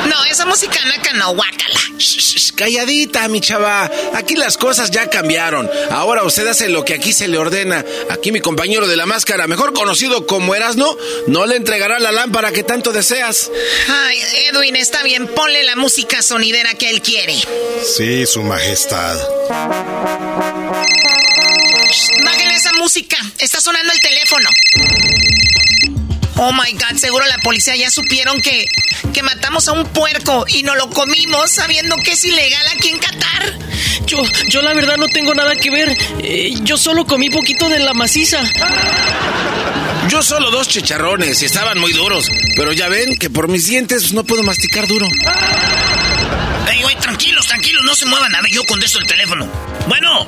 No, esa música naca no, guácala. Shh, shh, calladita, mi chava. Aquí las cosas ya cambiaron. Ahora usted hace lo que aquí se le ordena. Aquí mi compañero de la máscara, mejor conocido como Erasno, no le entregará la lámpara que tanto deseas. Ay, Edwin, está bien, ponle la música sonidera que él quiere. Sí, su majestad. Música, está sonando el teléfono. Oh my god, seguro la policía ya supieron que, que matamos a un puerco y no lo comimos sabiendo que es ilegal aquí en Qatar. Yo, yo la verdad no tengo nada que ver. Eh, yo solo comí poquito de la maciza. Yo solo dos chicharrones y estaban muy duros. Pero ya ven que por mis dientes no puedo masticar duro. Ey, güey, tranquilos, tranquilos, no se muevan. A ver, yo contesto el teléfono. Bueno.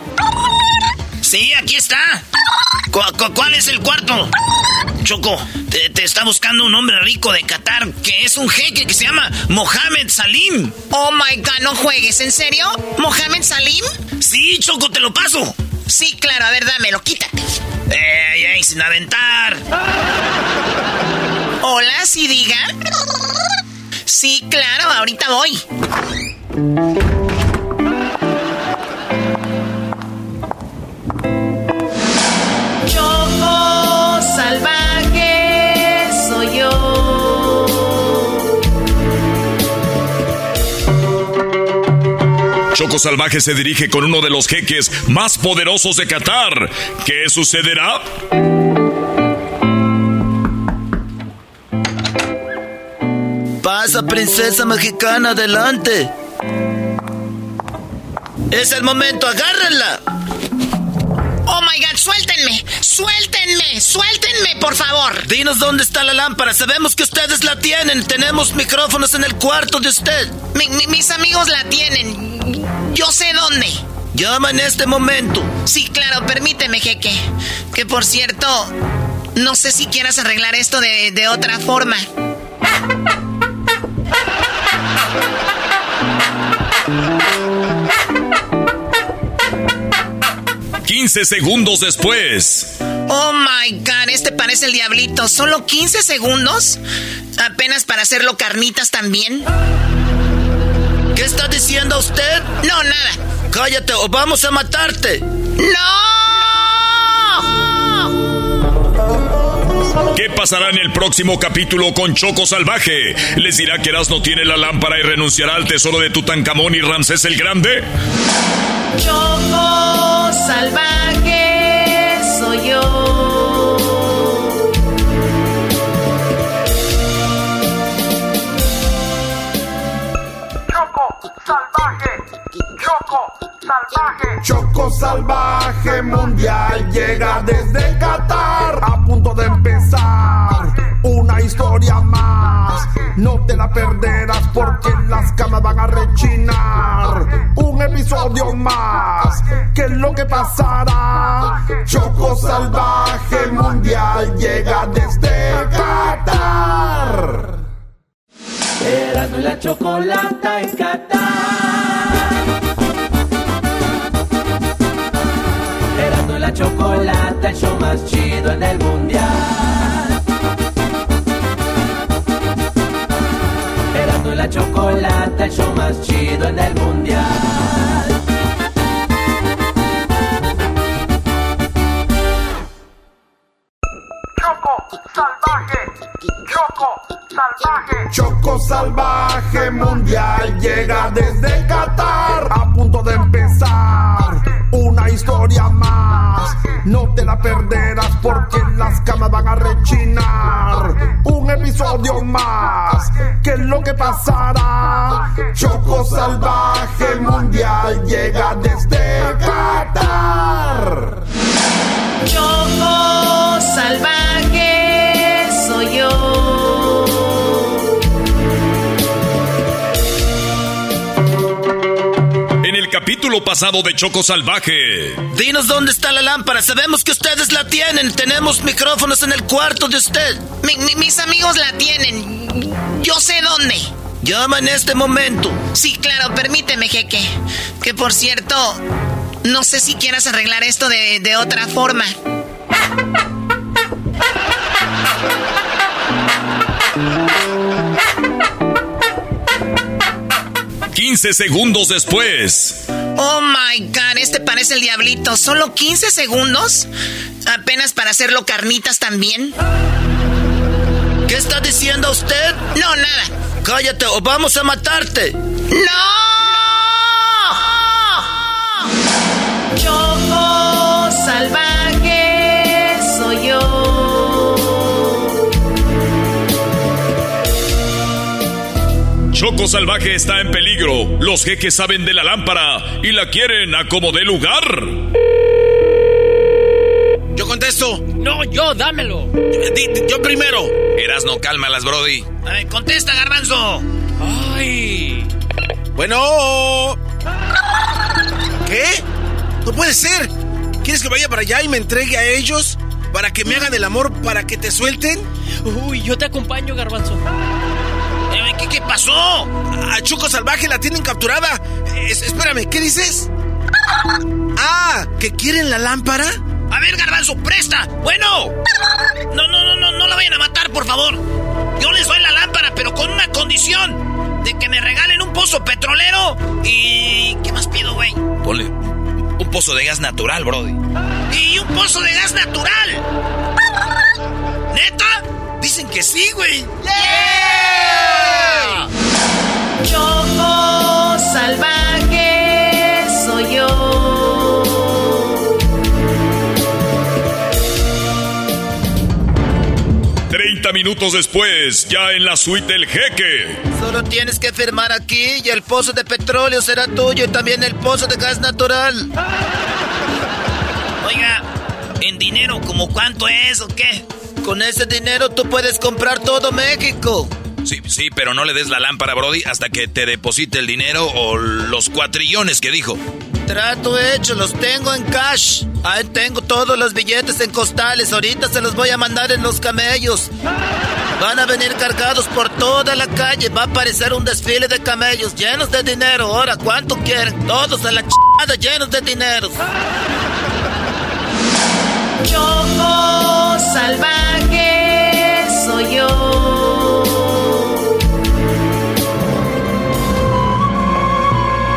Sí, aquí está. ¿Cu cu cuál es el cuarto? Choco, te, te, está buscando un hombre rico de Qatar que es un jeque que se llama Mohamed Salim. Oh my god, no juegues, ¿en serio? ¿Mohamed Salim? Sí, Choco, te lo paso. Sí, claro, a ver, dámelo, quítate. Ey, ey, sin aventar. Hola, sí, diga. Sí, claro, ahorita voy. Salvaje se dirige con uno de los jeques más poderosos de Qatar. ¿Qué sucederá? Pasa, princesa mexicana, adelante. Es el momento, agárrenla. Oh my god, suéltenme, suéltenme, suéltenme, por favor. Dinos dónde está la lámpara. Sabemos que ustedes la tienen. Tenemos micrófonos en el cuarto de usted. Mi, mi, mis amigos la tienen. Yo sé dónde. Llama en este momento. Sí, claro, permíteme, jeque. Que por cierto, no sé si quieras arreglar esto de, de otra forma. 15 segundos después. Oh my god, este parece el diablito. Solo 15 segundos. Apenas para hacerlo carnitas también. ¿Qué está diciendo usted? No, nada. Cállate o vamos a matarte. ¡No! ¿Qué pasará en el próximo capítulo con Choco Salvaje? ¿Les dirá que no tiene la lámpara y renunciará al tesoro de Tutankamón y Ramsés el Grande? Choco Salvaje salvaje, Choco salvaje. Choco salvaje mundial llega desde Qatar a punto de empezar. Una historia más, no te la perderás porque las camas van a rechinar. Un episodio más, ¿qué es lo que pasará? Choco salvaje mundial llega desde Qatar. Erasmo y la chocolata en Qatar. Erasmo y la chocolata, el show más chido en el mundial. Erasmo y la chocolata, el show más chido en el mundial. Salvaje, Choco salvaje. Choco salvaje mundial llega desde Qatar a punto de empezar. Una historia más, no te la perderás porque las camas van a rechinar. Un episodio más, ¿qué es lo que pasará? Choco salvaje mundial llega desde Qatar. Choco salvaje capítulo pasado de Choco Salvaje. Dinos dónde está la lámpara. Sabemos que ustedes la tienen. Tenemos micrófonos en el cuarto de usted. Mi- mi- mis amigos la tienen. Yo sé dónde. Llama en este momento. Sí, claro, permíteme, jeque. Que por cierto, no sé si quieras arreglar esto de, de otra forma. 15 segundos después. Oh my god, este parece el diablito. Solo 15 segundos. Apenas para hacerlo carnitas también. ¿Qué está diciendo usted? No, nada. Cállate o vamos a matarte. ¡No! Choco Salvaje está en peligro. Los jeques saben de la lámpara y la quieren a como dé lugar. Yo contesto. No, yo, dámelo. Yo, yo primero. Erasno, cálmalas, Brody. A ver, contesta, garbanzo. Ay. Bueno. ¿Qué? No puede ser. ¿Quieres que vaya para allá y me entregue a ellos? ¿Para que me hagan el amor? ¿Para que te suelten? Uy, yo te acompaño, Garbanzo. ¿Qué, qué pasó? A Choco Salvaje la tienen capturada. Es- espérame, ¿qué dices? Ah, ¿que quieren la lámpara? A ver, garbanzo, presta. Bueno. No, no, no, no, no la vayan a matar, por favor. Yo les doy la lámpara, pero con una condición. De que me regalen un pozo petrolero y... ¿Qué más pido, güey? Ponle un pozo de gas natural, Brody. Y un pozo de gas natural. ¿Neta? Dicen que sí, güey. Choco salvaje soy yo. 30 minutos después, ya en la suite del jeque. Solo tienes que firmar aquí y el pozo de petróleo será tuyo y también el pozo de gas natural. Oiga, ¿en dinero como cuánto es o qué? Con ese dinero tú puedes comprar todo México. Sí, sí, pero no le des la lámpara, Brody, hasta que te deposite el dinero o los cuatrillones que dijo. Trato hecho, los tengo en cash. Ahí tengo todos los billetes en costales. Ahorita se los voy a mandar en los camellos. Van a venir cargados por toda la calle. Va a aparecer un desfile de camellos llenos de dinero. Ahora, ¿cuánto quieren? Todos a la chada llenos de dinero. Choco salvaje soy yo.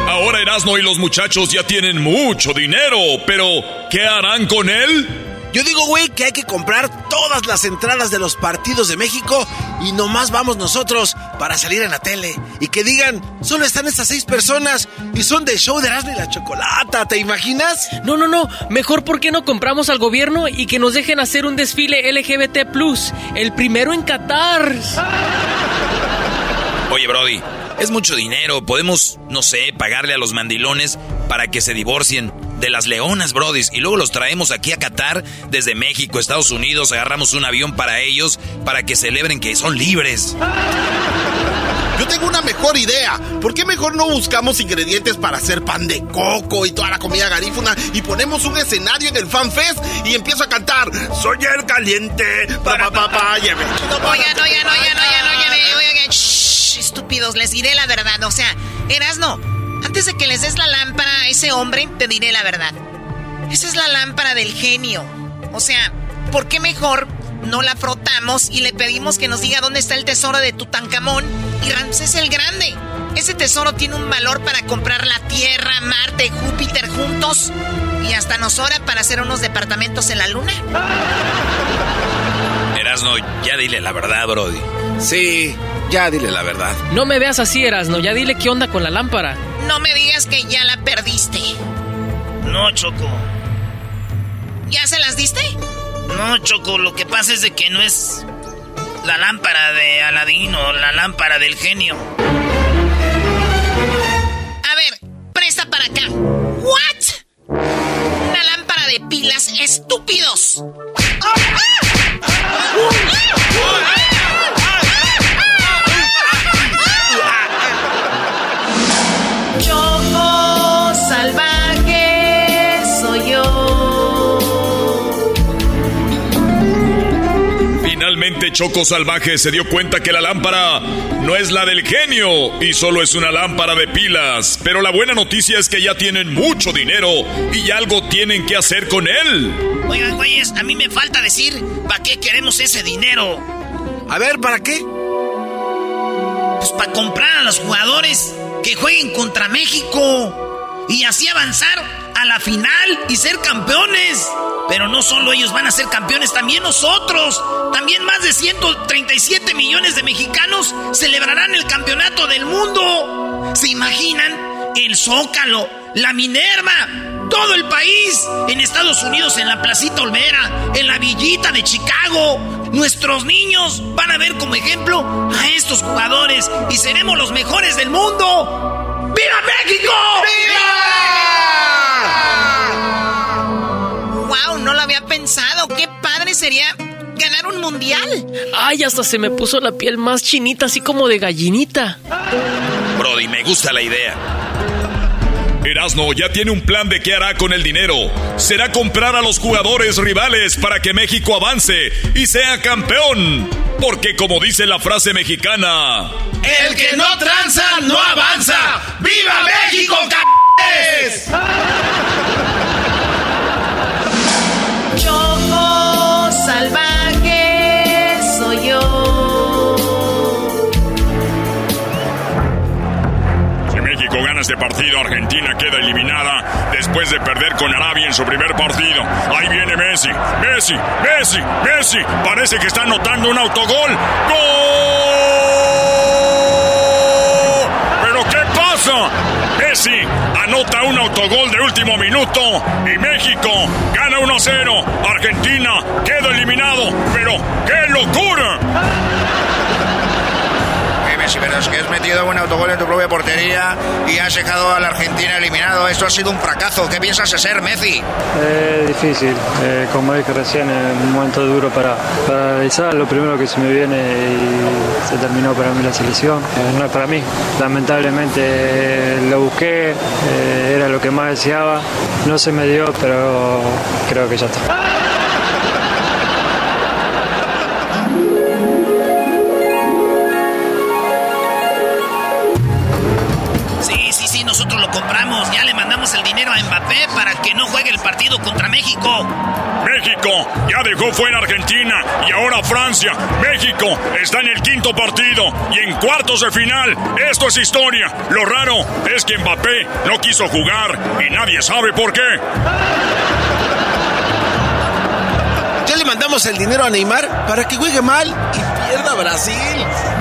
Ahora Erasmo y los muchachos ya tienen mucho dinero, pero ¿qué harán con él? Yo digo, güey, que hay que comprar todas las entradas de los partidos de México y nomás vamos nosotros para salir en la tele. Y que digan, solo están estas seis personas y son del show de Erasmo y la Chocolata, ¿te imaginas? No, no, no. Mejor, ¿por qué no compramos al gobierno y que nos dejen hacer un desfile LGBT, el primero en Qatar? Oye, Brody, es mucho dinero. Podemos, no sé, pagarle a los mandilones para que se divorcien de las leonas, brodis, y luego los traemos aquí a Qatar desde México, Estados Unidos, agarramos un avión para ellos para que celebren que son libres. Yo tengo una mejor idea. ¿Por qué mejor no buscamos ingredientes para hacer pan de coco y toda la comida garífuna y ponemos un escenario en el Fan Fest y empiezo a cantar Soy el caliente, pa pa pa pa, Oigan, oigan, oigan, oigan, oigan, oigan, shh, estúpidos, les diré la verdad, o sea, Erasno, antes de que les des la lámpara a ese hombre, te diré la verdad. Esa es la lámpara del genio. O sea, ¿por qué mejor no la frotamos y le pedimos que nos diga dónde está el tesoro de Tutankamón y Ramsés el Grande? Ese tesoro tiene un valor para comprar la Tierra, Marte, Júpiter juntos y hasta nos hora para hacer unos departamentos en la Luna. Erasno, ya dile la verdad, Brody. Sí, ya dile la verdad. No me veas así, Erasno, ya dile qué onda con la lámpara. No me digas que ya la perdiste. No, Choco. ¿Ya se las diste? No, Choco, lo que pasa es de que no es la lámpara de Aladín o la lámpara del genio. A ver, presta para acá. ¿What? Una lámpara de pilas, estúpidos. Choco Finalmente Choco Salvaje se dio cuenta que la lámpara no es la del genio y solo es una lámpara de pilas. Pero la buena noticia es que ya tienen mucho dinero y algo tienen que hacer con él. Oigan, güeyes, a mí me falta decir para qué queremos ese dinero. A ver, ¿para qué? Pues para comprar a los jugadores que jueguen contra México y así avanzar a la final y ser campeones. Pero no solo ellos van a ser campeones, también nosotros. También más de 137 millones de mexicanos celebrarán el campeonato del mundo. ¿Se imaginan? El Zócalo, la Minerva, todo el país. En Estados Unidos, en la Placita Olvera, en la Villita de Chicago. Nuestros niños van a ver como ejemplo a estos jugadores y seremos los mejores del mundo. ¡Viva México! Wow, no lo había pensado. Qué padre sería ganar un mundial. Ay, hasta se me puso la piel más chinita, así como de gallinita. Brody, me gusta la idea. Erasno ya tiene un plan de qué hará con el dinero. Será comprar a los jugadores rivales para que México avance y sea campeón. Porque como dice la frase mexicana... El que no tranza no avanza. ¡Viva México, c*****es! este partido, Argentina queda eliminada después de perder con Arabia en su primer partido. Ahí viene Messi, Messi, Messi, Messi. Parece que está anotando un autogol. ¡Gol! ¿Pero qué pasa? Messi anota un autogol de último minuto y México gana 1-0. Argentina queda eliminado. Pero ¡qué locura! Eh, Messi, pero es que has metido un autogol en tu propia portería y has dejado a la Argentina eliminado. Esto ha sido un fracaso. ¿Qué piensas ser Messi? Es difícil, eh, como dije recién, es un momento duro para, para analizar. Lo primero que se me viene y se terminó para mí la selección. Eh, no es para mí. Lamentablemente eh, lo busqué, eh, era lo que más deseaba. No se me dio, pero creo que ya está. Mbappé para que no juegue el partido contra México. México ya dejó fuera Argentina y ahora Francia. México está en el quinto partido y en cuartos de final. Esto es historia. Lo raro es que Mbappé no quiso jugar y nadie sabe por qué. Ya le mandamos el dinero a Neymar para que juegue mal y pierda Brasil.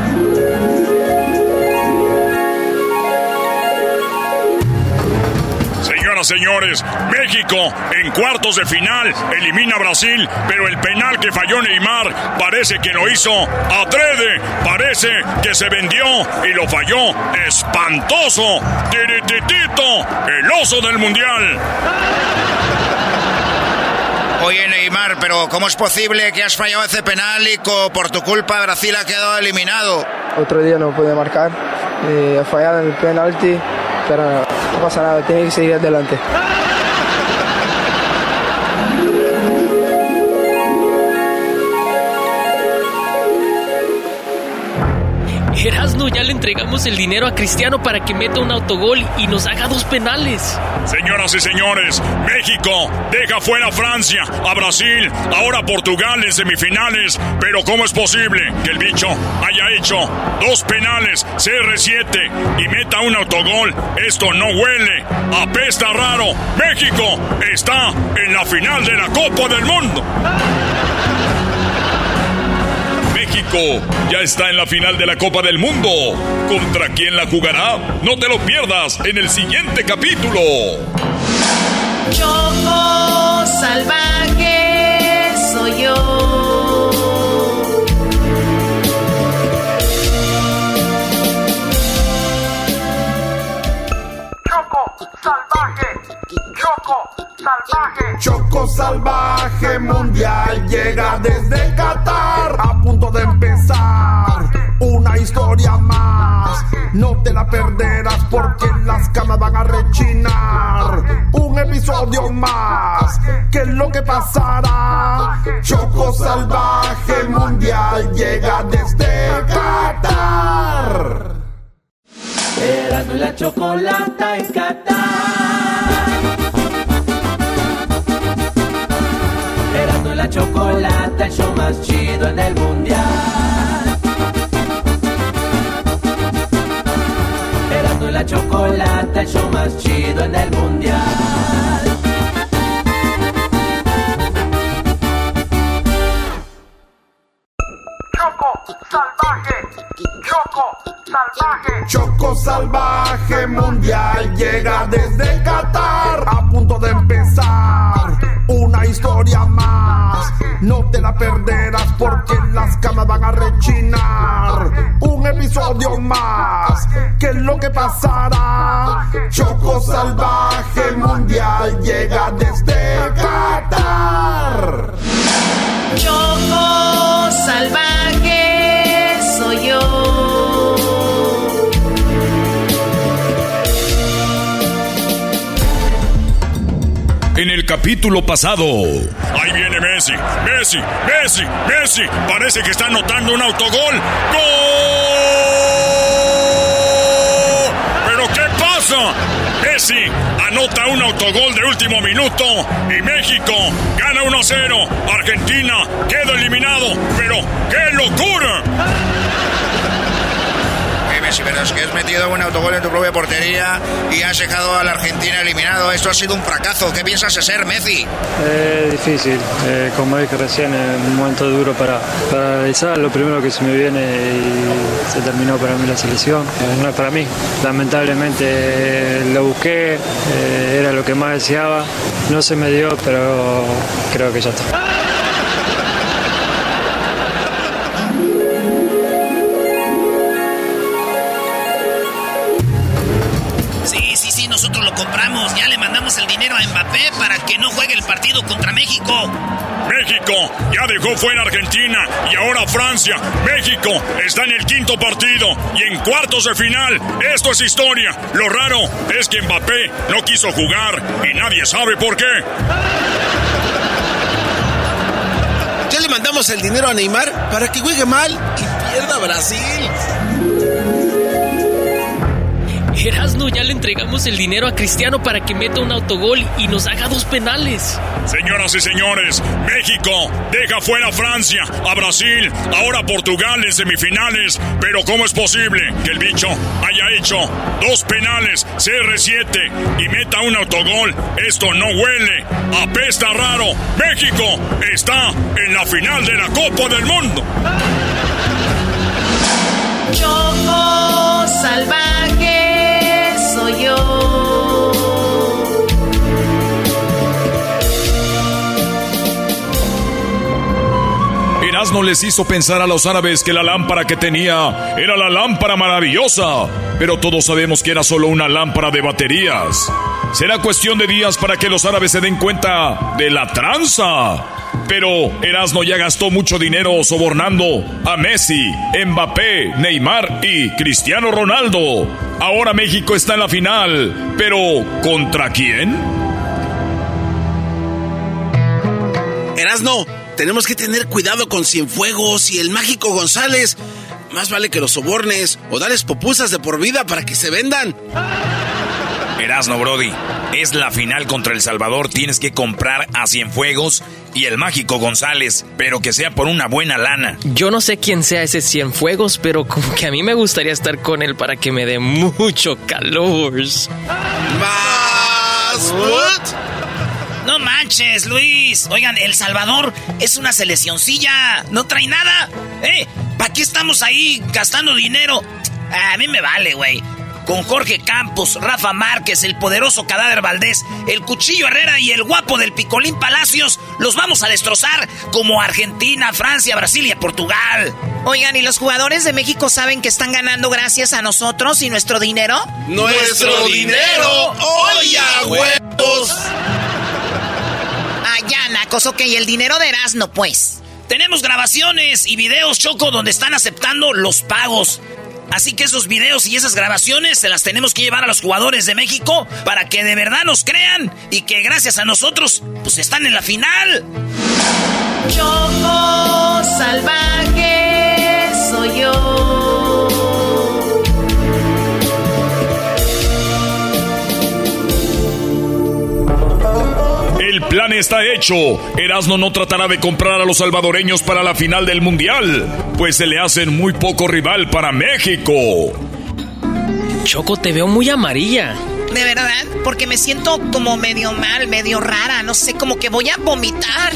Señores, México en cuartos de final elimina a Brasil, pero el penal que falló Neymar parece que lo hizo adrede, parece que se vendió y lo falló espantoso. Tirititito, el oso del mundial. Oye, Neymar, pero ¿cómo es posible que has fallado ese penal y por tu culpa Brasil ha quedado eliminado? Otro día no pude marcar, eh, fallado en el penalti, pero no pasa nada, tiene que seguir adelante. Erasno, ya le entregamos el dinero a Cristiano para que meta un autogol y nos haga dos penales. Señoras y señores, México deja fuera a Francia, a Brasil, ahora Portugal en semifinales. Pero ¿cómo es posible que el bicho haya hecho dos penales, CR7 y meta un autogol? Esto no huele, apesta raro. México está en la final de la Copa del Mundo. México ya está en la final de la Copa del Mundo. ¿Contra quién la jugará? No te lo pierdas en el siguiente capítulo. Salvaje salvaje, Choco salvaje. Choco salvaje mundial llega desde Qatar. A punto de empezar una historia más. No te la perderás porque las camas van a rechinar. Un episodio más. ¿Qué es lo que pasará? Choco salvaje mundial llega desde Qatar. Erasmo y la chocolata en Qatar. Erasmo la chocolata, el show más chido en el mundial. Erasmo y la chocolata, el show más chido en el mundial. Salvaje, Choco salvaje. Choco salvaje mundial llega desde Qatar. A punto de empezar una historia más. No te la perderás porque las camas van a rechinar. Un episodio más. ¿Qué es lo que pasará? Choco salvaje mundial llega desde Qatar. Choco salvaje el capítulo pasado. Ahí viene Messi. Messi, Messi, Messi. Parece que está anotando un autogol. ¡Gol! ¿Pero qué pasa? Messi anota un autogol de último minuto y México gana 1-0. Argentina queda eliminado. Pero ¡qué locura! Eh, Messi, pero es que has metido un autogol en tu propia portería y has dejado a la Argentina eliminado. Esto ha sido un fracaso. ¿Qué piensas ser Messi? Es difícil, eh, como dije recién, un momento duro para, para analizar. Lo primero que se me viene y se terminó para mí la selección. Eh, no es para mí. Lamentablemente eh, lo busqué, eh, era lo que más deseaba. No se me dio, pero creo que ya está. Que no juegue el partido contra México. México ya dejó fuera a Argentina y ahora Francia. México está en el quinto partido y en cuartos de final. Esto es historia. Lo raro es que Mbappé no quiso jugar y nadie sabe por qué. Ya le mandamos el dinero a Neymar para que juegue mal y pierda Brasil. Erasno, ya le entregamos el dinero a Cristiano para que meta un autogol y nos haga dos penales. Señoras y señores, México deja fuera a Francia, a Brasil, ahora a Portugal en semifinales. Pero ¿cómo es posible que el bicho haya hecho dos penales, CR7 y meta un autogol? Esto no huele, apesta raro. México está en la final de la Copa del Mundo. Choco salvaje Erasmo les hizo pensar a los árabes que la lámpara que tenía era la lámpara maravillosa, pero todos sabemos que era solo una lámpara de baterías. Será cuestión de días para que los árabes se den cuenta de la tranza. Pero Erasmo ya gastó mucho dinero sobornando a Messi, Mbappé, Neymar y Cristiano Ronaldo. Ahora México está en la final, pero ¿contra quién? Erasno, tenemos que tener cuidado con Cienfuegos y el mágico González. Más vale que los sobornes o darles popusas de por vida para que se vendan. Erasno, Brody. Es la final contra El Salvador. Tienes que comprar a Cienfuegos y el mágico González, pero que sea por una buena lana. Yo no sé quién sea ese Cienfuegos, pero como que a mí me gustaría estar con él para que me dé mucho calor. ¿Más? ¿What? Manches, Luis. Oigan, El Salvador es una seleccioncilla. No trae nada. ¿Eh? ¿Para qué estamos ahí gastando dinero? A mí me vale, güey. Con Jorge Campos, Rafa Márquez, el poderoso Cadáver Valdés, el Cuchillo Herrera y el guapo del Picolín Palacios, los vamos a destrozar como Argentina, Francia, Brasil y Portugal. Oigan, ¿y los jugadores de México saben que están ganando gracias a nosotros y nuestro dinero? ¡Nuestro dinero! ¡Oye, huevos! Ah, ya, Nacos, ok, el dinero de Erasmo, pues. Tenemos grabaciones y videos, Choco, donde están aceptando los pagos. Así que esos videos y esas grabaciones se las tenemos que llevar a los jugadores de México para que de verdad nos crean y que gracias a nosotros, pues están en la final. Choco salvaje El plan está hecho. Erasmo no tratará de comprar a los salvadoreños para la final del mundial, pues se le hacen muy poco rival para México. Choco, te veo muy amarilla. De verdad, porque me siento como medio mal, medio rara, no sé, como que voy a vomitar.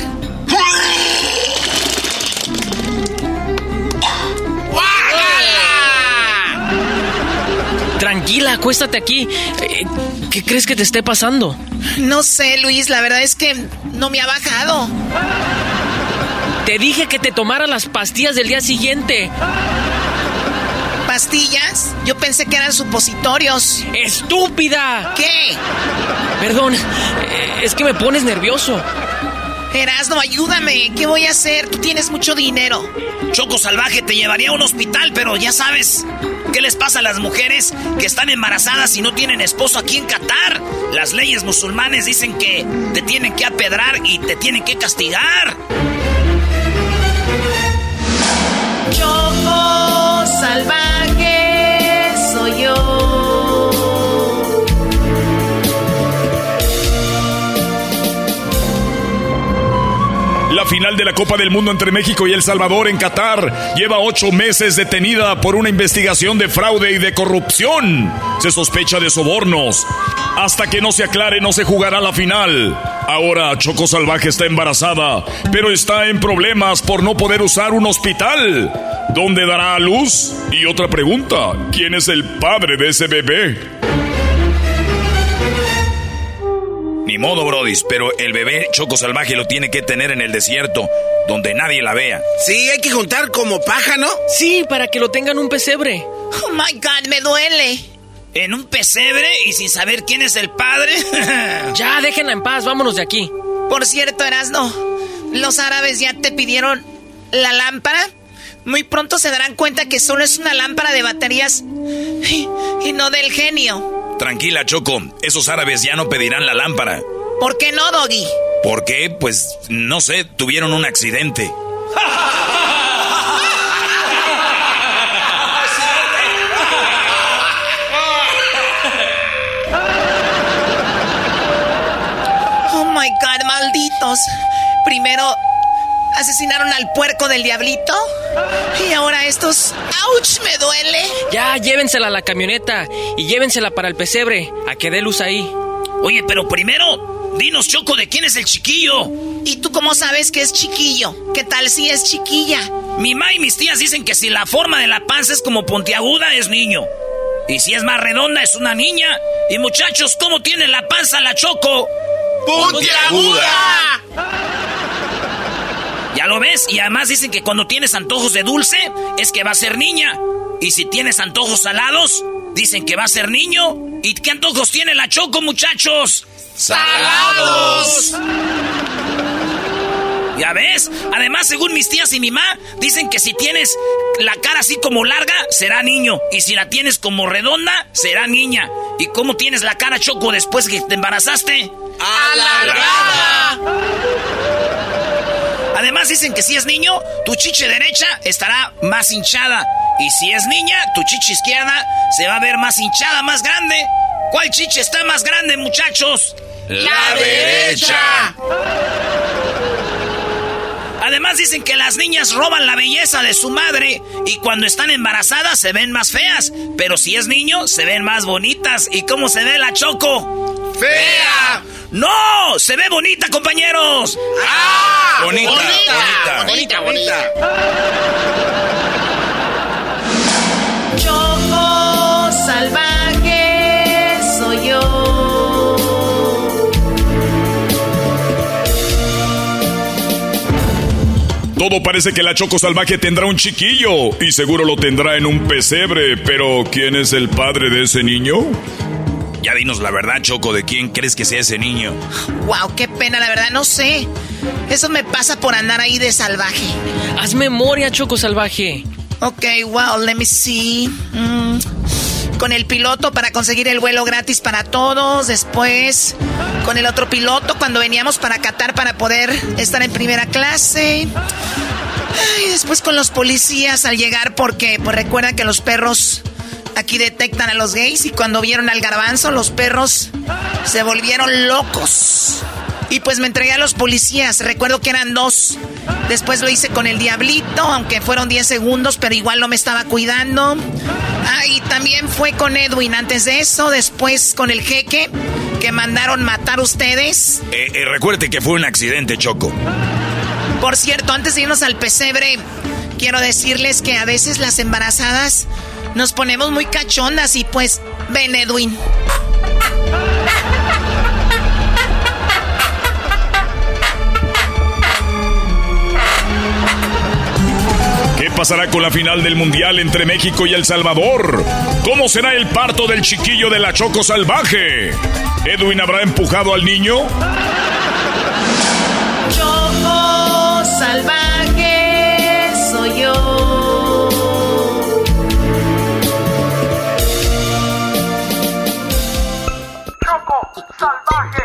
Tranquila, acuéstate aquí. Eh, ¿Qué crees que te esté pasando? No sé, Luis, la verdad es que no me ha bajado. Te dije que te tomara las pastillas del día siguiente. ¿Pastillas? Yo pensé que eran supositorios. ¡Estúpida! ¿Qué? Perdón, eh, es que me pones nervioso. Erasno, ayúdame. ¿Qué voy a hacer? Tú tienes mucho dinero. Choco Salvaje te llevaría a un hospital, pero ya sabes, ¿qué les pasa a las mujeres que están embarazadas y no tienen esposo aquí en Qatar? Las leyes musulmanes dicen que te tienen que apedrar y te tienen que castigar. Choco salvaje final de la Copa del Mundo entre México y El Salvador en Qatar lleva ocho meses detenida por una investigación de fraude y de corrupción. Se sospecha de sobornos. Hasta que no se aclare no se jugará la final. Ahora Choco Salvaje está embarazada, pero está en problemas por no poder usar un hospital. ¿Dónde dará a luz? Y otra pregunta, ¿quién es el padre de ese bebé? Ni modo, Brodis, pero el bebé Choco Salvaje lo tiene que tener en el desierto, donde nadie la vea. Sí, hay que juntar como paja, ¿no? Sí, para que lo tengan un pesebre. Oh my god, me duele. ¿En un pesebre y sin saber quién es el padre? ya, déjenla en paz, vámonos de aquí. Por cierto, Erasno, los árabes ya te pidieron la lámpara. Muy pronto se darán cuenta que solo es una lámpara de baterías y, y no del genio. Tranquila, Choco. Esos árabes ya no pedirán la lámpara. ¿Por qué no, Doggy? ¿Por qué? Pues no sé, tuvieron un accidente. Oh my god, malditos. Primero asesinaron al puerco del diablito. Y ahora estos. ¡Auch! Me duele. Ya, llévensela a la camioneta y llévensela para el pesebre, a que dé luz ahí. Oye, pero primero, dinos, Choco, de quién es el chiquillo. ¿Y tú cómo sabes que es chiquillo? ¿Qué tal si es chiquilla? Mi ma y mis tías dicen que si la forma de la panza es como pontiaguda, es niño. Y si es más redonda, es una niña. Y muchachos, ¿cómo tiene la panza la Choco? ¡Puntiaguda! ¿Ya lo ves? Y además dicen que cuando tienes antojos de dulce, es que va a ser niña. Y si tienes antojos salados, dicen que va a ser niño. ¿Y qué antojos tiene la Choco, muchachos? ¡Salados! ¿Ya ves? Además, según mis tías y mi mamá, dicen que si tienes la cara así como larga, será niño. Y si la tienes como redonda, será niña. ¿Y cómo tienes la cara, Choco, después que te embarazaste? ¡Alargada! Además dicen que si es niño, tu chiche derecha estará más hinchada. Y si es niña, tu chiche izquierda se va a ver más hinchada, más grande. ¿Cuál chiche está más grande, muchachos? ¡La derecha! Además dicen que las niñas roban la belleza de su madre y cuando están embarazadas se ven más feas, pero si es niño se ven más bonitas. ¿Y cómo se ve la Choco? ¡Fea! ¡No! ¡Se ve bonita, compañeros! ¡Ah! Bonita, bonita, bonita, bonita. Choco Todo parece que la Choco Salvaje tendrá un chiquillo y seguro lo tendrá en un pesebre, pero ¿quién es el padre de ese niño? Ya dinos la verdad, Choco, ¿de quién crees que sea ese niño? Wow, qué pena, la verdad, no sé. Eso me pasa por andar ahí de salvaje. Haz memoria, Choco Salvaje. Ok, wow, let me see. Mm, con el piloto para conseguir el vuelo gratis para todos. Después, con el otro piloto cuando veníamos para Qatar para poder estar en primera clase. Y después con los policías al llegar porque, pues recuerda que los perros aquí detectan a los gays y cuando vieron al garbanzo los perros se volvieron locos. Y pues me entregué a los policías, recuerdo que eran dos. Después lo hice con el diablito, aunque fueron 10 segundos, pero igual no me estaba cuidando. Ah, y también fue con Edwin antes de eso, después con el jeque que mandaron matar ustedes. Eh, eh, recuerde que fue un accidente, Choco. Por cierto, antes de irnos al pesebre, quiero decirles que a veces las embarazadas nos ponemos muy cachondas y pues, ven Edwin. Pasará con la final del Mundial entre México y El Salvador? ¿Cómo será el parto del chiquillo de la Choco Salvaje? ¿Edwin habrá empujado al niño? Salvaje,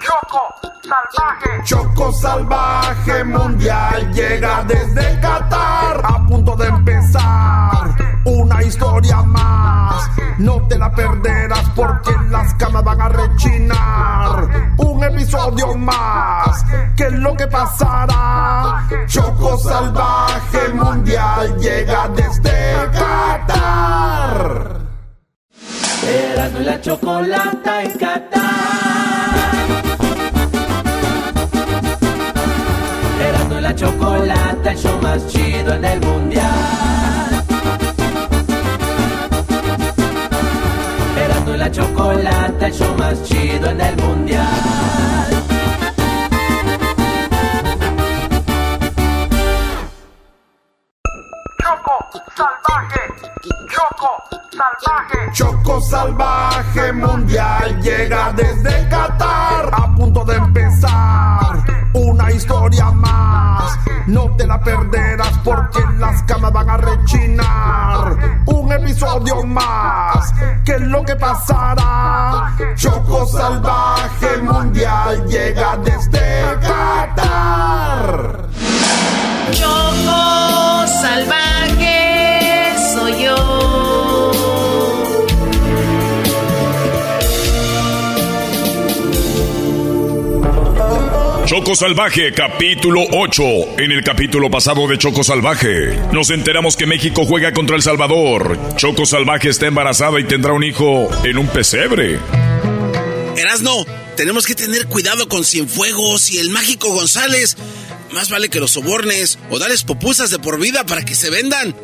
Choco salvaje. Choco salvaje mundial llega desde Qatar, a punto de empezar. Una historia más, no te la perderás porque las camas van a rechinar. Un episodio más, ¿qué es lo que pasará? Choco salvaje mundial llega Erasmo la chocolata en Qatar. Erasmo y la chocolata, el show más chido en el mundial. Erasmo y la chocolata, el show más chido en el mundial. Choco salvaje mundial llega desde Qatar, a punto de empezar. Una historia más, no te la perderás porque las camas van a rechinar. Un episodio más, ¿qué es lo que pasará? Choco salvaje mundial llega desde Qatar. Choco Salvaje, capítulo 8. En el capítulo pasado de Choco Salvaje, nos enteramos que México juega contra El Salvador. Choco Salvaje está embarazada y tendrá un hijo en un pesebre. Erasno, tenemos que tener cuidado con Cienfuegos y el mágico González. Más vale que los sobornes o dales popusas de por vida para que se vendan.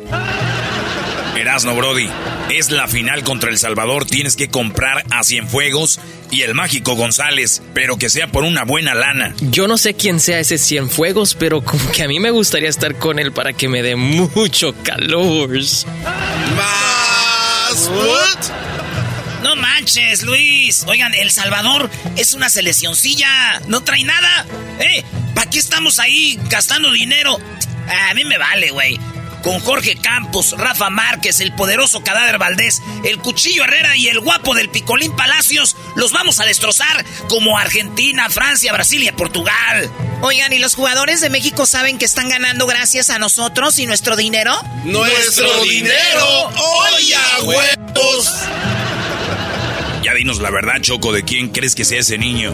Erasno, Brody. Es la final contra El Salvador. Tienes que comprar a Cienfuegos y el mágico González, pero que sea por una buena lana. Yo no sé quién sea ese Cienfuegos, pero como que a mí me gustaría estar con él para que me dé mucho calor. ¿Más? No manches, Luis. Oigan, El Salvador es una seleccioncilla. No trae nada. ¿Eh? ¿Para qué estamos ahí gastando dinero? A mí me vale, güey con Jorge Campos, Rafa Márquez, el poderoso Cadáver Valdés, el Cuchillo Herrera y el guapo del Picolín Palacios, los vamos a destrozar como Argentina, Francia, Brasil y Portugal. Oigan, ¿y los jugadores de México saben que están ganando gracias a nosotros y nuestro dinero? ¡Nuestro dinero! ¡Oye, huevos! Ya dinos la verdad, Choco, de quién crees que sea ese niño.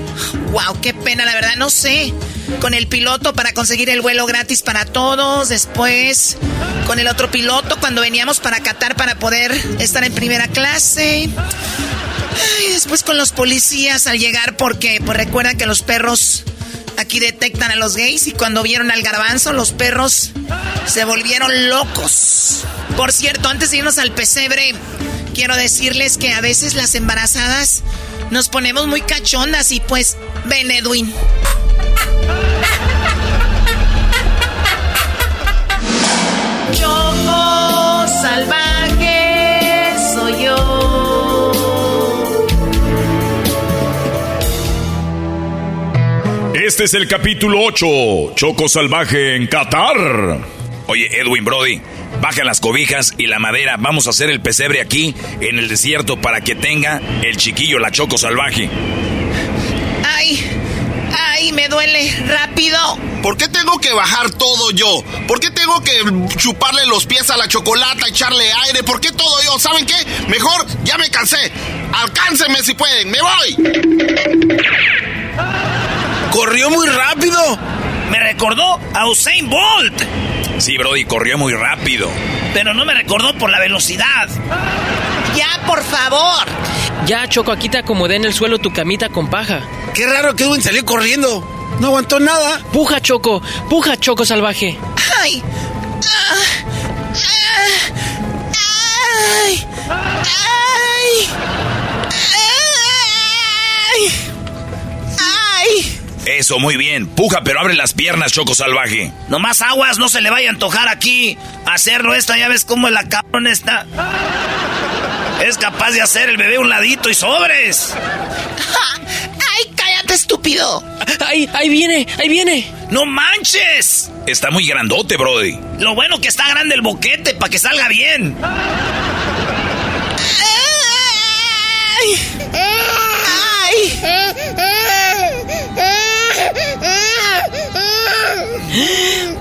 Wow, qué pena, la verdad, no sé. Con el piloto para conseguir el vuelo gratis para todos, después con el otro piloto cuando veníamos para Qatar para poder estar en primera clase. Y después con los policías al llegar porque pues recuerdan que los perros aquí detectan a los gays y cuando vieron al garbanzo los perros se volvieron locos. Por cierto, antes de irnos al pesebre, quiero decirles que a veces las embarazadas nos ponemos muy cachondas y pues ven Edwin. Choco salvaje soy yo. Este es el capítulo 8, Choco Salvaje en Qatar. Oye, Edwin Brody, baja las cobijas y la madera. Vamos a hacer el pesebre aquí en el desierto para que tenga el chiquillo la choco salvaje. ¡Ay! ¡Ay! Me duele. ¡Rápido! ¿Por qué tengo que bajar todo yo? ¿Por qué tengo que chuparle los pies a la chocolata, echarle aire? ¿Por qué todo yo? ¿Saben qué? Mejor ya me cansé. Alcáncenme si pueden. ¡Me voy! ¡Corrió muy rápido! Me recordó a Usain Bolt. Sí, Brody, corrió muy rápido. Pero no me recordó por la velocidad. Ya, por favor. Ya, Choco, aquí te acomodé en el suelo tu camita con paja. Qué raro que Edwin salió corriendo. No aguantó nada. Puja, Choco. Puja, Choco salvaje. Ay. Ay. Ay. Ay. Eso, muy bien. Puja, pero abre las piernas, Choco Salvaje. Nomás aguas, no se le vaya a antojar aquí hacerlo esta. Ya ves cómo la cabrón está. Es capaz de hacer el bebé un ladito y sobres. ¡Ay, cállate, estúpido! ¡Ay, ahí viene! ¡Ahí viene! ¡No manches! Está muy grandote, Brody. Lo bueno que está grande el boquete para que salga bien.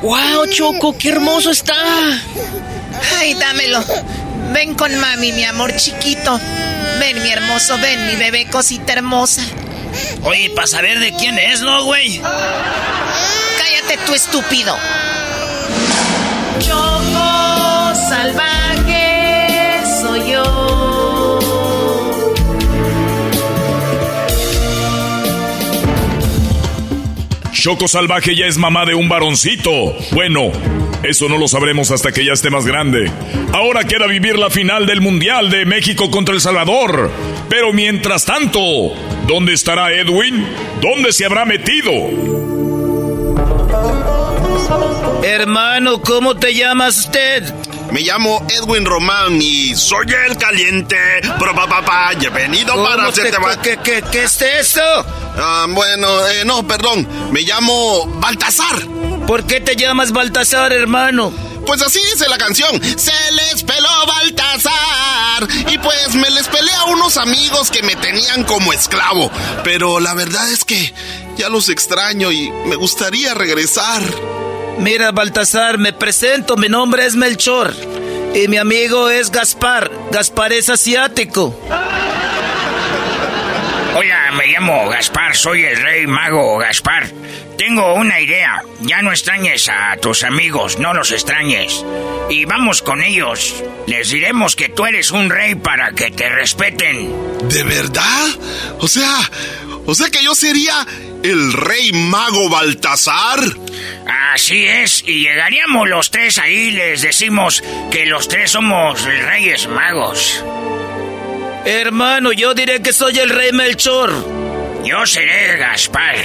¡Wow, Choco! ¡Qué hermoso está! ¡Ay, dámelo! Ven con mami, mi amor chiquito. Ven, mi hermoso, ven, mi bebé cosita hermosa. Oye, para saber de quién es, ¿no, güey? Cállate, tú estúpido. Choco salvaje Choco Salvaje ya es mamá de un varoncito. Bueno, eso no lo sabremos hasta que ya esté más grande. Ahora queda vivir la final del Mundial de México contra El Salvador. Pero mientras tanto, ¿dónde estará Edwin? ¿Dónde se habrá metido? Hermano, ¿cómo te llamas usted? Me llamo Edwin Román y soy el caliente. Pero papá, he venido para hacerte... ¿Qué, qué, qué es eso? Ah, bueno, eh, no, perdón. Me llamo Baltasar. ¿Por qué te llamas Baltasar, hermano? Pues así dice la canción. Se les peló Baltasar. Y pues me les peleé a unos amigos que me tenían como esclavo. Pero la verdad es que ya los extraño y me gustaría regresar. Mira, Baltasar, me presento. Mi nombre es Melchor. Y mi amigo es Gaspar. Gaspar es asiático. Me llamo Gaspar, soy el rey mago Gaspar. Tengo una idea. Ya no extrañes a tus amigos, no los extrañes. Y vamos con ellos. Les diremos que tú eres un rey para que te respeten. ¿De verdad? O sea, o sea que yo sería el rey mago Baltasar. Así es, y llegaríamos los tres ahí, les decimos que los tres somos reyes magos. Hermano, yo diré que soy el rey Melchor. Yo seré Gaspar.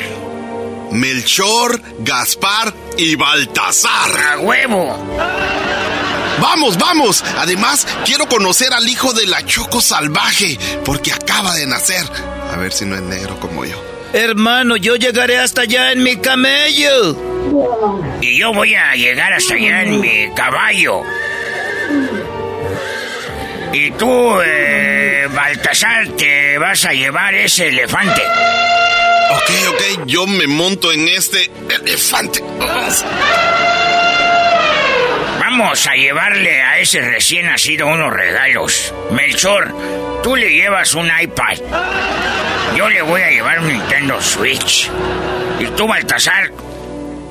Melchor, Gaspar y Baltasar. ¡A huevo! Vamos, vamos. Además, quiero conocer al hijo de la Choco Salvaje, porque acaba de nacer. A ver si no es negro como yo. Hermano, yo llegaré hasta allá en mi camello. Y yo voy a llegar hasta allá en mi caballo. Y tú, eh, Baltasar, te vas a llevar ese elefante. Ok, ok, yo me monto en este elefante. Vamos a llevarle a ese recién nacido unos regalos. Melchor, tú le llevas un iPad. Yo le voy a llevar un Nintendo Switch. Y tú, Baltasar,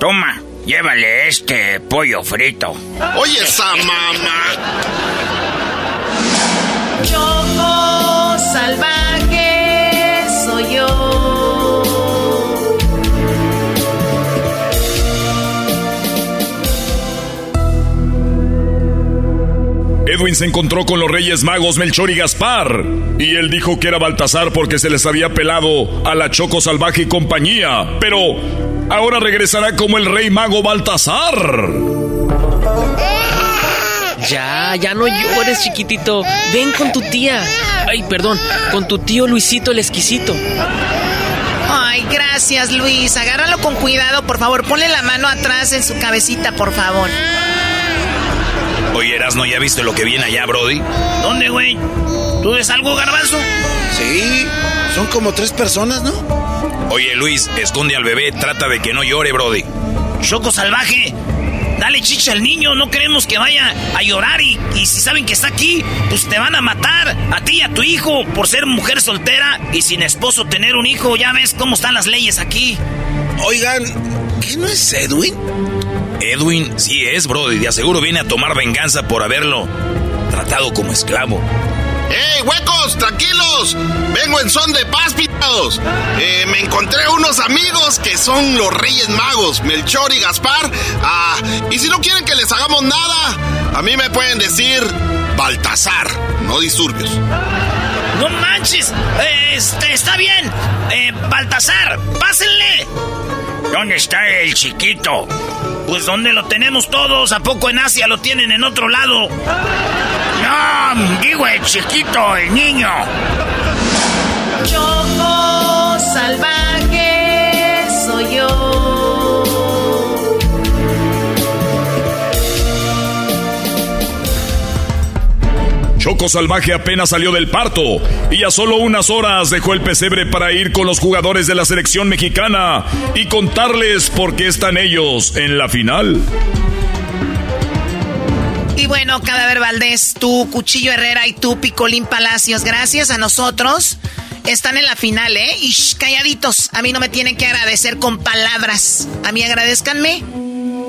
toma, llévale este pollo frito. Oye, esa mamá. Choco salvaje soy yo. Edwin se encontró con los reyes magos Melchor y Gaspar. Y él dijo que era Baltasar porque se les había pelado a la Choco Salvaje y compañía. Pero ahora regresará como el rey mago Baltasar. Ya, ya no llores, chiquitito. Ven con tu tía. Ay, perdón, con tu tío Luisito el exquisito. Ay, gracias, Luis. Agárralo con cuidado, por favor. Ponle la mano atrás en su cabecita, por favor. Oye, Erasno, ¿ya viste lo que viene allá, Brody? ¿Dónde, güey? ¿Tú ves algo, garbanzo? Sí, son como tres personas, ¿no? Oye, Luis, esconde al bebé, trata de que no llore, Brody. Choco salvaje, dale chicha al niño, no queremos que vaya a llorar y, y, si saben que está aquí, pues te van a matar a ti y a tu hijo por ser mujer soltera y sin esposo tener un hijo, ya ves cómo están las leyes aquí. Oigan, ¿qué no es Edwin? Edwin sí es, Brody, de aseguro viene a tomar venganza por haberlo tratado como esclavo. ¡Ey, huecos! ¡Tranquilos! Vengo en son de paz, pitados. Eh, me encontré unos amigos que son los Reyes Magos, Melchor y Gaspar. Ah, y si no quieren que les hagamos nada, a mí me pueden decir Baltasar, no disturbios. ¡No manches! Este, está bien. Eh, Baltasar, pásenle. ¿Dónde está el chiquito? Pues ¿dónde lo tenemos todos? ¿A poco en Asia lo tienen en otro lado? No, digo el chiquito, el niño. Choco salvaje Choco Salvaje apenas salió del parto y a solo unas horas dejó el pesebre para ir con los jugadores de la selección mexicana y contarles por qué están ellos en la final. Y bueno, Cadáver Valdés, tú, Cuchillo Herrera y tú, Picolín Palacios, gracias a nosotros. Están en la final, ¿eh? Y shh, calladitos, a mí no me tienen que agradecer con palabras. A mí agradezcanme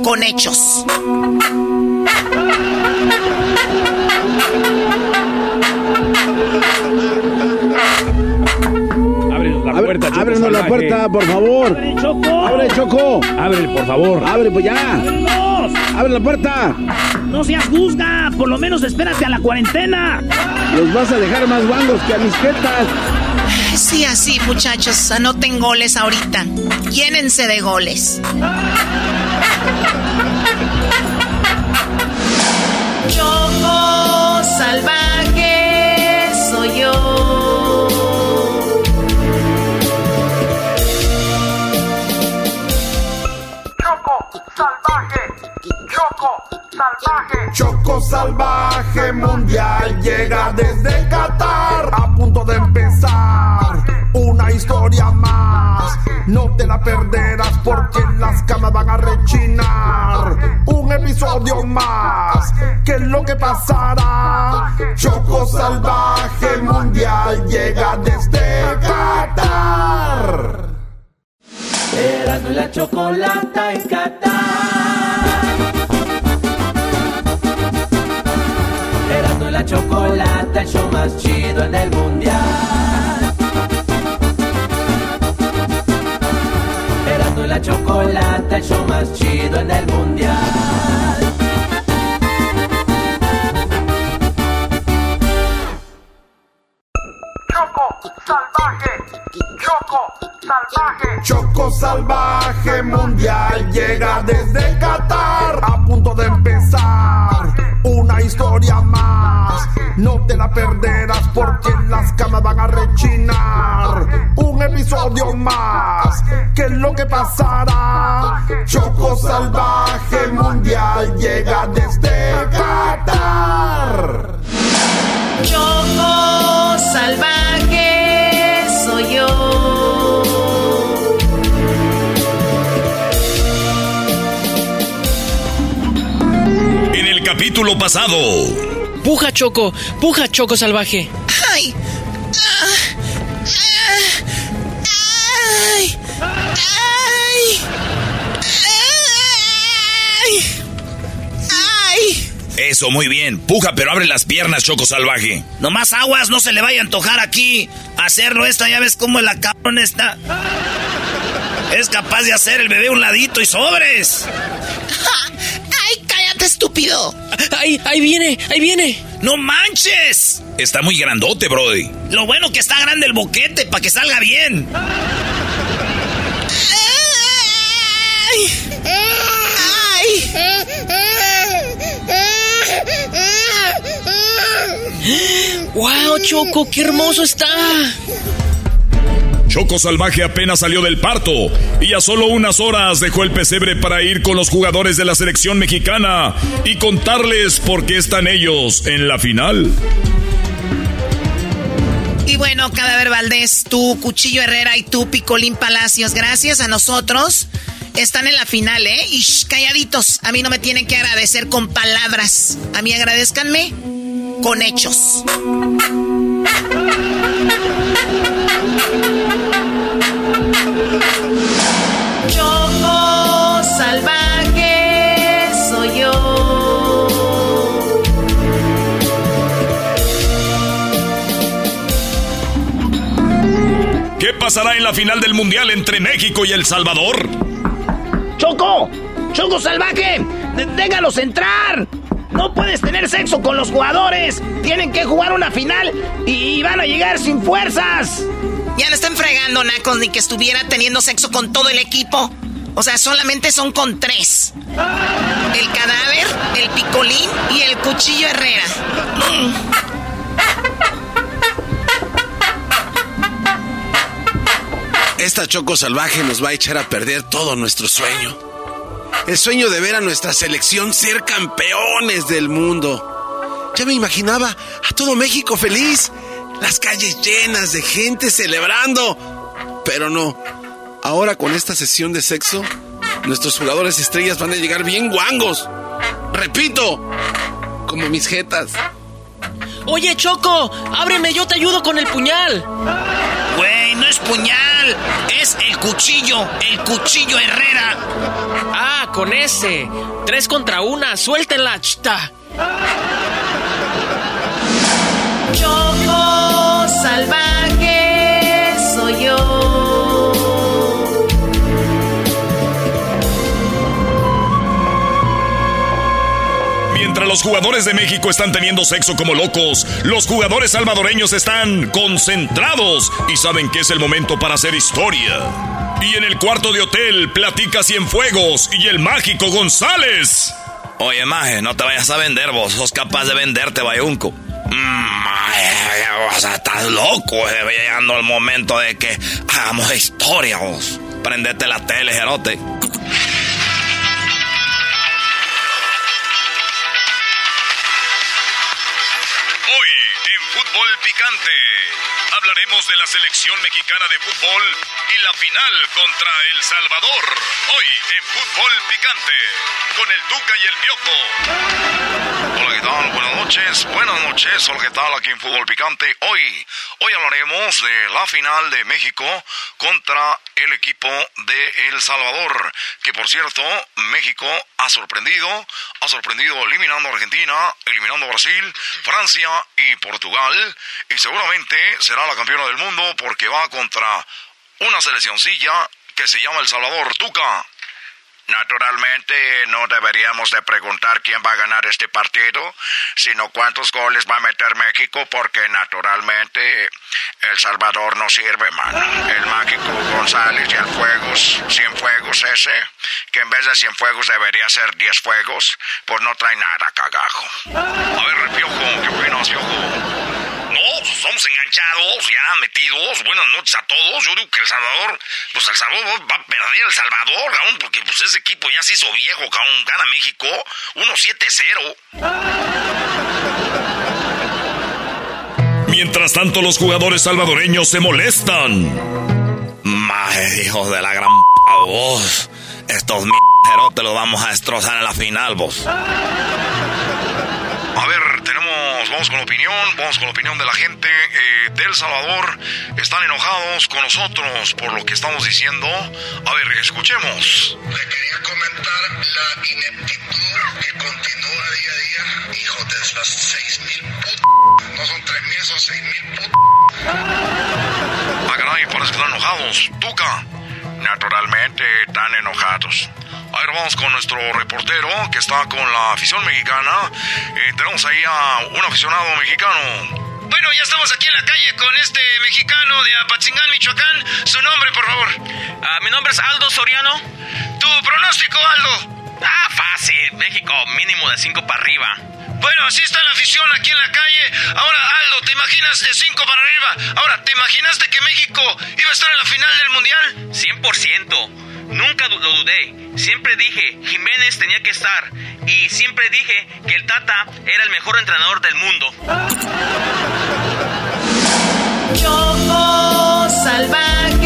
con hechos. Ábrenos la puerta, Choco Ábrenos la puerta, por favor. ¡Abre, Choco! ¡Abre, Choco! ¡Abre, por favor! ¡Abre, pues ya! ¡Abre la puerta! ¡No seas juzga! Por lo menos espérate a la cuarentena. Los vas a dejar más guangos que a mis jetas. Sí, así, muchachos. Anoten goles ahorita. Llénense de goles. Choco salvaje Choco Salvaje. Choco Salvaje Mundial llega desde Qatar a punto de empezar. Una historia más, no te la perderás porque las camas van a rechinar. Un episodio más, ¿qué es lo que pasará? Choco Salvaje Mundial llega desde Qatar. Eras la chocolata en Qatar. Chocolata, el show más chido en el mundial. Erasmo y la chocolata, el show más chido en el mundial. Choco salvaje, Choco salvaje. Choco salvaje mundial llega desde Qatar. A punto de empezar historia más. No te la perderás porque las camas van a rechinar. Un episodio más. ¿Qué es lo que pasará? Choco salvaje mundial llega desde Qatar. Choco salvaje soy yo. El capítulo pasado. Puja Choco, puja Choco salvaje. ¡Ay! ¡Ah! ¡Ay! ¡Ay! ¡Ay! ¡Ay! Eso, muy bien. Puja, pero abre las piernas, Choco Salvaje. Nomás aguas, no se le vaya a antojar aquí hacerlo esta. Ya ves cómo la cabrón está. Es capaz de hacer el bebé un ladito y sobres. ¡Ay, estúpido! ¡Ahí, ahí viene, ahí viene! ¡No manches! Está muy grandote, Brody. Lo bueno que está grande el boquete para que salga bien. ¡Wow, Choco, qué hermoso está! Choco Salvaje apenas salió del parto y a solo unas horas dejó el pesebre para ir con los jugadores de la selección mexicana y contarles por qué están ellos en la final. Y bueno, Cadáver Valdés, tú, Cuchillo Herrera y tú, Picolín Palacios, gracias a nosotros. Están en la final, ¿eh? Y shh, calladitos. A mí no me tienen que agradecer con palabras. A mí agradezcanme con hechos. ¿Qué pasará en la final del Mundial entre México y El Salvador? ¡Choco! ¡Choco salvaje! ¡Déjalos entrar! No puedes tener sexo con los jugadores. Tienen que jugar una final y van a llegar sin fuerzas. Ya no están fregando, Nacos, ni que estuviera teniendo sexo con todo el equipo. O sea, solamente son con tres. El cadáver, el picolín y el cuchillo Herrera. Esta choco salvaje nos va a echar a perder todo nuestro sueño. El sueño de ver a nuestra selección ser campeones del mundo. Ya me imaginaba a todo México feliz, las calles llenas de gente celebrando. Pero no, ahora con esta sesión de sexo, nuestros jugadores estrellas van a llegar bien guangos. Repito, como mis jetas. Oye, Choco, ábreme, yo te ayudo con el puñal. Güey, no es puñal, es el cuchillo, el cuchillo Herrera. Ah, con ese. Tres contra una, suéltenla, chita. Choco salvaje Mientras los jugadores de México están teniendo sexo como locos, los jugadores salvadoreños están concentrados y saben que es el momento para hacer historia. Y en el cuarto de hotel platica Cienfuegos y el mágico González. Oye, Maje, no te vayas a vender vos. Sos capaz de venderte, Bayunco. Mm, o sea, estás loco. eh, Llegando el momento de que hagamos historia, vos. Prendete la tele, Jerote. Hablaremos de la selección mexicana de fútbol y la final contra El Salvador. Hoy en Fútbol Picante con el Duca y el Piojo. Hola, ¿qué tal? Buenas noches. Buenas noches. Hola, ¿qué tal? Aquí en Fútbol Picante. Hoy, hoy hablaremos de la final de México contra el equipo de El Salvador, que por cierto, México ha sorprendido, ha sorprendido eliminando a Argentina, eliminando a Brasil, Francia y Portugal, y seguramente será la campeona del mundo porque va contra una seleccioncilla que se llama El Salvador Tuca. Naturalmente no deberíamos de preguntar quién va a ganar este partido, sino cuántos goles va a meter México, porque naturalmente El Salvador no sirve, mano. El mágico González y el Fuegos, fuegos ese, que en vez de fuegos debería ser 10 fuegos, pues no trae nada, cagajo. A ver. No, somos enganchados, ya metidos. Buenas noches a todos. Yo digo que El Salvador, pues El Salvador va a perder El Salvador, cabrón, porque pues ese equipo ya se hizo viejo, cabrón. Gana México 1-7-0. Mientras tanto, los jugadores salvadoreños se molestan. Madre, hijos de la gran voz. Estos te los vamos a destrozar en la final, vos. A ver, tenemos, vamos con la opinión, vamos con la opinión de la gente eh, de El Salvador. Están enojados con nosotros por lo que estamos diciendo. A ver, escuchemos. Le quería comentar la ineptitud que continúa día a día. Hijo de las seis mil putas. No son tres mil, son seis mil putas. Ah, caray, parece que están enojados. Tuca. Naturalmente están enojados. A ver, vamos con nuestro reportero que está con la afición mexicana. Eh, tenemos ahí a un aficionado mexicano. Bueno, ya estamos aquí en la calle con este mexicano de Apatzingán, Michoacán. Su nombre, por favor. Ah, mi nombre es Aldo Soriano. ¿Tu pronóstico, Aldo? Ah, fácil. México mínimo de 5 para arriba. Bueno, así está la afición aquí en la calle. Ahora, Aldo, ¿te imaginas de 5 para arriba? Ahora, ¿te imaginaste que México iba a estar en la final del Mundial? 100%. Nunca lo dudé. Siempre dije, Jiménez tenía que estar. Y siempre dije que el Tata era el mejor entrenador del mundo. Choco salvaje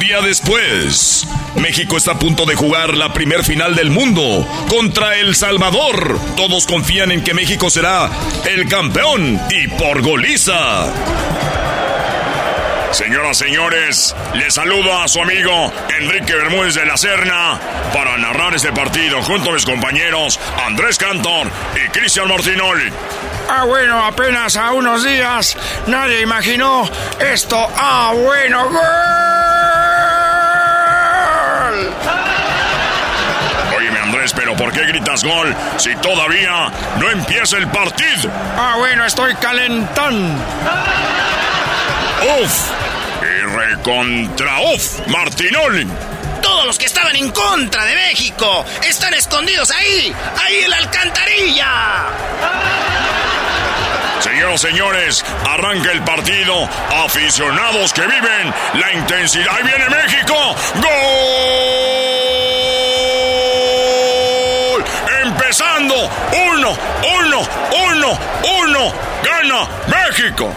día después. México está a punto de jugar la primer final del mundo contra El Salvador. Todos confían en que México será el campeón y por goliza. Señoras, señores, les saludo a su amigo Enrique Bermúdez de la Serna para narrar este partido junto a mis compañeros Andrés Cantor y Cristian Martinoli. Ah, bueno, apenas a unos días nadie imaginó esto. Ah, bueno, gol. pero ¿por qué gritas gol si todavía no empieza el partido? Ah, bueno, estoy calentando. Uf, y recontra uf, Martinoli. Todos los que estaban en contra de México están escondidos ahí, ahí en la alcantarilla. Señoras, señores, arranca el partido. Aficionados que viven la intensidad. Ahí viene México. ¡Gol! empezando. Uno, uno, uno, uno. Gana México.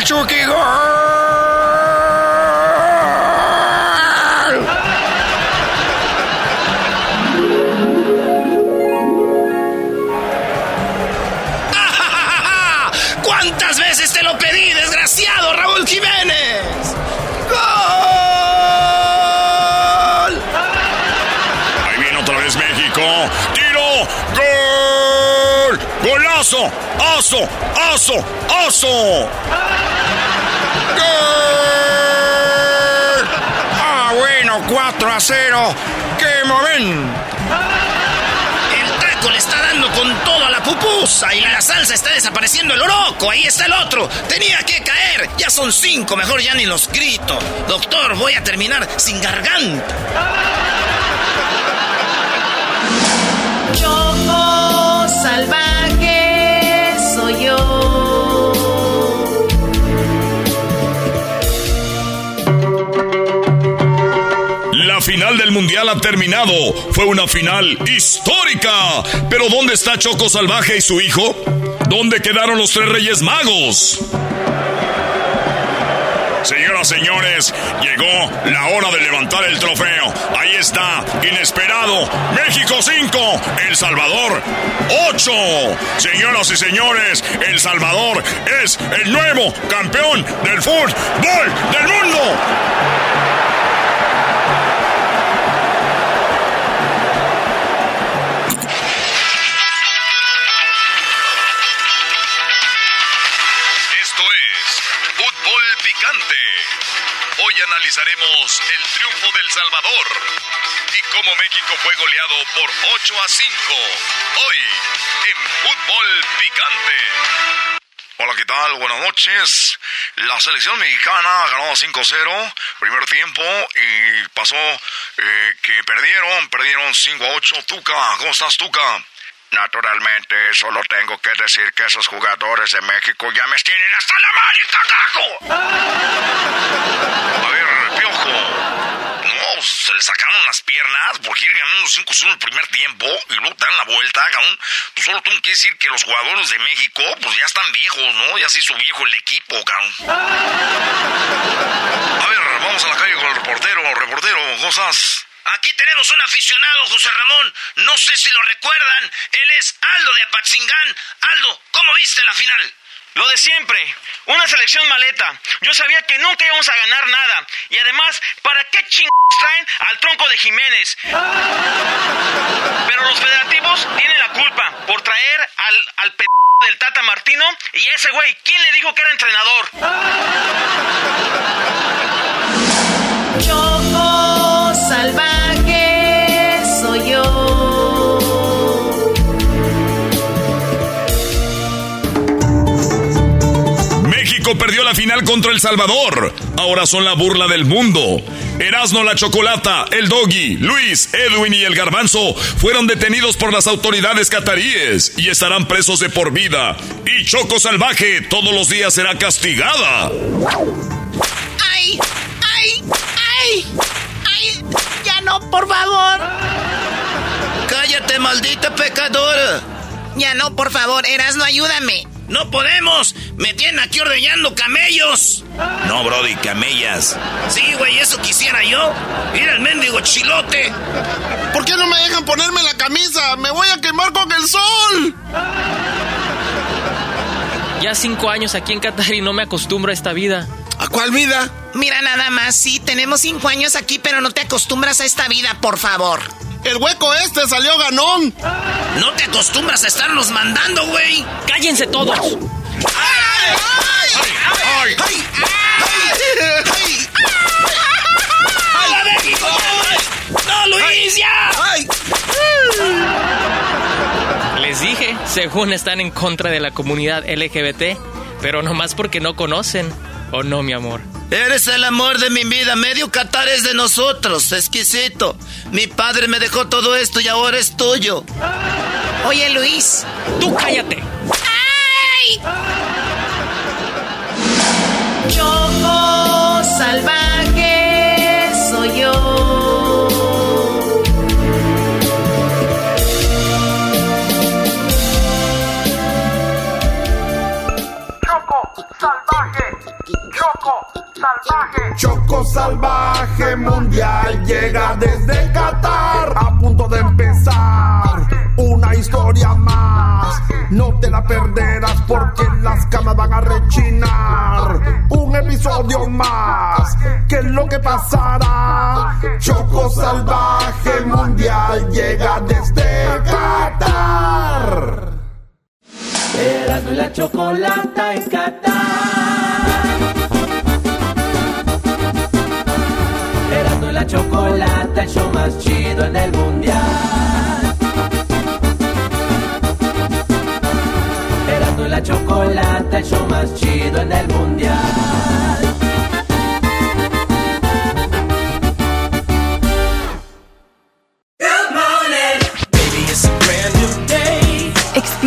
El Chucky. Gol. ¿Cuántas veces te lo pedí, desgraciado Raúl Jiménez? tiro, gol, golazo, aso, aso, aso. ¡Gol! Ah, bueno, 4 a 0. ¡Qué momento! El taco le está dando con todo a la pupusa y la salsa está desapareciendo el oroco. Ahí está el otro. Tenía que caer. Ya son cinco. Mejor ya ni los grito. Doctor, voy a terminar sin garganta. Choco salvaje Final del mundial ha terminado. Fue una final histórica. Pero ¿dónde está Choco Salvaje y su hijo? ¿Dónde quedaron los tres reyes magos? Señoras, señores, llegó la hora de levantar el trofeo. Ahí está, inesperado. México 5, El Salvador 8. Señoras y señores, El Salvador es el nuevo campeón del fútbol del mundo. Analizaremos el triunfo del Salvador y cómo México fue goleado por 8 a 5. Hoy en Fútbol Picante. Hola, ¿qué tal? Buenas noches. La selección mexicana ganó 5-0 primer tiempo y pasó eh, que perdieron, perdieron 5 a 8. Tuca, ¿cómo estás, Tuca? Naturalmente, solo tengo que decir que esos jugadores de México ya me tienen hasta la madre, cagajo. A ver, Piojo. No, se le sacaron las piernas porque ir ganando 5-1 el primer tiempo y luego dan la vuelta, cabrón. Pues solo tengo que decir que los jugadores de México, pues ya están viejos, ¿no? Ya se hizo viejo el equipo, cabrón. A ver, vamos a la calle con el reportero. Reportero, ¿cómo estás? Aquí tenemos un aficionado, José Ramón. No sé si lo recuerdan. Él es Aldo de Apatzingán. Aldo, ¿cómo viste la final? Lo de siempre, una selección maleta. Yo sabía que nunca íbamos a ganar nada. Y además, ¿para qué chingados traen al tronco de Jiménez? Pero los federativos tienen la culpa por traer al, al p del Tata Martino y ese güey, ¿quién le dijo que era entrenador? Choco salvaje soy yo. México perdió la final contra El Salvador. Ahora son la burla del mundo. Erasno la Chocolata, el Doggy, Luis, Edwin y el Garbanzo fueron detenidos por las autoridades cataríes y estarán presos de por vida. Y Choco Salvaje todos los días será castigada. ¡Ay! ¡Ay! ¡Ay! ¡Ay! ¡Ya no, por favor! Cállate, maldita pecadora. Ya no, por favor, Erasno, ayúdame. No podemos. Me tienen aquí ordeñando camellos. No, Brody, camellas. Sí, güey, eso quisiera yo. Ir al mendigo chilote. ¿Por qué no me dejan ponerme la camisa? ¡Me voy a quemar con el sol! Ya cinco años aquí en Qatar y no me acostumbro a esta vida. ¿A cuál vida? Mira nada más, sí, tenemos cinco años aquí, pero no te acostumbras a esta vida, por favor. El hueco este salió ganón. No te acostumbras a estarnos mandando, güey. ¡Cállense todos! ¡Ay! ¡Ay! ¡Ay! ¡Ay! ¡Ay! México! ¡No, Luis, ya! ¡Ay! Les dije, según están en contra de la comunidad LGBT, pero nomás porque no conocen. ¿O no, mi amor? Eres el amor de mi vida. Medio Qatar es de nosotros. Exquisito. Mi padre me dejó todo esto y ahora es tuyo. Oye, Luis. Tú cállate. ¡Ay! Choco salvaje soy yo. Choco salvaje, Choco salvaje. Choco salvaje mundial llega desde Qatar. A punto de empezar una historia más. No te la perderás porque las camas van a rechinar. Un episodio más. ¿Qué es lo que pasará? Choco salvaje mundial llega desde Qatar. Erasmo y la chocolata en Qatar. La chocolata, el show más chido en el mundial. Erasmo y la chocolata, el show más chido en el mundial.